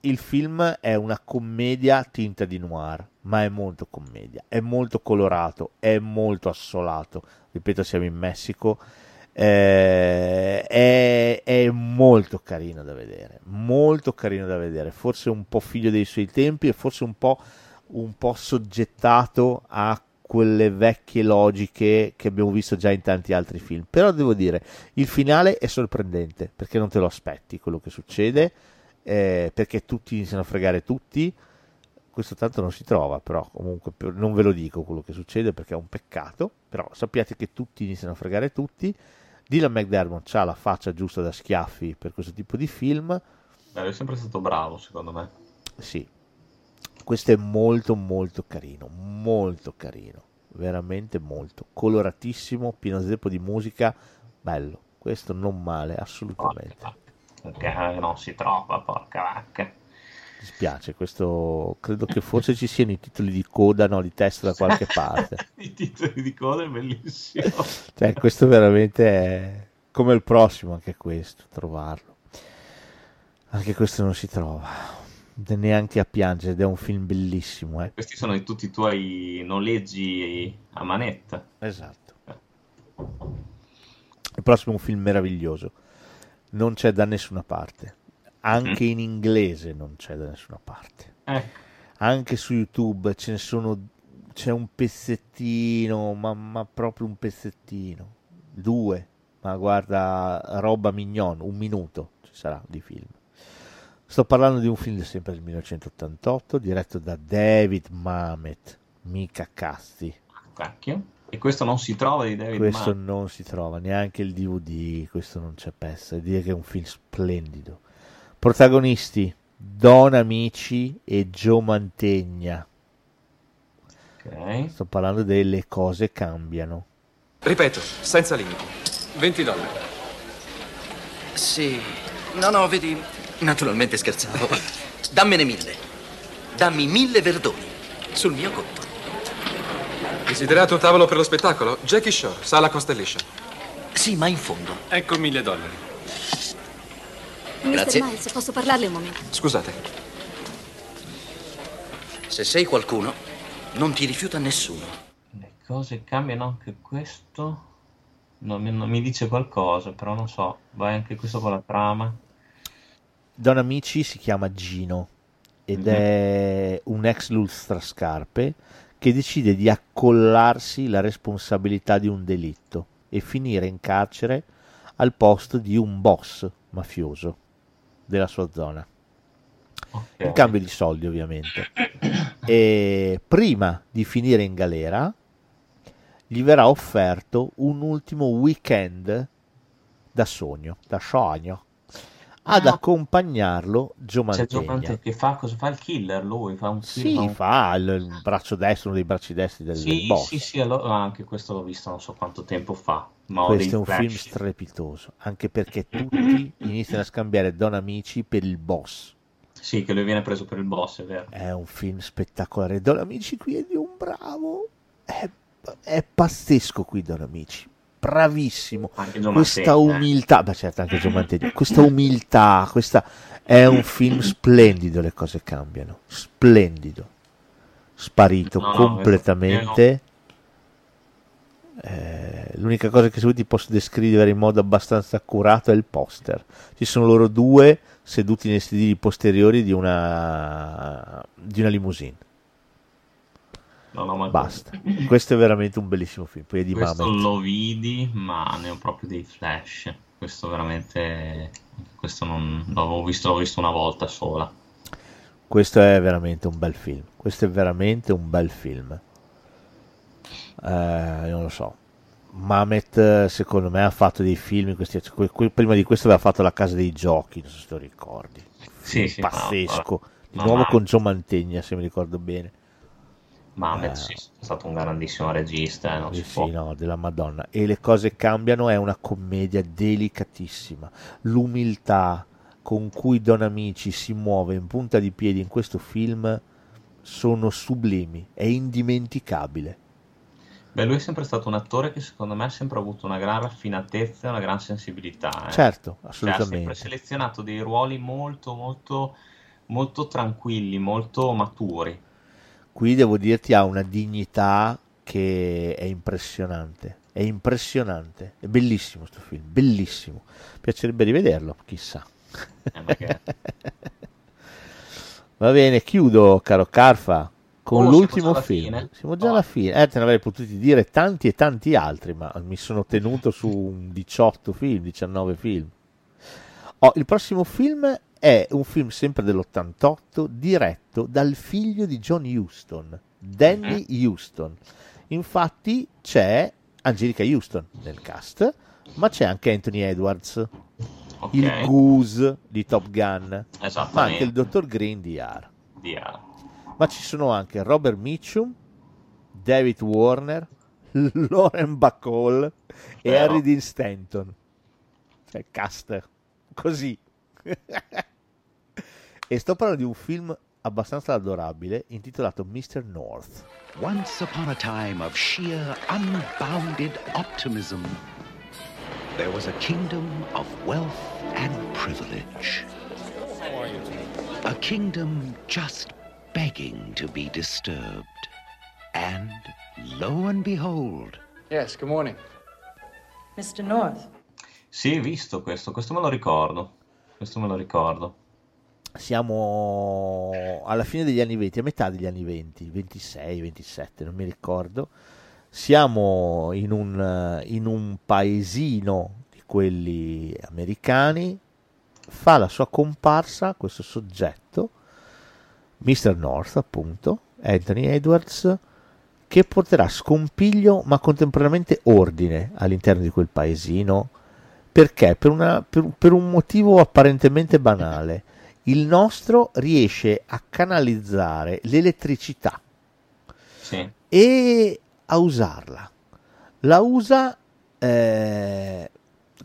Il film è una commedia tinta di noir, ma è molto commedia, è molto colorato, è molto assolato. Ripeto, siamo in Messico. eh, è, è molto carino da vedere, molto carino da vedere. Forse un po' figlio dei suoi tempi e forse un po', un po' soggettato a quelle vecchie logiche che abbiamo visto già in tanti altri film. Però devo dire, il finale è sorprendente perché non te lo aspetti quello che succede, eh, perché tutti iniziano a fregare tutti. Questo tanto non si trova, però comunque non ve lo dico quello che succede perché è un peccato. Però sappiate che tutti iniziano a fregare tutti. Dylan McDermott ha la faccia giusta da schiaffi per questo tipo di film. Beh, è sempre stato bravo, secondo me. Sì, questo è molto molto carino, molto carino, veramente molto, coloratissimo, pieno zeppo di musica, bello, questo non male, assolutamente. Perché non si trova, porca vacca. Mi spiace, questo credo che forse ci siano i titoli di coda, no, di testa da qualche parte. I titoli di coda è bellissimo. Cioè, questo veramente è come il prossimo, anche questo, trovarlo. Anche questo non si trova, neanche a piangere, ed è un film bellissimo, eh. Questi sono tutti i tuoi noleggi a manetta. Esatto. Il prossimo è un film meraviglioso. Non c'è da nessuna parte. Anche in inglese non c'è da nessuna parte. Ecco. Anche su YouTube ce ne sono. C'è un pezzettino, ma, ma proprio un pezzettino. Due. Ma guarda, roba mignon, un minuto ci sarà di film. Sto parlando di un film sempre del 1988, diretto da David Mamet, mica cazzi. Cacchio. E questo non si trova di David Questo Mann. non si trova, neanche il DVD, questo non c'è pezza. E dire che è un film splendido. Protagonisti: Don Amici e Joe Mantegna. Ok. Sto parlando delle cose cambiano. Ripeto, senza limiti. 20 dollari. Sì. No, no, vedi, naturalmente scherzavo. Dammene mille. Dammi mille verdoni. Sul mio conto. Desiderato un tavolo per lo spettacolo? Jackie Shore, sala Constellation. Sì, ma in fondo. Ecco mille dollari. Grazie. Mr. Miles, posso parlarle un momento? Scusate. Se sei qualcuno, non ti rifiuta nessuno. Le cose cambiano anche questo. Non mi, non mi dice qualcosa, però non so. Vai anche questo con la trama. Don Amici si chiama Gino ed Mhm. è un ex lustrascarpe che decide di accollarsi la responsabilità di un delitto e finire in carcere al posto di un boss mafioso della sua zona. In cambio di soldi, ovviamente. E prima di finire in galera, gli verrà offerto un ultimo weekend da sogno, da sogno, ad Ah. accompagnarlo Joe C'è Joe Mantegna. Mantegna che fa cosa fa il killer lui? Fa un film. Sì, un- fa il, il braccio destro, uno dei bracci destri del, del Sì, boss. sì, sì, allora, ah, anche questo l'ho visto non so quanto tempo fa. Ma Questo è un flash. film strepitoso, anche perché tutti iniziano a scambiare Don Amici per il boss. Sì, che lui viene preso per il boss, è vero. È un film spettacolare. Don Amici qui è di un bravo. È, è pazzesco qui Don Amici. Bravissimo. Questa eh. umiltà, beh certo anche Gio Mantegna. Questa umiltà, questa è un film splendido, le cose cambiano. Splendido. sparito No, no, completamente. Eh, l'unica cosa che se vuoi ti posso descrivere in modo abbastanza accurato è il poster. Ci sono loro due seduti nei sedili posteriori di una, di una limousine. No, no, Basta. Questo è veramente un bellissimo film. Poi è di questo Mamet. lo vidi, ma ne ho proprio dei flash. Questo veramente. Questo non l'avevo visto, l'ho visto una volta sola. Questo è veramente un bel film. Questo è veramente un bel film. Eh, non lo so. Mamet, secondo me, ha fatto dei film. Questi, que- que- prima di questo aveva fatto La casa dei giochi. Non so se lo ricordi. Sì, sì, pazzesco. Di nuovo con Joe Mantegna, se mi ricordo bene. Mamet Eh. sì, è stato un grandissimo regista, eh, non Sì, può. no, della Madonna. E le cose cambiano, è una commedia delicatissima. L'umiltà con cui Don Amici si muove in punta di piedi in questo film sono sublimi, è indimenticabile. Beh, lui è sempre stato un attore che secondo me ha sempre avuto una gran raffinatezza e una gran sensibilità. eh. Certo, Cioè, ha assolutamente. sempre selezionato dei ruoli molto, molto, molto tranquilli, molto maturi. Qui devo dirti ha una dignità che è impressionante. È impressionante, è bellissimo questo film, bellissimo. Piacerebbe rivederlo, chissà. Eh, Va bene, chiudo, caro Carfa, con Oh, l'ultimo film. fine? Siamo già alla fine. Eh, te ne avrei potuti dire tanti e tanti altri, ma mi sono tenuto su un 18 film, 19 film. Oh, il prossimo film è un film sempre dell'88, diretto dal figlio di John Huston, Danny Houston. Infatti c'è Angelica Houston nel cast, ma c'è anche Anthony Edwards, il Goose di Top Gun, ma anche il dottor Green di R. Ma ci sono anche Robert Mitchum, David Warner, Lauren Bacall e. Harry Dean Stanton. Cioè, cast così. e sto parlando di un film abbastanza adorabile intitolato Mr. North. Once upon a time of sheer, unbounded optimism, there was a kingdom of wealth and privilege. A kingdom just begging to be disturbed. And lo and behold, Yes, good morning. Mr. North. Sì, visto questo, questo me lo ricordo. Questo me lo ricordo. Siamo alla fine degli anni 20, a metà degli anni 20, 26, 27, non mi ricordo. Siamo in un, in un paesino di quelli americani. Fa la sua comparsa questo soggetto, Mr. North, appunto, Anthony Edwards, che porterà scompiglio ma contemporaneamente ordine all'interno di quel paesino. Perché? Per, una- per- per un motivo apparentemente banale. Il nostro riesce a canalizzare l'elettricità Sì. e a usarla. La usa eh,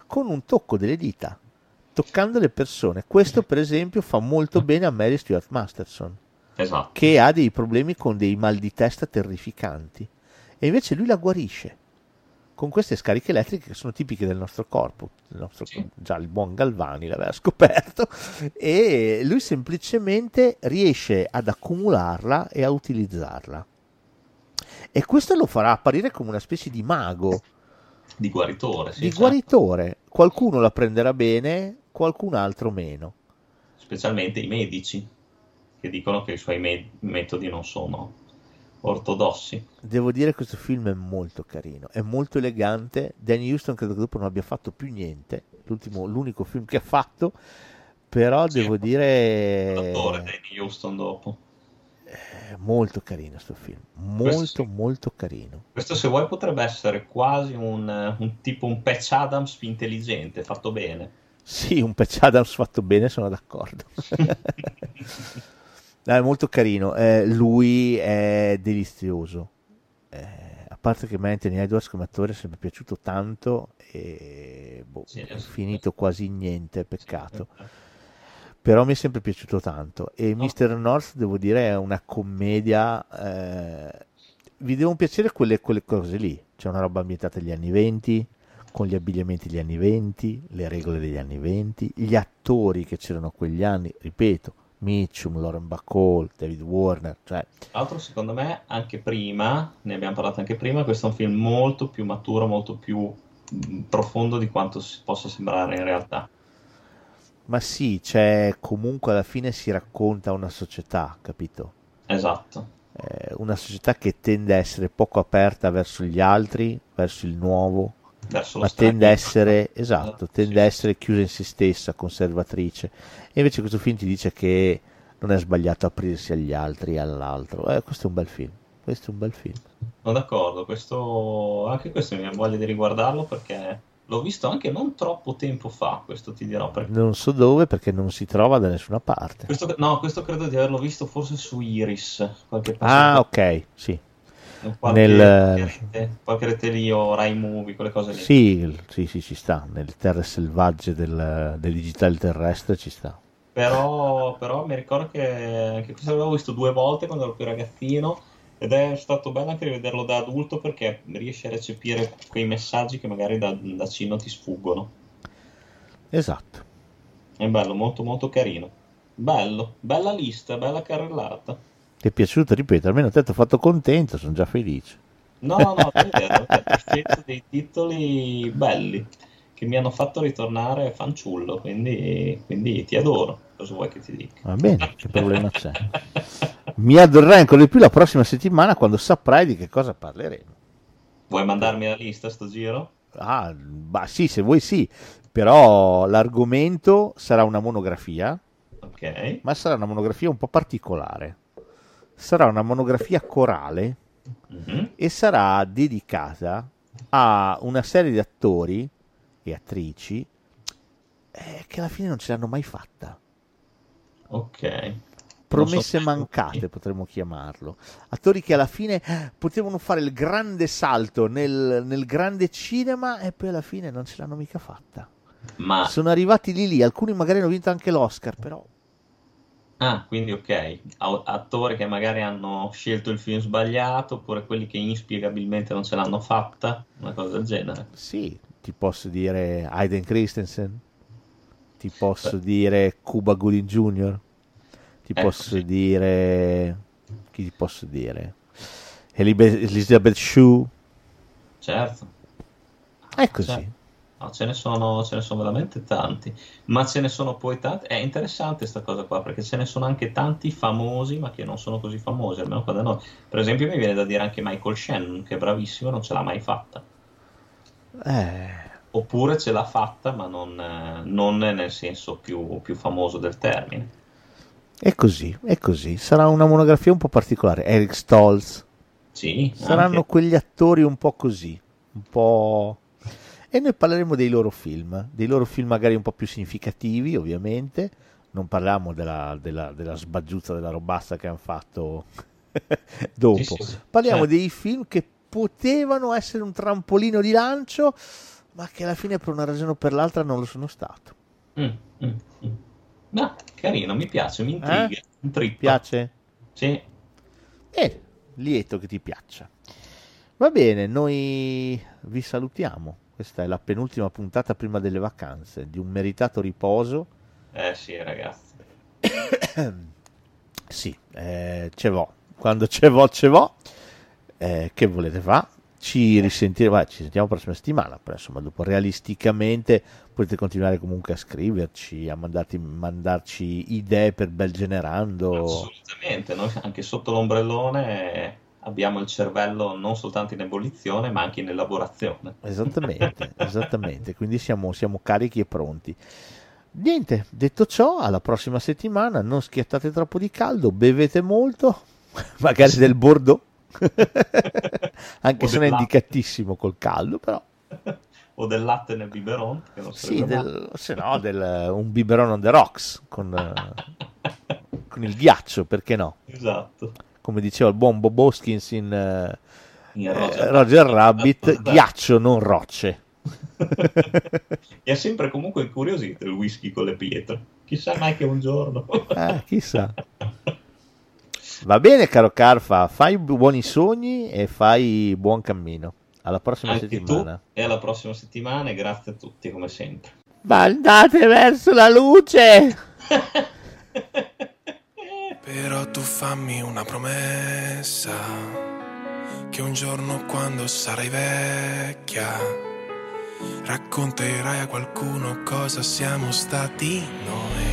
con un tocco delle dita, toccando le persone. Questo, per esempio, fa molto bene a Mary Stuart Masterson, Esatto. che ha dei problemi con dei mal di testa terrificanti. E invece lui la guarisce con queste scariche elettriche che sono tipiche del nostro corpo. del nostro- Già il buon Galvani l'aveva scoperto. E lui semplicemente riesce ad accumularla e a utilizzarla. E questo lo farà apparire come una specie di mago, Di guaritore, sì. di esatto. guaritore. Qualcuno la prenderà bene, qualcun altro meno. Specialmente i medici, che dicono che i suoi me- metodi non sono ortodossi. Devo dire che questo film è molto carino, è molto elegante. Danny Houston credo che dopo non abbia fatto più niente, l'ultimo, l'unico film che ha fatto, però devo dire L'attore Danny Houston dopo. è molto carino questo film, Questo molto molto carino. Questo se vuoi potrebbe essere quasi un, un tipo un Patch Adams più intelligente, fatto bene. Sì, un Patch Adams fatto bene, sono d'accordo. No, è molto carino, eh, lui è delizioso. Eh, a parte che me Anthony Edwards come attore è sempre piaciuto tanto e boh, è finito quasi niente, peccato. Però mi è sempre piaciuto tanto. E Mr. North, devo dire, è una commedia. eh, vi devono piacere quelle, quelle cose lì. C'è una roba ambientata negli anni 20, con gli abbigliamenti degli anni 20, le regole degli anni 20, gli attori che c'erano quegli anni, ripeto, Mitchum, Lauren Bacall, David Warner, cioè Tra l'altro, secondo me, anche prima, ne abbiamo parlato anche prima, questo è un film molto più maturo, molto più profondo di quanto possa sembrare in realtà. Ma sì, cioè, comunque alla fine si racconta una società, capito? Esatto. Eh, una società che tende a essere poco aperta verso gli altri, verso il nuovo, Verso ma tende a essere, esatto, tende a essere chiusa in se stessa, conservatrice. E invece questo film ti dice che non è sbagliato aprirsi agli altri e all'altro. Eh, questo è un bel film. Questo è un bel film. Sono d'accordo, questo, anche questo mi viene voglia di riguardarlo perché l'ho visto anche non troppo tempo fa, questo ti dirò. Perché Non so dove perché non si trova da nessuna parte. questo, no, questo credo di averlo visto forse su Iris, qualche Ah, ok, sì. Qualche, Nel, rete, qualche rete lì o Rai Movie, quelle cose lì. sì, sì, sì, ci sta. Nelle terre selvagge del, del digitale terrestre ci sta. Però, però mi ricordo che anche questo l'avevo visto due volte quando ero più ragazzino ed è stato bello anche rivederlo da adulto perché riesci a recepire quei messaggi che magari da, da cino ti sfuggono. Esatto. È bello, molto molto carino. Bello, bella lista, bella carrellata. Ti è piaciuto? Ripeto, almeno te ti ho fatto contento, sono già felice. No, no, no, è vero, hai scelto dei titoli belli che mi hanno fatto ritornare fanciullo, quindi, quindi ti adoro. Cosa vuoi che ti dica? Va bene, che problema c'è? Mi adorerai ancora di più la prossima settimana quando saprai di che cosa parleremo. Vuoi mandarmi la lista sto giro? Ah, bah, sì, se vuoi sì, però l'argomento sarà una monografia, Ok. ma sarà una monografia un po' particolare. Sarà una monografia corale Mhm. e sarà dedicata a una serie di attori e attrici eh, che alla fine non ce l'hanno mai fatta. Ok. Promesse so- mancate potremmo chiamarlo. Attori che alla fine eh, potevano fare il grande salto nel, nel grande cinema e poi alla fine non ce l'hanno mica fatta. Ma, Sono arrivati lì lì, alcuni magari hanno vinto anche l'Oscar, però ah, quindi ok, attori che magari hanno scelto il film sbagliato oppure quelli che inspiegabilmente non ce l'hanno fatta, una cosa del genere. sì, ti posso dire Hayden Christensen, ti posso dire Cuba Gooding Jr., ti Ecco, posso sì. dire... chi ti posso dire? Elizabeth Shue, Certo. è così. Certo. No, ce ne sono, ce ne sono veramente tanti, ma ce ne sono poi tanti. È interessante questa cosa qua perché ce ne sono anche tanti famosi, ma che non sono così famosi, almeno qua da noi. Per esempio, mi viene da dire anche Michael Shannon, che è bravissimo, non ce l'ha mai fatta. Eh, Oppure ce l'ha fatta, ma non, non nel senso più, più famoso del termine. è così, è così. Sarà una monografia un po' particolare. Eric Stolz, Sì, saranno anche. quegli attori un po' così, un po'... E noi parleremo dei loro film, dei loro film magari un po' più significativi, ovviamente. Non parliamo della, della, della sbaggiuzza della robassa che hanno fatto dopo. Sì, sì, sì. Parliamo Certo. dei film che potevano essere un trampolino di lancio, ma che alla fine per una ragione o per l'altra non lo sono stato. Mm, mm, mm. No, carino, mi piace, mi intriga, Eh? mi. Piace? Sì. Eh, lieto che ti piaccia. Va bene, noi vi salutiamo. Questa è la penultima puntata prima delle vacanze, di un meritato riposo. Eh sì, ragazzi. Sì, eh, ce vo. Quando ce vo, ce vo. Eh, che volete fa? Ci risentiremo, ci sentiamo la prossima settimana, però insomma dopo realisticamente potete continuare comunque a scriverci, a mandarti- mandarci idee per bel generando. Assolutamente, noi anche sotto l'ombrellone abbiamo il cervello non soltanto in ebollizione, ma anche in elaborazione. Esattamente, esattamente, quindi siamo, siamo carichi e pronti. Niente, detto ciò, alla prossima settimana, non schiattate troppo di caldo, bevete molto, magari del Bordeaux, anche se non è indicatissimo col caldo, però O del latte nel biberon, che non sì, del- se no del, un biberon on the rocks con, con il ghiaccio, perché no? Esatto. Come diceva il buon Bob Hoskins in, In eh, Roger Roger Rabbit. Rabbit, ghiaccio, non rocce. Mi ha sempre comunque incuriosito il whisky con le pietre. Chissà mai che un giorno. Eh, chissà. Va bene, caro Carfa, fai buoni sogni e fai buon cammino. Alla prossima Anche settimana. e alla prossima settimana e grazie a tutti come sempre. Ma andate verso la luce! Però tu fammi una promessa, che un giorno quando sarai vecchia, racconterai a qualcuno cosa siamo stati noi.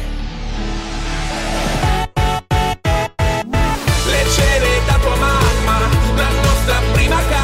Le cene da tua mamma, la nostra prima canna,